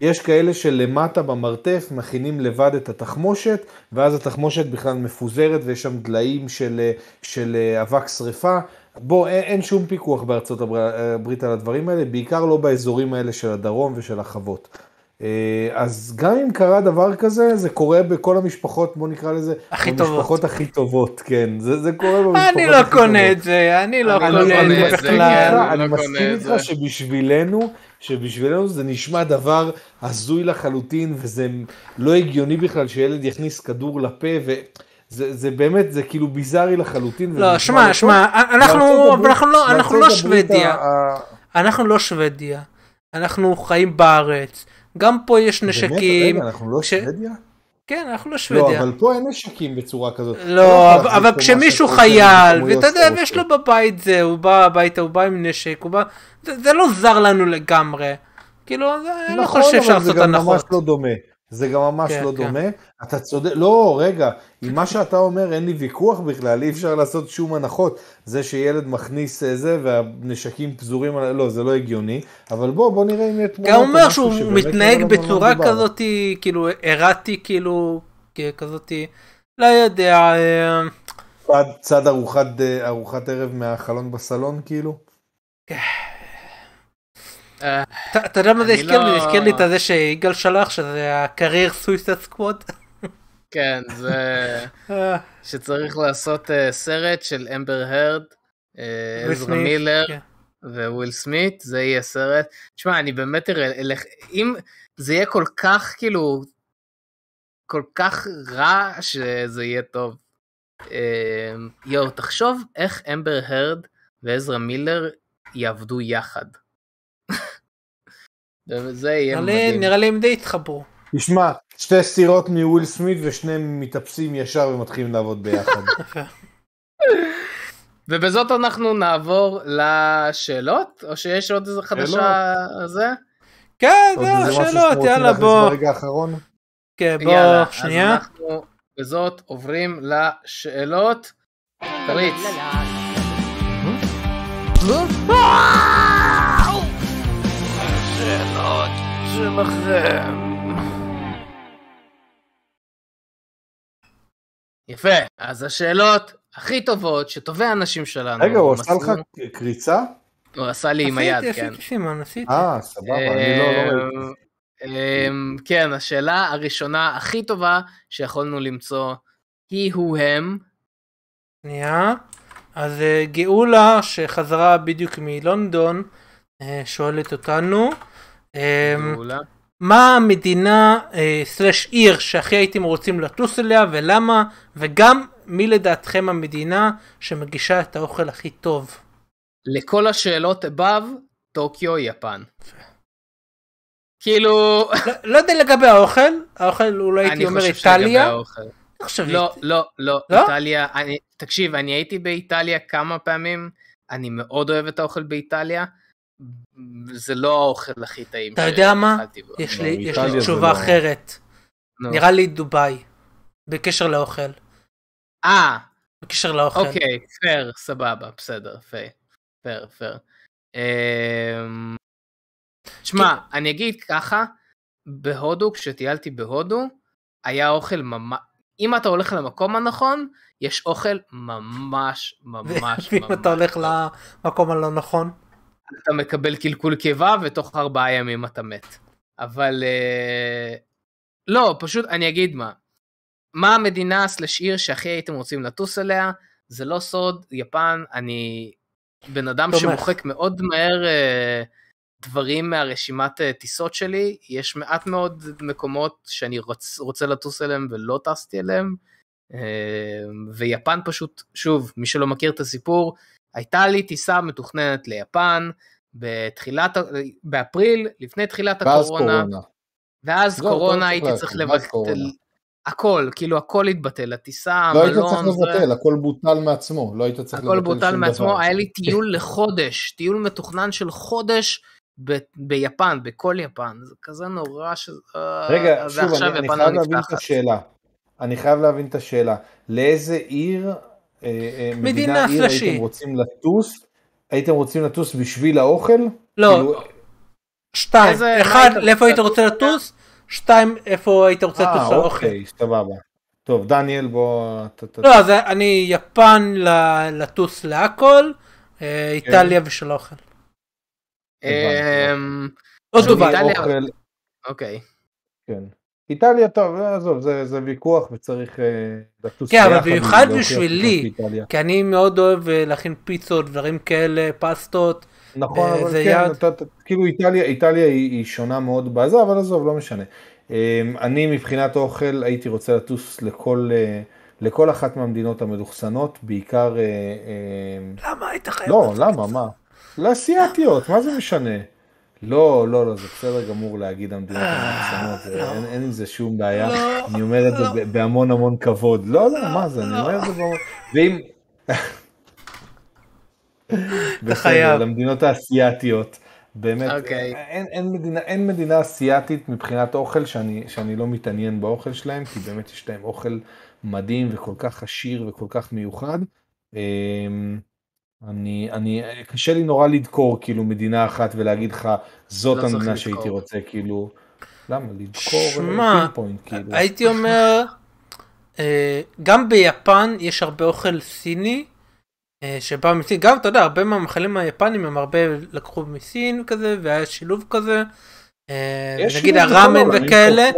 יש כאלה שלמטה במרתף מכינים לבד את התחמושת, ואז התחמושת בכלל מפוזרת ויש שם דליים של, של אה, אבק שרפה. בוא, אין, אין שום פיקוח בארצות הבר- הברית על הדברים האלה, בעיקר לא באזורים האלה של הדרום ושל החוות. אה, אז גם אם קרה דבר כזה, זה קורה בכל המשפחות, בוא נקרא לזה, הכי טובות. במשפחות הכי טובות, כן, זה, זה קורה במשפחות אני הכי לא טובות. קונה את זה, אני לא אני לא קונה את זה אני. בכלל. מסכים איתך, אני לא מסכים איתך. שבשבילנו, שבשבילנו זה נשמע דבר הזוי לחלוטין, וזה לא הגיוני בכלל שילד יכניס כדור לפה, וזה זה באמת, זה כאילו ביזארי לחלוטין. לא, שמע, טוב. שמע, אנחנו אנחנו לא- אנחנו לא שוודיה. ה- אנחנו לא שוודיה. אנחנו חיים בארץ. גם פה יש באמת? נשקים. רגע, אנחנו לא ש- שוודיה? כן, אנחנו לא לא, שוודיה. אבל פה אין נשקים בצורה כזאת. לא, יכול אבל- כשמישהו חייל, ואתה יודע, ויש. לו בבית זה, הוא בא הביתה, הוא בא עם נשק, הוא בא... זה זה לא זר לנו לגמרי. כאילו, זה- אני לא נכון, חושב שאפשר אבל זה לעשות גם ממש הנחות. לא דומה. זה גם ממש כן, לא כן. דומה. אתה צודק, לא, רגע, עם מה שאתה אומר אין לי ויכוח בכלל, אי אפשר לעשות שום הנחות. זה שילד מכניס אה, זה והנשקים פזורים, על- לא, זה לא הגיוני. אבל בוא, בוא נראה אם יהיה תמונות. גם או אומר שהוא מתנהג מה בצורה. כזאת, כאילו, ארטי, כאילו, כזאתי, לא יודע, אה, צד, צד ארוחת, אה, ארוחת ערב מהחלון בסלון, כאילו? אה, אתה יודע מה זה הזכיר לי? לא- זה הזכיר לי את זה שיגאל שלח, שזה ה-career suicide squad. כן, זה [LAUGHS] שצריך לעשות אה, סרט של אמבר הרד, אה, עזרא מילר כן. וויל סמית, זה יהיה סרט. תשמע, אני באמת אראה, אם זה יהיה כל כך כאילו, כל כך רע שזה יהיה טוב. אה, יואו, תחשוב איך אמבר הרד ועזרא מילר יעבדו יחד. זה יהיה נראה לי- מדהים. נראה לי הם די התחברו. תשמע, שתי סטירות מוויל סמית ושניהם מתאפסים ישר ומתחילים לעבוד ביחד. [LAUGHS] ובזאת אנחנו נעבור לשאלות, או שיש עוד איזה חדשה זה? כן, זהו, שאתם שאלות, יאללה בוא. ברגע האחרון? כן, יאללה, בוא, שנייה. אז אנחנו בזאת עוברים לשאלות. תריץ. השאלות שלכם. יפה, אז השאלות הכי טובות שטובי האנשים שלנו רגע, הוא עשה לך קריצה? הוא עשה לי עם היד, כן. עשיתי סימן, עשיתי. אה, סבבה, אני לא... לא ראיתי. אמ, כן, השאלה הראשונה הכי טובה שיכולנו למצוא היא הוא הם. שנייה. אז אה, גאולה שחזרה בדיוק מלונדון אה, שואלת אותנו. אה, גאולה. מה המדינה אה, סלש עיר שהכי הייתם רוצים לטוס אליה ולמה וגם מי לדעתכם המדינה שמגישה את האוכל הכי טוב. לכל השאלות above, טוקיו, יפן. כאילו, לא, לא יודע לגבי האוכל, האוכל אולי הייתי אני אומר איטליה. לא, לא, לא, לא? איטליה, תקשיב, אני הייתי באיטליה כמה פעמים, אני מאוד אוהב את האוכל באיטליה, זה לא האוכל הכי טעים אתה יודע מה? יש לא, לי, יש לי תשובה לא- אחרת. נראה לי דובאי. בקשר לאוכל. אה, בקשר לאוכל. אוקיי, פייר, סבבה, בסדר, פייר, פייר, פייר. אמ, שמע, אני אגיד ככה, בהודו, כשטיילתי בהודו, היה אוכל ממש, אם אתה הולך למקום הנכון, יש אוכל ממש ממש ממש. [LAUGHS] ואם אתה הולך למקום הלא נכון? אתה מקבל קלקול קיבה ותוך ארבעה ימים אתה מת. אבל אה, לא, פשוט אני אגיד מה. מה המדינה סלש עיר שהכי הייתם רוצים לטוס אליה? זה לא סוד, יפן, אני בן אדם תומך. שמוחק מאוד מהר אה, דברים מהרשימת אה, טיסות שלי. יש מעט מאוד מקומות שאני רוצ, רוצה לטוס אליהם ולא טסתי אליהם. ויפן פשוט, שוב, מי שלא מכיר את הסיפור, הייתה לי טיסה מתוכננת ליפן בתחילת, באפריל, לפני תחילת ואז הקורונה. קורונה. ואז זהו, קורונה כל הייתי צריך צריך לבטל. הכל, כאילו הכל התבטל, הטיסה, לא היית צריך המלון, זה- לבטל, הכל בוטל מעצמו, לא היית צריך לבטל הכל שום בוטל דבר. מעצמו, היה לי טיול לחודש, טיול מתוכנן של חודש ב- ביפן, בכל יפן, זה כזה נורא ש... רגע, שוב, אני, אני יפן חייב לא להבין את. השאלה. אני חייב להבין את השאלה. לאיזה עיר, מדינה מדינה, עיר. הייתם רוצים לטוס? הייתם רוצים לטוס בשביל האוכל? לא, כאילו, שתיים. אחד, לאיפה היית רוצה לטוס? שתיים, איפה היית רוצה אה, לטוס לאוכל? אוקיי, סבבה. טוב, דניאל, בוא... לא, אז אני יפן לטוס להכל, אה, איטליה ושל אוכל. אמ, או שוב, דובאי. אוקיי. כן. איטליה, טוב, עזוב, זה, זה ויכוח וצריך אה, לטוס כן, אבל במיוחד בשבילי. כי אני מאוד אוהב אה, להכין פיצות, דברים כאלה, פסטות. נכון, אה, אבל כן, יעד. אתה, אתה, כאילו איטליה, איטליה היא, היא שונה מאוד בזה, אבל עזוב, לא משנה. אני מבחינת אוכל הייתי רוצה לטוס לכל, אה, לכל אחת מהמדינות המלוכסנות, בעיקר, אה, למה היית חייב? לא, למה? מה? לאסיאתיות, מה זה משנה? לא, לא, לא, זה בסדר גמור להגיד המדינות המלוכסנות, זה- אין, אין עם זה שום בעיה, לא, אני אומר את זה לא. בהמון המון כבוד. לא, לא, מה זה, אני אומר את זה בהמון... ואם... בסדר. למדינות האסייתיות, באמת, אוקיי. אין, אין, מדינה, אין מדינה אסייתית מבחינת אוכל שאני, שאני לא מתעניין באוכל שלהם, כי באמת יש להם אוכל מדהים וכל כך עשיר וכל כך מיוחד. אני, אני, קשה לי נורא לדקור כאילו מדינה אחת ולהגיד לך, זאת לא המדינה לדקור. שהייתי רוצה, כאילו, למה? לדקור שמע, פינפוינט, כאילו. הייתי אומר, אה, גם ביפן יש הרבה אוכל סיני, אה, שבא מסין, גם אתה יודע, הרבה מהמאכלים היפנים הם הרבה לקחו מסין כזה, והיה שילוב כזה. אה, נגיד הראמן וכאלה,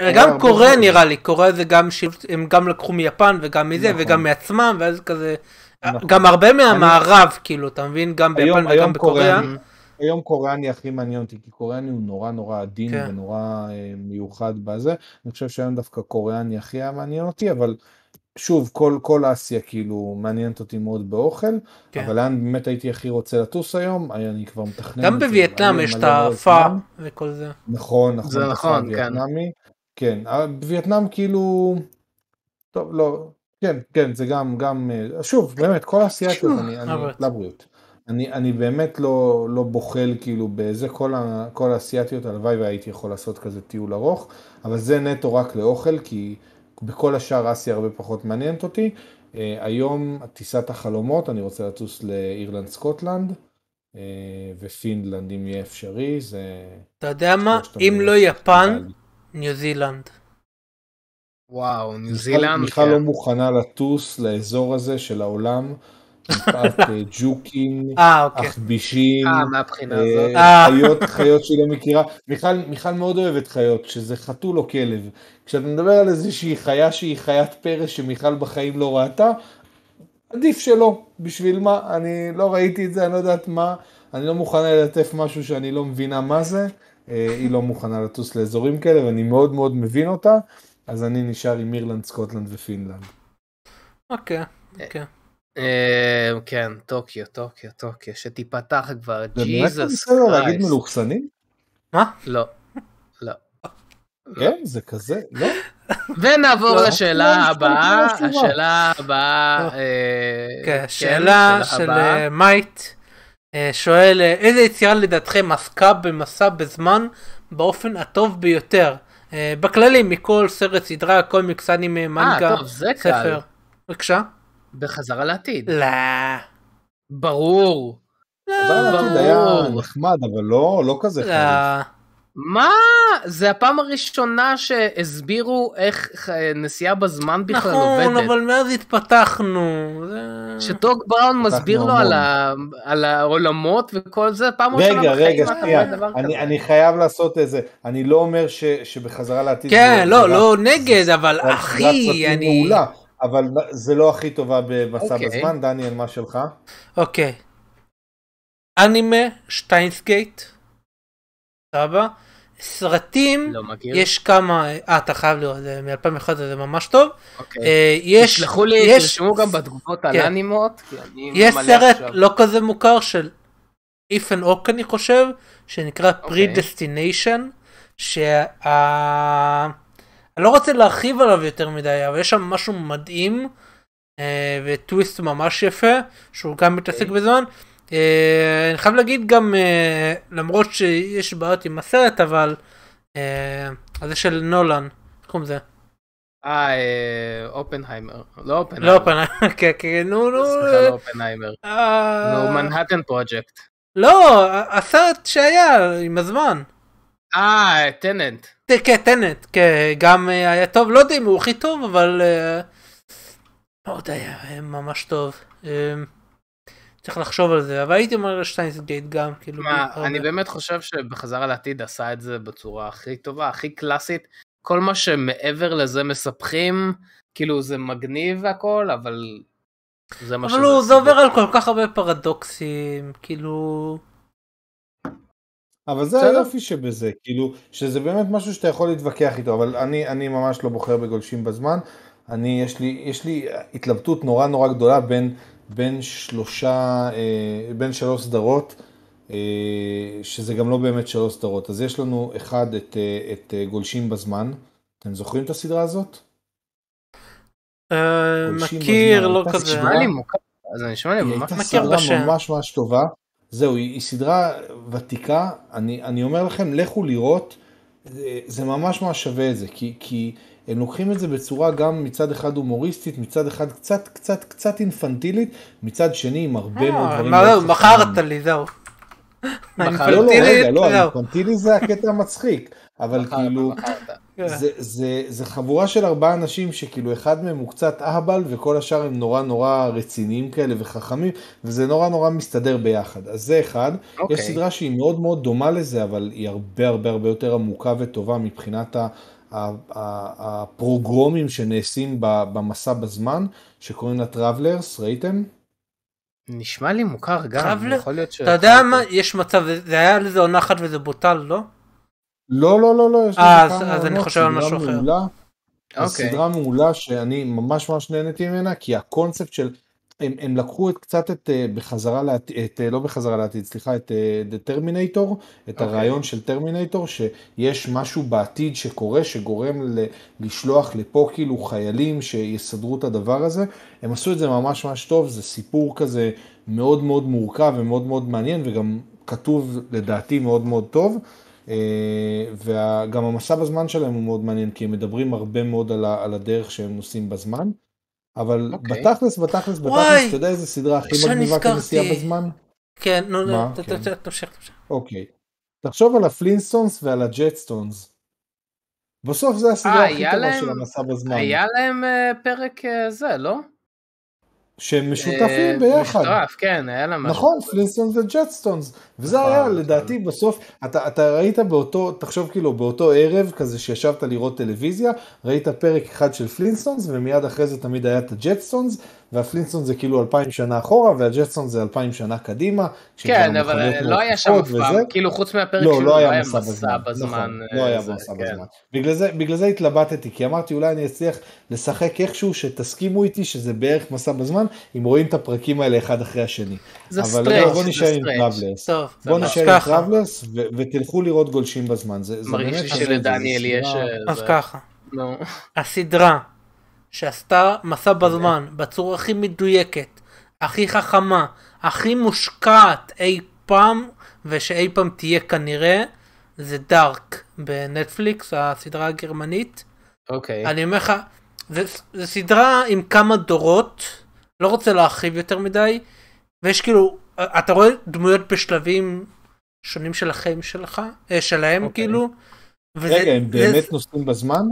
וגם דברים. נראה לי, קוריאה זה גם הם גם לקחו מיפן וגם מזה נכון. וגם מעצמם, ואז כזה, נכון. גם הרבה מהמערב, כאילו, אתה מבין? גם ביפן היום וגם בקוריאה. קוריאני- היום קוריאני הכי מעניין אותי, כי קוריאני הוא נורא נורא עדין כן. ונורא אה, מיוחד בזה. אני חושב שהיום דווקא קוריאני הכי היה מעניין אותי, אבל שוב, כל, כל אסיה כאילו מעניינת אותי מאוד באוכל, כן. אבל לאן באמת הייתי הכי רוצה לטוס היום, אני כבר מתכנן גם את זה. בווייטנאם יש את הפא. וכל זה. נכון, נכון. זה נכון, הפא כן. הווייטנמי. כן, בווייטנאם כאילו, טוב, לא, כן, כן, זה גם, גם, אה, שוב, באמת, כל האסייתיות, אני, אני, אבל- לבריאות. אני, אני באמת לא, לא בוחל כאילו בזה, כל, ה, כל האסייתיות, הלוואי והייתי יכול לעשות כזה טיול ארוך, אבל זה נטו רק לאוכל, כי בכל השאר אסיה הרבה פחות מעניינת אותי. אה, היום טיסת החלומות, אני רוצה לטוס לאירלנד סקוטלנד, אה, ופינלנד אם יהיה אפשרי, זה... אתה יודע מה? אם לא יפן. ניו זילנד. וואו, ניו זילנד. מיכל כן. לא מוכנה לטוס לאזור הזה של העולם, מפאת אה, [LAUGHS] ג'וקים, אוקיי. עכבישים, אה, מהבחינה אה. חיות, חיות שהיא לא מכירה. מיכל, מיכל מאוד אוהבת חיות, שזה חתול או כלב. כשאתה מדבר על איזושהי חיה שהיא חיית פרא שמיכל בחיים לא ראתה, עדיף שלא. בשביל מה? אני לא ראיתי את זה, אני לא יודעת מה. אני לא מוכנה ללטף משהו שאני לא מבינה מה זה. היא לא מוכנה לטוס לאזורים כאלה, ואני מאוד מאוד מבין אותה. אז אני נשאר עם אירלנד, סקוטלנד ופינלנד. אוקיי, אוקיי. אה, כן, טוקיו, טוקיו, טוקיו, שתיפתח כבר, זה באמת ג'יזוס בסדר להגיד Christ. מלוכסנים? מה? לא. לא. כן, זה כזה, לא? ונעבור לא. לשאלה לא, הבאה. השאלה הבאה, לא. אה, כן, כן, שאלה של. אה, מייט אה, שואל אה, איזה יצירה לדעתכם עסקה במסע בזמן באופן הטוב ביותר? אה, בכללי מכל סרט סדרה קומיקס אנימה מנגה אה, טוב, זה ספר. קל. בבקשה. בחזרה לעתיד. לא. ברור. אבל העתיד היה. נחמד, אבל לא, לא כזה לא. חריף. מה? זה הפעם הראשונה שהסבירו איך נסיעה בזמן בכלל עובדת. נכון, אבל מאז התפתחנו. זה- שטוג בראון מסביר לו. על, ה... על העולמות וכל זה, פעם ראשונה רגע, בחיים רגע, אתה שנייה, רואה דבר אני, כזה. אני חייב לעשות איזה, אני לא אומר ש, שבחזרה לעתיד, כן, לא, לא נגד, אבל אחי, אני... מעולה, אבל זה לא הכי טובה במסע אוקיי. בזמן, דניאל, מה שלך? אוקיי. אנימה, שטיינסגייט. סבבה. סרטים, לא מכיר. יש כמה, אה, אתה חייב לראות, זה מ-2011 זה ממש טוב. אוקיי. אה, יש, תשלחו לי, יש- תרשמו גם בתגובות על כן. אנימות, כי אני יש סרט עכשיו. לא כזה מוכר של איפן אוק אני חושב, שנקרא אוקיי. Predestination, שה... אני לא רוצה להרחיב עליו יותר מדי, אבל יש שם משהו מדהים, אה, וטוויסט ממש יפה, שהוא גם מתעסק אוקיי. בזמן. אה, אני חייב להגיד גם, אה, למרות שיש בעיות עם הסרט, אבל אה, זה של נולן, איך קוראים לזה? אה, אופנהיימר. לא אופנהיימר. לא, פנה, [LAUGHS] כן, כן, נו, נו. סליחה, לא אופנהיימר. נו, מנהטן פרויקט. לא, הסרט שהיה עם הזמן. אה, טננט. כן, טנט, כן, גם היה טוב, לא יודע אם הוא הכי טוב, אבל לא יודע, ממש טוב. צריך לחשוב על זה, אבל הייתי אומר שטיינסגייט גם, כאילו. מה, הרבה. אני באמת חושב שבחזרה לעתיד עשה את זה בצורה הכי טובה, הכי קלאסית. כל מה שמעבר לזה מספחים, כאילו זה מגניב והכל, אבל זה מה אבל הוא, זה עושה. עובר על כל כך הרבה פרדוקסים, כאילו... אבל זה. היופי שבזה, כאילו, שזה באמת משהו שאתה יכול להתווכח איתו, אבל אני, אני ממש לא בוחר בגולשים בזמן. אני, יש לי, יש לי התלבטות נורא נורא גדולה בין, בין שלושה, אה, בין שלוש סדרות, אה, שזה גם לא באמת שלוש סדרות. אז יש לנו אחד, את, אה, את אה, גולשים בזמן. אתם זוכרים את הסדרה הזאת? אה, מכיר, בזמן, לא הייתה כזה. נשמע לי מוכר, זה נשמע לי היא ממש הייתה מכיר סדרה בשם. ממש ממש טובה. זהו, היא, היא סדרה ותיקה, אני, אני אומר לכם, לכו לראות, זה, זה ממש ממש שווה את זה, כי, כי הם לוקחים את זה בצורה גם מצד אחד הומוריסטית, מצד אחד קצת קצת קצת אינפנטילית, מצד שני עם הרבה מאוד אה, דברים. מאוד זהו, מכרת. לי, זהו. לא, לא, רגע, לא, זהו. האינפנטילי זה הקטע המצחיק, אבל כאילו. כן. זה, זה, זה חבורה של ארבעה אנשים שכאילו אחד מהם הוא קצת אהבל וכל השאר הם נורא נורא רציניים כאלה וחכמים וזה נורא נורא מסתדר ביחד. אז זה אחד. אוקיי. יש סדרה שהיא מאוד מאוד דומה לזה אבל היא הרבה הרבה הרבה יותר עמוקה וטובה מבחינת ה... הפרוגרומים שנעשים במסע בזמן שקוראים לה Travelers ראיתם? נשמע לי מוכר גם, Traveler? יכול להיות ש... אתה יודע מה, יש מצב, זה- היה לזה עונה אחת וזה בוטל, לא? לא לא לא לא יש אה, לזה אז- כמה אז אני עונות, חושב על משהו אחר. מעולה. אוקיי. סדרה מעולה שאני ממש ממש נהניתי ממנה כי הקונספט של הם, הם לקחו את, קצת את אה, בחזרה לעתיד, את, אה, לא בחזרה לעתיד, סליחה, את טרמינטור, את אוקיי. הרעיון של טרמינטור, שיש משהו בעתיד שקורה, שגורם ל, לשלוח לפה כאילו חיילים שיסדרו את הדבר הזה. הם עשו את זה ממש ממש טוב, זה סיפור כזה מאוד מאוד מורכב ומאוד מאוד מעניין, וגם כתוב לדעתי מאוד מאוד טוב. אה, וגם המסע בזמן שלהם הוא מאוד מעניין, כי הם מדברים הרבה מאוד על, על הדרך שהם נוסעים בזמן. אבל אוקיי. בתכלס, בתכלס, בתכלס, אתה יודע איזה סדרה הכי מגניבה. כנסיעה בזמן? כן, נו, נו, כן. תמשיך, תמשיך. אוקיי. תחשוב על הפלינסטונס ועל הג'טסטונס. בסוף זה הסדרה אה, הכי טובה של המסע בזמן. היה להם אה, פרק אה, זה, לא? שהם אה, משותפים ביחד. משותף, כן, היה להם משהו. נכון, פלינסטונס וג'טסטונס. וזה נכון, היה נכון. לדעתי בסוף, אתה, אתה ראית באותו, תחשוב כאילו באותו ערב כזה שישבת לראות טלוויזיה, ראית פרק אחד של פלינסטונס ומיד אחרי זה תמיד היה את הג'טסטונס, והפלינסטונס זה כאילו אלפיים שנה אחורה והג'טסטונס זה אלפיים שנה קדימה. כן, אבל לא היה שם אף פעם. כאילו חוץ מהפרק לא, שלו, לא היה מסע מסע בזמן, נכון, אה, לא היה מסע כן. בזמן. בגלל זה, בגלל זה התלבטתי, כי אמרתי אולי אני אצליח לשחק איכשהו שתסכימו איתי שזה בערך מסע בזמן, אם רואים את הפרקים האלה אחד אחרי השני. זה אבל stretch, בוא זה נשאר עם. טוב, בוא נשאר עם ו- ותלכו לראות גולשים בזמן. זה, זה מרגיש לי שלדניאל יש... אה, אז ככה. הסדרה שעשתה מסע בזמן בצורה הכי מדויקת, הכי חכמה, הכי מושקעת אי פעם, ושאי פעם תהיה כנראה, זה דארק בנטפליקס, הסדרה הגרמנית. אוקיי. אני אומר לך, זה, זה סדרה עם כמה דורות, לא רוצה להרחיב יותר מדי, ויש כאילו, אתה רואה דמויות בשלבים שונים של החיים שלך, אה, שלהם אוקיי. כאילו. וזה- רגע, הם זה- באמת נוסעים בזמן?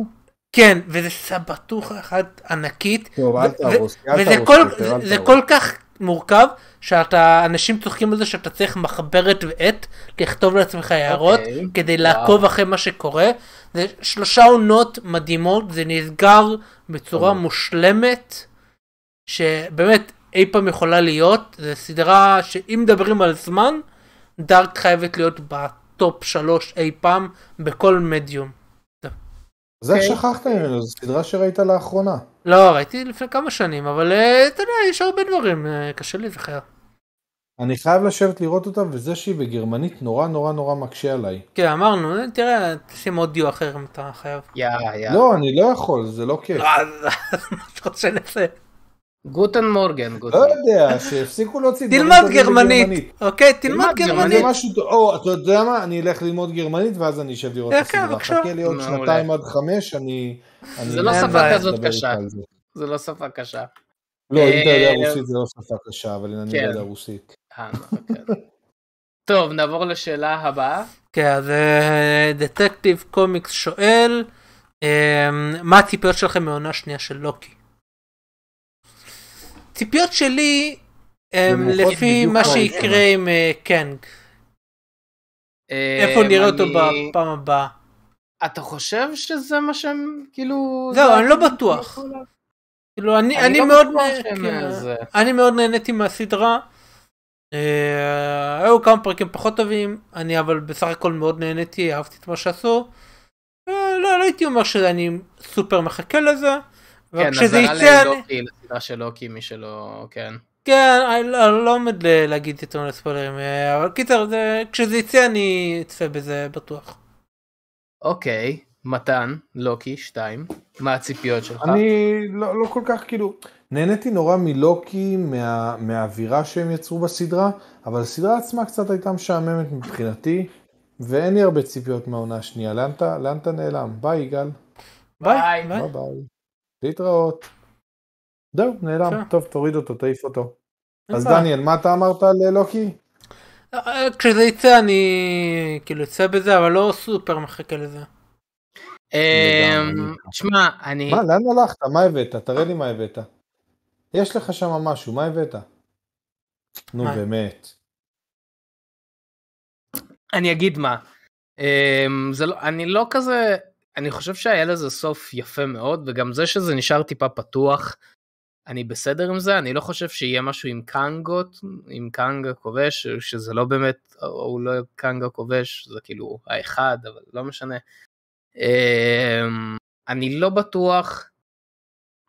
כן, וזה סבתוכה אחת ענקית. טוב, אל תהרוס, אל וזה תהרוס כל, יותר, אל זה תהרוס. כל כך מורכב, שאתה, אנשים צוחקים על זה שאתה צריך מחברת ועט, לכתוב לעצמך הערות, אוקיי. כדי לעקוב אחרי מה שקורה. זה שלושה עונות מדהימות, זה נסגר בצורה טוב. מושלמת, שבאמת אי פעם יכולה להיות, זו סדרה שאם מדברים על זמן, דארק חייבת להיות בטופ שלוש אי פעם בכל מדיום. זה אוקיי. שכחת ממנו, זו סדרה שראית לאחרונה. לא, ראיתי לפני כמה שנים, אבל אה, אתה יודע, יש הרבה דברים, אה, קשה להיזכר. אני חייב לשבת לראות אותה, וזה שהיא בגרמנית נורא נורא נורא מקשה עליי. כן, אמרנו, אה, תראה, תשים אודיו אחר אם אתה חייב. יא יא. לא, אני לא יכול, זה לא כיף. [LAUGHS] אז מה אתה רוצה שנעשה? גוטן מורגן. לא גוטן. יודע, שיפסיקו להוציא דברים תלמד טובים גרמנית, אוקיי? תלמד תלמד גרמנית. אני משהו, או, אתה יודע מה, אני אלך ללמוד גרמנית ואז אני אשב לראות את אה, כן, הסדרה. בבקשה. חכה לי עוד. שנתיים עד חמש, אני... זה לא שפה כזאת קשה. זה. לא שפה קשה. לא, אם אתה יודע אה, רוסית זה לא שפה קשה, אבל אני כן. לא יודע רוסית. אה, נכון, כן. טוב, נעבור לשאלה הבאה. כן, אז דטקטיב קומיקס שואל, אה, מה הציפיות שלכם מעונה שנייה של לוקי? ציפיות שלי הם לפי מה שיקרה. עם אה, קנג. אה, איפה נראה אותו אני- בפעם הבאה? אתה חושב שזה מה שהם, כאילו... זהו, זה אני לא בטוח. כאילו, אני לא מאוד כן, אה. אני מאוד נהניתי מהסדרה. אה, היו כמה פרקים פחות טובים, אני אבל בסך הכל מאוד נהניתי, אהבתי את מה שעשו. אה, לא, לא הייתי אומר שאני סופר מחכה לזה. כן, אזהרה יצא, ללוקי, לסדרה של לוקי, מי שלא... כן. כן, אני לא, לא עומד להגיד יותר מדי ספוילרים, אה, אבל קיצר, זה- כשזה יצא אני אצפה בזה בטוח. אוקיי, מתן, לוקי, שתיים. מה הציפיות שלך? אני לא, לא כל כך כאילו, נהניתי נורא מלוקי, מה, מהאווירה שהם יצרו בסדרה, אבל הסדרה עצמה קצת הייתה משעממת מבחינתי, ואין לי הרבה ציפיות מהעונה השנייה. לאן אתה, נעלם? ביי יגאל. ביי. ביי. ביי ביי. להתראות. זהו, נעלם. בסדר. טוב, תוריד אותו, תעיף אותו. אין בעיה. דניאל, מה אתה אמרת על לוקי? אה, כשזה יצא אני כאילו אצא בזה, אבל לא סופר מחכה לזה. אמ. תשמע, אני... מה, לאן הלכת? מה הבאת? תראה לי מה הבאת. יש לך שם משהו, מה הבאת? נו? באמת. אני אגיד מה. אמ, זה לא, אני לא כזה, אני חושב שהיה לזה סוף יפה מאוד, וגם זה שזה נשאר טיפה פתוח, אני בסדר עם זה, אני לא חושב שיהיה משהו עם קנגות, עם קנג הכובש, שזה לא באמת, הוא לא קנג הכובש, זה כאילו האחד, אבל לא משנה. אמ, אני לא בטוח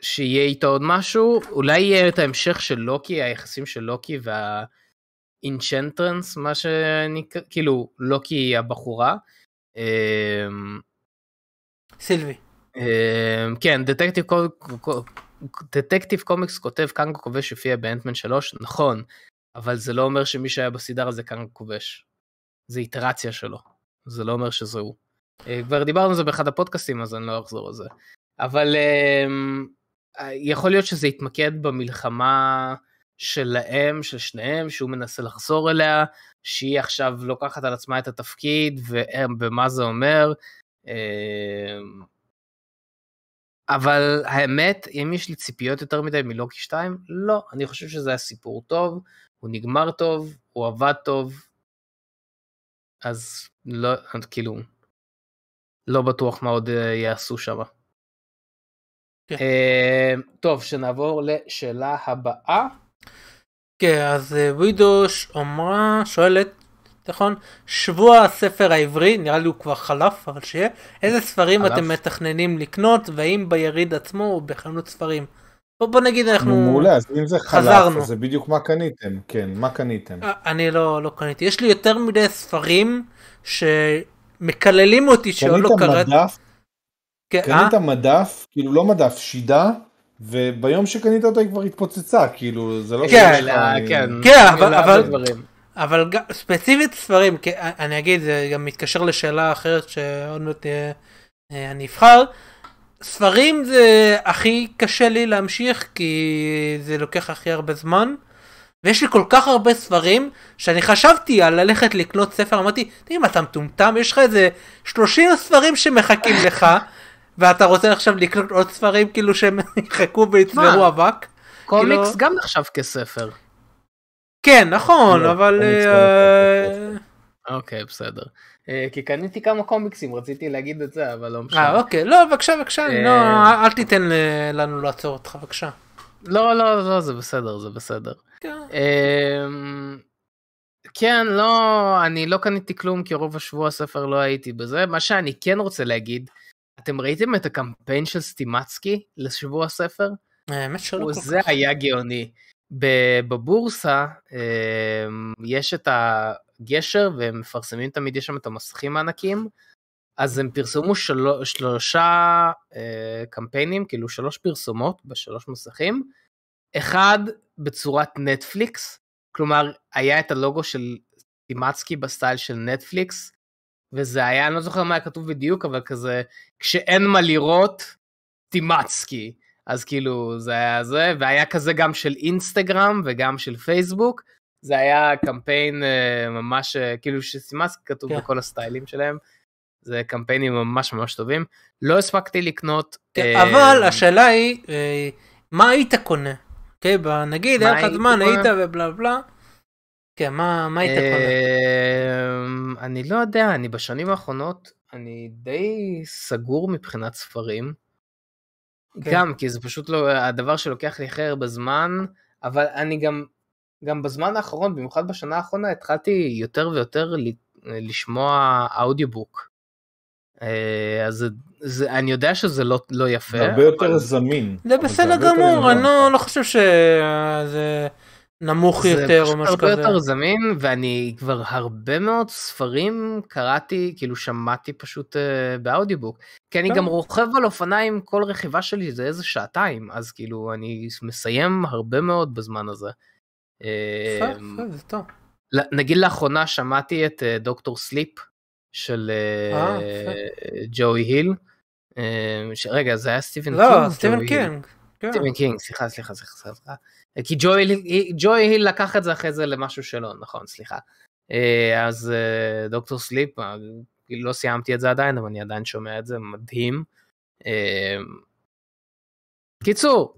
שיהיה איתו עוד משהו, אולי יהיה את ההמשך של לוקי, היחסים של לוקי וה... אינצ'נטרנס, מה שנקרא, כאילו, לוקי הבחורה. סילבי. אמ, כן, דטקטיב דטקטיב קומיקס כותב קאנגו כובש יופיע באנטמן 3, נכון, אבל זה לא אומר שמי שהיה בסדרה זה קאנגו כובש. זה איטרציה שלו, זה לא אומר שזה הוא. אה, כבר דיברנו על זה באחד הפודקאסטים אז אני לא אחזור על זה. אבל אמ, אה, יכול להיות שזה יתמקד במלחמה שלהם, של שניהם, שהוא מנסה לחזור אליה, שהיא עכשיו לוקחת על עצמה את התפקיד ומה זה אומר. אמ, אבל האמת, אם יש לי ציפיות יותר מדי מלוקי 2, לא, אני חושב שזה היה סיפור טוב, הוא נגמר טוב, הוא עבד טוב, אז לא, כאילו, לא בטוח מה עוד אה, יעשו שם. כן. אה, טוב, שנעבור לשאלה הבאה. כן, אז אה, וידוש אמרה, שואלת, נכון, שבוע הספר העברי, נראה לי הוא כבר חלף, אבל שיהיה, איזה ספרים חלף. אתם מתכננים לקנות, והאם ביריד עצמו או בחנות ספרים? בוא, בוא נגיד אנחנו... נו, מעולה, אז אם זה חלף, חזרנו. אז זה בדיוק מה קניתם. כן, מה קניתם? אה, אני לא, לא קניתי, יש לי יותר מדי ספרים שמקללים אותי שעוד לא קראתי. מדף, כן, אה? קנית מדף, כאילו לא מדף, שידה, וביום שקנית אותה היא כבר התפוצצה, כאילו, זה לא כן, שיש לך, אני- כן, כן, אבל- אלא אבל-. אבל גם, ספציפית ספרים, כי אני אגיד, זה גם מתקשר לשאלה אחרת שעוד מעט אה, אה, אני אבחר. ספרים זה הכי קשה לי להמשיך כי זה לוקח הכי הרבה זמן. ויש לי כל כך הרבה ספרים, שאני חשבתי על ללכת לקנות ספר, אמרתי, תגיד מה אתה מטומטם, יש לך איזה 30 ספרים שמחכים [LAUGHS] לך, ואתה רוצה עכשיו לקנות עוד ספרים כאילו שהם [LAUGHS] יחכו ויצברו? אבק? קומיקס כאילו- גם נחשב כספר. כן, נכון, לא, אבל... אה, אוקיי, בסדר. אה, כי קניתי כמה קומיקסים, רציתי להגיד את זה, אבל לא אה, משנה. אוקיי, לא, בבקשה, בבקשה, אה, לא, אל תיתן אה, לנו לעצור אותך, בבקשה. לא, לא, לא, זה בסדר, זה בסדר. כן. אמ, כן, לא, אני לא קניתי כלום כי רוב השבוע הספר לא הייתי בזה. מה שאני כן רוצה להגיד, אתם ראיתם את הקמפיין של סטימצקי לשבוע הספר? האמת שלא כל כך. היה גאוני. בבורסה אמ, יש את הגשר והם מפרסמים תמיד, יש שם את המסכים הענקיים. אז הם פרסמו של... שלושה אה, קמפיינים, כאילו שלוש פרסומות בשלוש מסכים. אחד בצורת נטפליקס, כלומר היה את הלוגו של סטימצקי בסטייל של נטפליקס, וזה היה, אני לא זוכר מה היה כתוב בדיוק, אבל כזה, כשאין מה לראות, טימצקי. אז כאילו זה היה זה, והיה כזה גם של אינסטגרם וגם של פייסבוק. זה היה קמפיין אה, ממש, אה, כאילו שטימצקי כתוב כן. בכל הסטיילים שלהם. זה קמפיינים ממש ממש טובים. לא הספקתי לקנות. כן, אה, אבל השאלה היא, אה, מה היית קונה? אוקיי, נגיד, היה לך זמן? היית ובלה בלה. כן, מה מה היית קונה? אני לא יודע, אני בשנים האחרונות, אני די סגור מבחינת ספרים. כן. גם כי זה פשוט לא הדבר שלוקח לי הכי הרבה זמן, אבל אני גם, גם בזמן האחרון, במיוחד בשנה האחרונה, התחלתי יותר ויותר ל- לשמוע אודיובוק. אה, אז זה, זה, אני יודע שזה לא, לא יפה. הרבה יותר אבל- זמין. זה בסדר יותר גמור. אני לא לא חושב שזה נמוך יותר או זה משהו פשוט הרבה כזה. יותר זמין ואני כבר הרבה מאוד ספרים קראתי כאילו שמעתי פשוט uh, באודיובוק כי אני כן. גם רוכב על אופניים כל רכיבה שלי זה איזה שעתיים אז כאילו אני מסיים הרבה מאוד בזמן הזה. אה, זה. ל- נגיד לאחרונה שמעתי את אה, דוקטור סליפ של אה, אה. ג'וי היל. אה, ש- רגע זה היה סטיבן לא, קינג? סטיבן ג'ו היל? קינג. כן. סטיבן קינג, סליחה, סליחה, סליחה. כי ג'ו היל- לקח את זה אחרי זה למשהו שלו, נכון, סליחה. אה, אז אה, Doctor Sleep, אה, לא סיימתי את זה עדיין, אבל אני עדיין שומע את זה, מדהים. קיצור,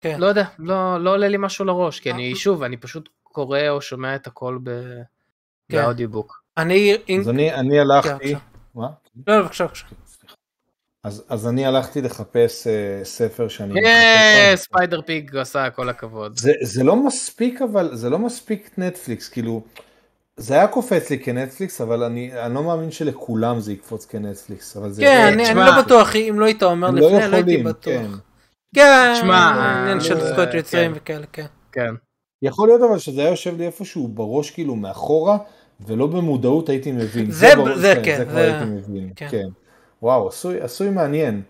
כן. לא יודע, לא לא עולה לי משהו לראש, כי אני. שוב, אני פשוט קורא או שומע את הכל ב- כן. ב audiobook. אני... אז אני אני הלכתי, כן, מה? לא, בבקשה, בבקשה. אז אז אני הלכתי לחפש אה, ספר שאני לו. ספיידר פיג עשה כל הכבוד. זה, זה לא מספיק אבל זה לא מספיק נטפליקס כאילו זה היה קופץ לי כנטפליקס אבל אני, אני לא מאמין שלכולם זה יקפוץ כנטפליקס אבל זה כן, זה- אני אני לא בטוח, אם לא היית אומר לא לפני, לא הייתי יכולים, בטוח. כן. כן, תשמע, עניין של אה, זכויות כן. יוצרים וכאלה, כן. כן. יכול להיות אבל שזה היה יושב לי איפשהו בראש כאילו מאחורה ולא במודעות הייתי מבין. זה- ברור, זה כן, זה כבר זה- הייתי מבין, כן. כן. וואו, עשוי, עשוי מעניין.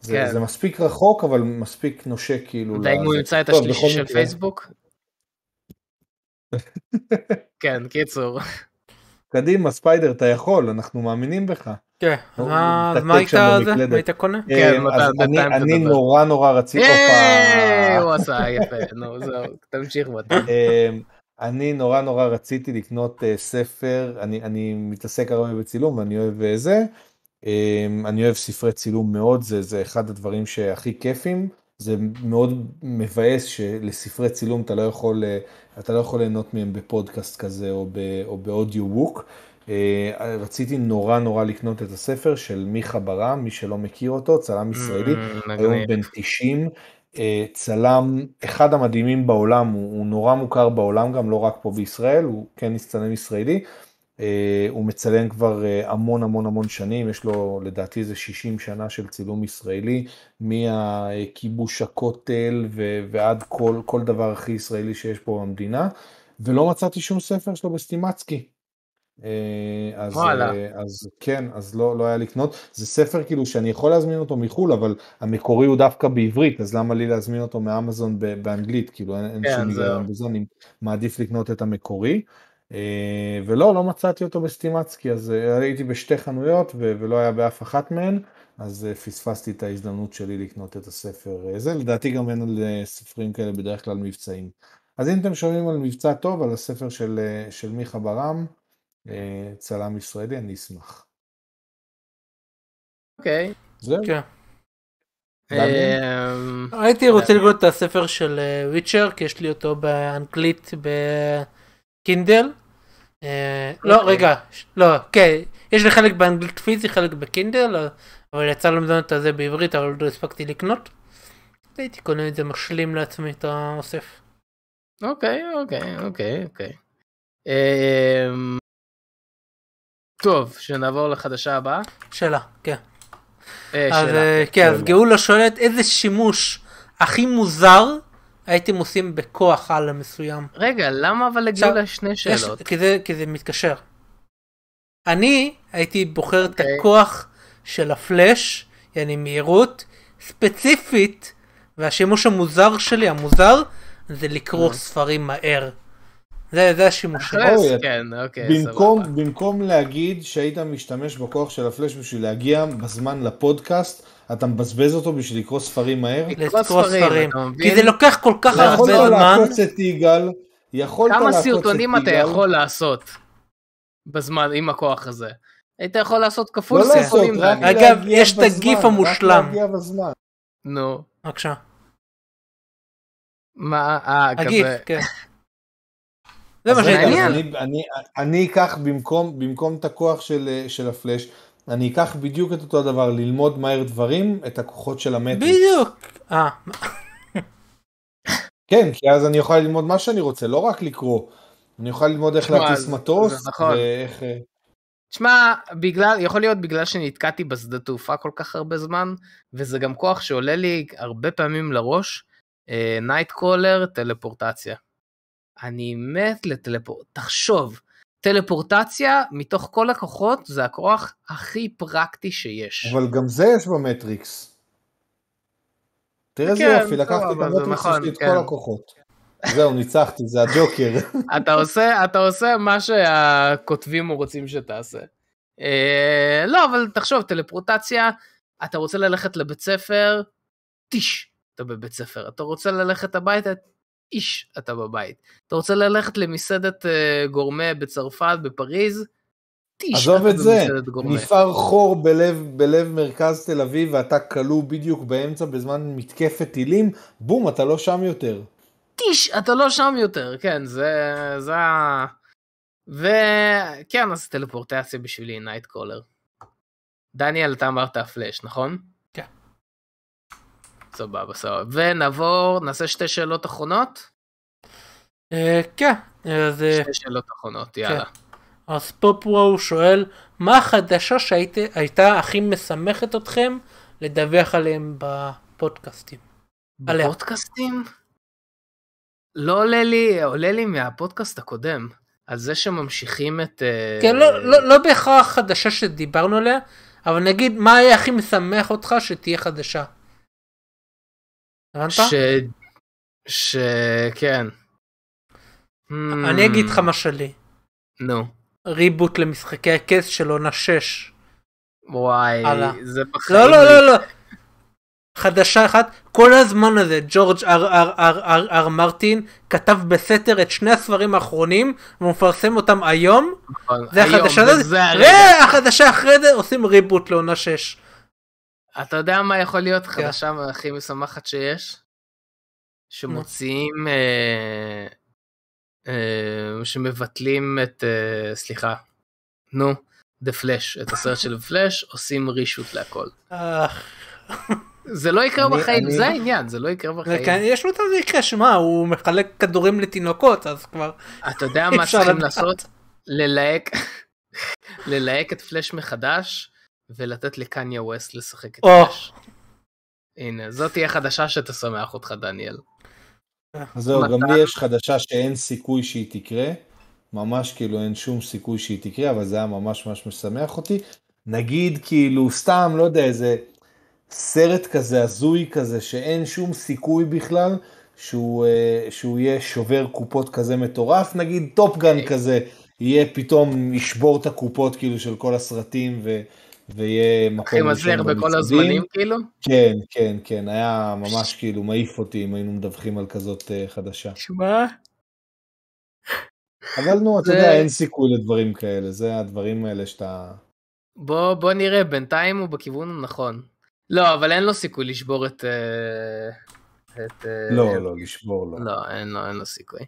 זה, כן. זה מספיק רחוק אבל מספיק נושק כאילו. והאם הוא לזה. ימצא את השלישי של פייסבוק? [LAUGHS] כן, קיצור. קדימה ספיידר אתה יכול אנחנו מאמינים בך. כן, הוא מה- היית שם זה? במקלדת. מה היית קונה? כן, אתה- אני, בינתיים אני תדבר. נורא נורא רציתי, אה. הוא עשה יפה, נו זהו, תמשיך בטח. אמ, אני נורא נורא רציתי לקנות אה, ספר, אני, אני מתעסק הרבה בצילום ואני אוהב אה, זה, אני אוהב ספרי צילום מאוד, זה, זה אחד הדברים שהכי כיפים, זה מאוד מבאס שלספרי צילום אתה לא יכול, אה, אתה לא יכול ליהנות מהם בפודקאסט כזה או, ב, או באודיו בוק. אה, רציתי נורא נורא לקנות את הספר של מיכה ברם, מי שלא מכיר אותו, צלם ישראלי, Mm, היום מגניב. בן 90, אה, צלם אחד המדהימים בעולם, הוא, הוא נורא מוכר בעולם גם, לא רק פה בישראל, הוא כן צלם ישראלי, הוא מצלם כבר אה, המון המון המון שנים, יש לו לדעתי איזה 60 שנה של צילום ישראלי, מהכיבוש הכותל ועד כל, כל דבר הכי ישראלי שיש פה במדינה, ולא מצאתי שום ספר שלו בסטימצקי. אה, אז. אה, אז כן, אז לא, לא היה לקנות. זה ספר כאילו שאני יכול להזמין אותו מחו"ל, אבל המקורי הוא דווקא בעברית, אז למה לי להזמין אותו מאמזון באנגלית? כאילו אין, אין כן, שום. היגיון בזה, אני מעדיף לקנות את המקורי. אה, ולא, לא מצאתי אותו בסטימצקי, אז אה, הייתי בשתי חנויות ולא היה באף אחת מהן, אז אה, פספסתי את ההזדמנות שלי לקנות את הספר. אה, זה לדעתי גם אין על אה, ספרים כאלה בדרך כלל מבצעים. אז אם אתם שומעים על מבצע טוב, על הספר של, אה, של מיכה ברם, אה, צלם ישראלי, אני אשמח. אוקיי. זהו. כן. דניאל? אמ, הייתי רוצה לקרוא את הספר של וויצ'ר, כי יש לי אותו באנגלית בקינדל. אה, לא, אוקיי. רגע, לא, כן, יש לי חלק באנגלית פיזי, חלק בקינדל, אבל יצא למדון את זה בעברית, אבל עוד לא הספקתי לקנות. הייתי קונה את זה משלים לעצמי את האוסף. אוקיי, אוקיי, אוקיי, אוקיי. אמ, טוב, שנעבור לחדשה הבאה. שאלה, כן. אה, אז. אה, כן, אז. גאולה שואלת איזה שימוש הכי מוזר הייתם עושים בכוח על מסוים. רגע, למה אבל עכשיו, לגאולה יש שני יש- שאלות? כי זה, כי זה מתקשר. אני הייתי בוחר את אוקיי. הכוח של הפלאש, יעני מהירות, ספציפית, והשימוש המוזר שלי, המוזר, זה לקרוא אה. ספרים מהר. זה, זה השימוש שלי. אחרי- אוי, כן, אוקיי, במקום, סבבה. במקום להגיד שהיית משתמש בכוח של הפלאש בשביל להגיע בזמן לפודקאסט, אתה מבזבז אותו בשביל לקרוא ספרים מהר? לקרוא ספרים? כי זה לוקח כל כך הרבה יכולת זמן. לעקוץ את יגאל, יכולת כמה לעקוץ את סרטונים אתה יגאל. יכול לעשות בזמן עם הכוח הזה? היית יכול לעשות כפול לא לעשות, סרטונים. רק דניאל. אגב, יש את הגיף המושלם. רק להגיע בזמן. נו, בבקשה. מה, אה, הגיף, כזה. כן. זה מה רגע, שהייתי אז עושה. אני, אני, אני אקח במקום, במקום את הכוח של, של הפלאש, אני אקח בדיוק את אותו הדבר, ללמוד מהר דברים, את הכוחות של המטריקס. בדיוק. אה, [LAUGHS] כן, כי אז אני אוכל ללמוד מה שאני רוצה, לא רק לקרוא. אני אוכל ללמוד איך להטיס מטוס, נכון. ואיך... אה, תשמע, בגלל, יכול להיות בגלל שנתקעתי בשדה תעופה כל כך הרבה זמן, וזה גם כוח שעולה לי הרבה פעמים לראש, נייטקרולר, טלפורטציה. אני מת לטלפורט... תחשוב, טלפורטציה מתוך כל הכוחות זה הכוח הכי פרקטי שיש. אבל גם זה יש במטריקס. תראה איזה כן, יופי, לקחתי את המטריקס, נכון, את כן. כל הכוחות. זהו, ניצחתי, זה הג'וקר. [LAUGHS] אתה עושה, אתה עושה מה שהכותבים רוצים שתעשה. אה, לא, אבל תחשוב, טלפורטציה, אתה רוצה ללכת לבית ספר, טיש, אתה בבית ספר. אתה רוצה ללכת הביתה, איש, אתה בבית. אתה רוצה ללכת למסעדת אה, גורמה בצרפת, בפריז, עזוב את זה. נפער חור בלב, בלב מרכז תל אביב ואתה כלוא בדיוק באמצע בזמן מתקפת טילים, בום, אתה לא שם יותר. טיש, אתה לא שם יותר, כן, זה, זה ה... וכן, אז טלפורטציה בשבילי נייטקרולר. דניאל, אתה אמרת הפלאש, נכון? כן. סבבה, סבבה. ונעבור, נעשה שתי שאלות אחרונות? אה, כן. אז אה, שתי שאלות אחרונות, יאללה. אז פופוו שואל, מה החדשה שהייתה הכי משמחת אתכם לדווח עליהם בפודקאסטים? בפודקאסטים? לא עולה לי, עולה לי מהפודקאסט הקודם, על זה שממשיכים את... אה, כן, לא, לא, לא בהכרח חדשה שדיברנו עליה, אבל נגיד, מה היה הכי משמח אותך שתהיה חדשה? הבנת? ש... ש... כן. אני אגיד Hmm, לך מה שלי. נו. ריבוט למשחקי הכס של עונה 6. וואי, הלאה. זה בחיים. לא, לא, לא, לא. חדשה אחת, כל הזמן הזה ג'ורג' אר אר אר אר אר מרטין כתב בסתר את שני הספרים האחרונים והוא מפרסם אותם היום, נכון, זה החדשה, הרגע. והחדשה אחרי זה עושים ריבוט לעונה 6. אתה יודע מה יכול להיות חדשה הכי משמחת שיש? שמוציאים, אה, אה, שמבטלים את, אה, סליחה, נו, The Flash, את הסרט של פלאש, עושים רישוט להכל. זה לא יקרה אני- בחיים, אני- זה העניין, זה לא יקרה בחיים. וכן, יש לו את המקרה, שמע, הוא מחלק כדורים לתינוקות, אז כבר אתה יודע מה צריכים. לעשות? ללהק, ללהק את פלאש מחדש, ולתת לקניה ווסט לשחק את. פלאש. הנה, זאת תהיה חדשה שתשמח אותך, דניאל. אז זהו? גם לי יש חדשה שאין סיכוי שהיא תקרה, ממש כאילו אין שום סיכוי שהיא תקרה, אבל זה היה ממש ממש משמח אותי. נגיד כאילו סתם, לא יודע, איזה סרט כזה הזוי כזה, שאין שום סיכוי בכלל שהוא, אה, שהוא יהיה שובר קופות כזה מטורף, נגיד טופגן כזה, יהיה פתאום ישבור את הקופות כאילו של כל הסרטים ו... ויהיה מקום הכי מזהר בכל. הזמנים, כאילו? כן, כן, כן, היה ממש כאילו מעיף אותי אם היינו מדווחים על כזאת אה, חדשה. שמע, אבל נו, אתה יודע, אין סיכוי לדברים כאלה, זה הדברים האלה שאתה... בוא, בוא נראה, בינתיים הוא בכיוון הנכון. לא, אבל אין לו סיכוי לשבור את... אה, את אה, לא, לא, לשבור לא. לא, אין לו, אין לו סיכוי.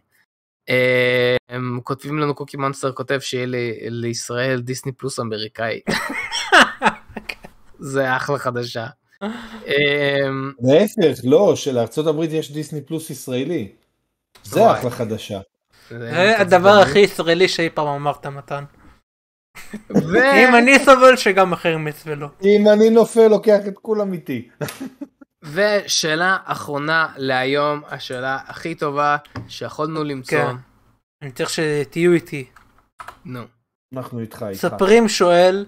הם כותבים לנו קוקי מונסטר כותב שיהיה לי, לישראל דיסני פלוס אמריקאי. [LAUGHS] זה אחלה חדשה. אה, להפך, לא, שלארצות הברית יש דיסני פלוס ישראלי. זה. אחלה חדשה. זה הדבר הכי ישראלי שאי פעם אמרת מתן. אם אני סובל שגם אחרים יסבלו. אם אני נופל, לוקח את כולם איתי. ושאלה אחרונה להיום, השאלה הכי טובה שיכולנו למצוא. כן. אני צריך שתהיו איתי. נו. אנחנו איתך, איתך. ספרים שואל,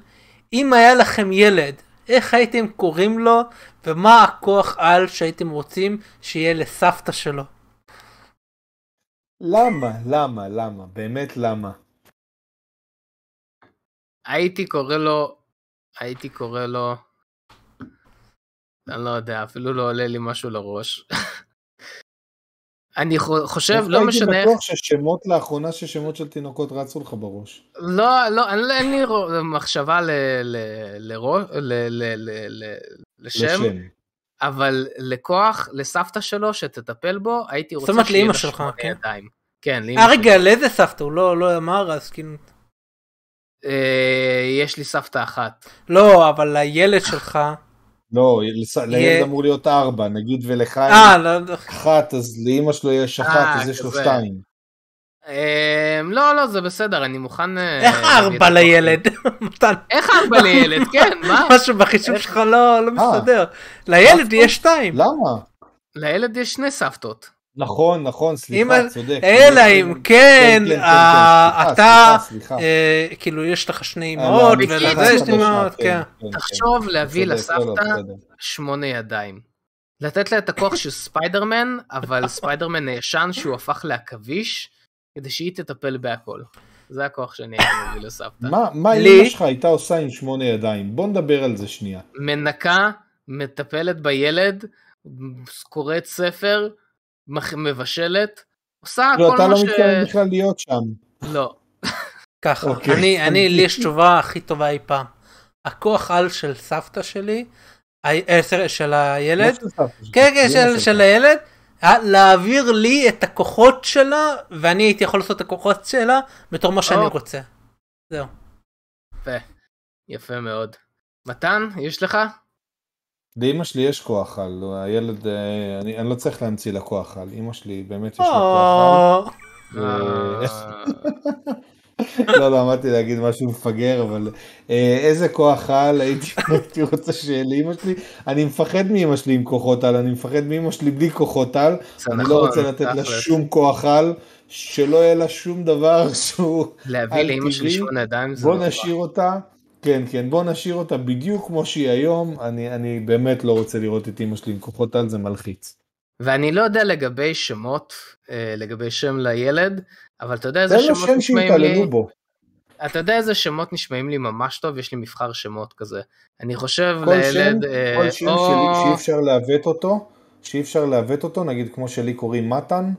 אם היה לכם ילד, איך הייתם קוראים לו, ומה הכוח על שהייתם רוצים שיהיה לסבתא שלו? למה? למה? למה? באמת למה? הייתי קורא לו, הייתי קורא לו, אני לא יודע, אפילו לא עולה לי משהו לראש. אני חו- חושב, לא משנה הייתי בטוח ששמות לאחרונה ששמות של תינוקות רצו לך בראש. לא, לא, אין, אין לי מחשבה ל, ל, לראש, ל, ל, ל, ל, לשם. אבל לכוח, לסבתא שלו שתטפל בו, הייתי רוצה אומרת שיהיה לאמא לה שלך, כן? כן, לאמא אה שלי. רגע, לאיזה סבתא? הוא לא לא אמר אז כאילו... אה, יש לי סבתא אחת. לא, אבל הילד שלך... לא, לילד אמור להיות ארבע, נגיד ולך אה, לא יודע. אחת, אז לאמא שלו יש אחת, אה, אז יש לו. שתיים. אה, לא, לא, זה בסדר, אני מוכן... אה, איך ארבע. לילד? [LAUGHS] איך ארבע לילד? כן, מה? [LAUGHS] משהו בחישוב שלך לא לא מסתדר. לילד? יש שתיים. למה? לילד יש שני סבתות. נכון, נכון, אם סליחה, צודק. אלא אם כן, כן, כן, אה, סליחה, אתה. אה, כאילו יש לך שני אה, אמהות, לא, ולזה יש חדשה, אמהות, כן. כן, תחשוב להביא לא, לא, לסבתא. שמונה ידיים. לתת לה את הכוח של ספיידרמן, אבל ספיידרמן הישן שהוא הפך לעכביש, כדי שהיא תטפל בהכל. זה הכוח שאני הייתי מביא לסבתא. מה אמא שלך הייתה עושה עם שמונה ידיים? בוא נדבר על זה שנייה. מנקה, מטפלת בילד, קוראת ספר, מבשלת, עושה לא, כל מה לא ש... מתכוון בכלל להיות שם. לא. ככה, אוקיי. אני, אני, לי יש תשובה הכי טובה אי פעם. הכוח על של סבתא שלי, אה, של הילד, לא כן, כן, של, הילד, להעביר לי את הכוחות שלה, ואני הייתי יכול לעשות את הכוחות שלה בתור מה שאני או. רוצה. זהו. יפה. יפה מאוד. מתן, יש לך? לאמא שלי יש כוח על, הילד, אה, אני אני לא צריך להמציא לה כוח על, אמא שלי באמת יש לה כוח או, אה, על. [LAUGHS] לא, לא, עמדתי להגיד משהו מפגר, אבל אה, איזה כוח על [LAUGHS] הייתי רוצה שיהיה לאמא שלי. אני מפחד מאמא שלי עם כוחות על, אני מפחד מאמא שלי בלי כוחות על. אני נכון, לא רוצה לתת לה. שום כוח על, שלא יהיה לה שום דבר שהוא... להביא על לאמא שלי. שמונה ידיים זה בוא נורא. נשאיר אותה, כן, כן, בוא נשאיר אותה בדיוק כמו שהיא היום. אני, אני באמת לא רוצה לראות את אמא שלי עם כוחות על, זה מלחיץ. ואני לא יודע לגבי שמות, אה, לגבי שם לילד, אבל אתה יודע איזה לו שמות שם נשמעים לי, בו. אתה יודע איזה שמות נשמעים לי ממש טוב, יש לי מבחר שמות כזה. אני חושב כל שם, לילד, אה, כל שם או... שלי שאי אפשר לעוות אותו, שאי אפשר לעוות אותו, נגיד כמו שלי קוראים מתן,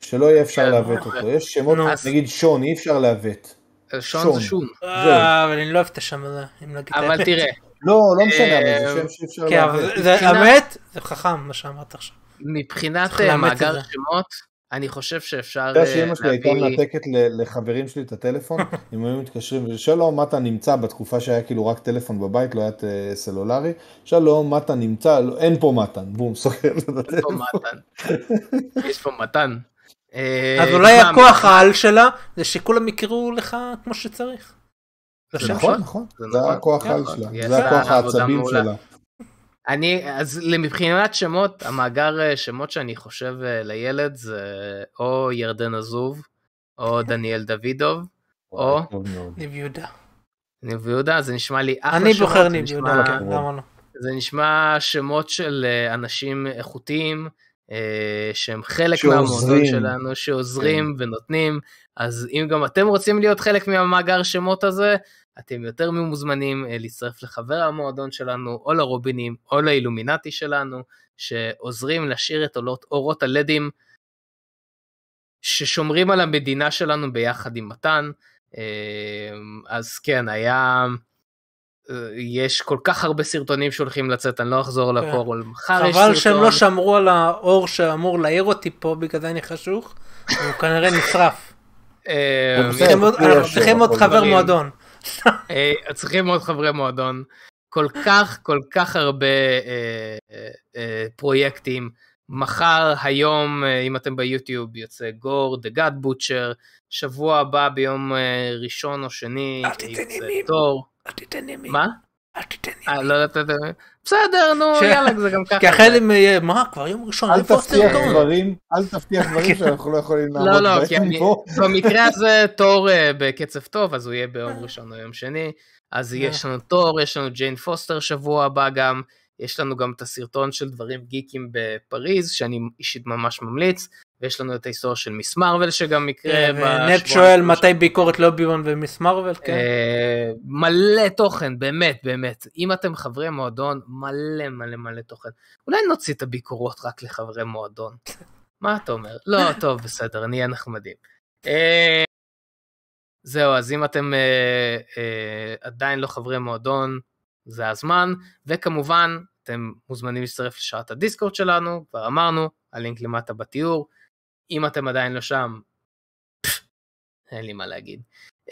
שלא יהיה אפשר כן, לעוות. אותו. יש שמות. נגיד שון, אי אפשר לעוות. שון שון. זה שון. אה, אבל אני לא אוהב את השם הזה, אם נגיד את אבל. תראה, [LAUGHS] לא, לא משנה, אבל אה, זה שם שאי אפשר כן, זה מבחינת- האמת, זה חכם מה שאמרת עכשיו. מבחינת אה, מאגר זה. שמות, אני חושב שאפשר אתה יודע אה, שאמא שלי הייתה להביא... מנתקת לחברים שלי את הטלפון, [LAUGHS] הם היו מתקשרים, שלום, מתה נמצא, בתקופה שהיה כאילו רק טלפון בבית, לא היה אה, סלולרי, שלום, מתה נמצא, לא, אין פה מתן, בום, [LAUGHS] סוגר את הטלפון. מתן. יש פה מתן. אה, אז אולי הכוח העל שלה זה שכולם יקראו לך כמו שצריך. זה נכון. נכון, נכון, זה. הכוח על נכון. שלה, זה הכוח העצבים. שלה. אני, אז מבחינת שמות, המאגר אה, שמות שאני חושב אה, לילד זה או ירדן עזוב, או דניאל דוידוב, או. ניב יהודה. ניב יהודה, זה נשמע לי אחלה אני שמות, בוחר זה ניב יהודה, הכבוד. למה לא? זה נשמע שמות של אנשים איכותיים, שהם חלק. מהמועדון שלנו, שעוזרים ונותנים, אז אם גם אתם רוצים להיות חלק מהמאגר שמות הזה, אתם יותר ממוזמנים אה, להצטרף לחבר המועדון שלנו, או לרובינים, או לאילומינטי שלנו, שעוזרים להשאיר את אורות, אורות הלדים ששומרים על המדינה שלנו ביחד עם מתן. אה, אז כן, היה... אה, יש כל כך הרבה סרטונים שהולכים לצאת, אני לא אחזור כן. לכל. מחר יש סרטון. חבל שהם לא שמרו על האור שאמור להעיר אותי פה, בגלל זה אני חשוך. הוא כנראה נשרף. אה. צריכים עוד- חבר. מועדון. אה, צריכים עוד חברי מועדון. כל כך, כל כך הרבה אה, אה, אה, פרויקטים. מחר, היום, אה, אם אתם ביוטיוב, יוצא גור, The God Butcher. שבוע הבא ביום אה, ראשון או שני, יוצא ימים. תור. אל תיתן ימי. מה? אל תיתן אה, ימי. לא יודעת, בסדר, נו, יאללה, זה גם ככה. כי אחרי זה יהיה, מה, כבר יום ראשון, אל תבטיח? דברים, אל תבטיח דברים [LAUGHS] שאנחנו לא יכולים לא, לעמוד לא, כי בהם אני, פה. במקרה [LAUGHS] הזה תור אה, בקצב טוב, אז הוא יהיה ביום ראשון או יום שני. אז יש לנו תור, יש לנו ג'יין פוסטר שבוע הבא גם, יש לנו גם את הסרטון של דברים גיקים בפריז, שאני אישית ממש ממליץ, ויש לנו את ההיסטוריה של מיס מרוויל שגם יקרה בשבועיים נט שואל מתי ביקורת לא ביון ומיס מרוויל, כן. אה, מלא תוכן, באמת, באמת. אם אתם חברי מועדון, מלא מלא מלא תוכן. אולי נוציא את הביקורות רק לחברי מועדון. מה אתה אומר? לא, טוב, בסדר, נהיה נחמדים. אה, זהו, אז אם אתם אה, אה, עדיין לא חברי מועדון, זה הזמן, וכמובן, אתם מוזמנים להצטרף לשעת הדיסקורד שלנו, כבר אמרנו, הלינק למטה בתיאור. אם אתם עדיין לא שם, [LAUGHS] אין לי מה להגיד.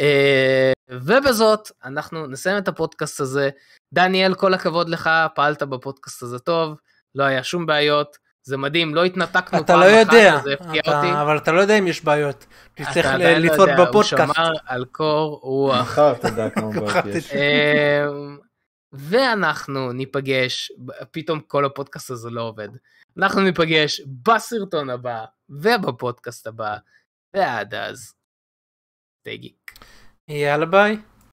אה, ובזאת אנחנו נסיים את הפודקאסט הזה. דניאל, כל הכבוד לך, פעלת בפודקאסט הזה טוב, לא היה שום בעיות, זה מדהים, לא התנתקנו אתה פעם לא יודע, אחת, זה הפתיע אתה- אותי. אבל אתה לא יודע אם יש בעיות. אתה תצטרך עדיין לא יודע, הוא בפודקאסט. שמר על קור רוח. מחר תדע כמה בעיות יש. ואנחנו ניפגש, פתאום כל הפודקאסט הזה לא עובד. אנחנו ניפגש בסרטון הבא ובפודקאסט הבא, ועד אז, תגיק. יאללה ביי.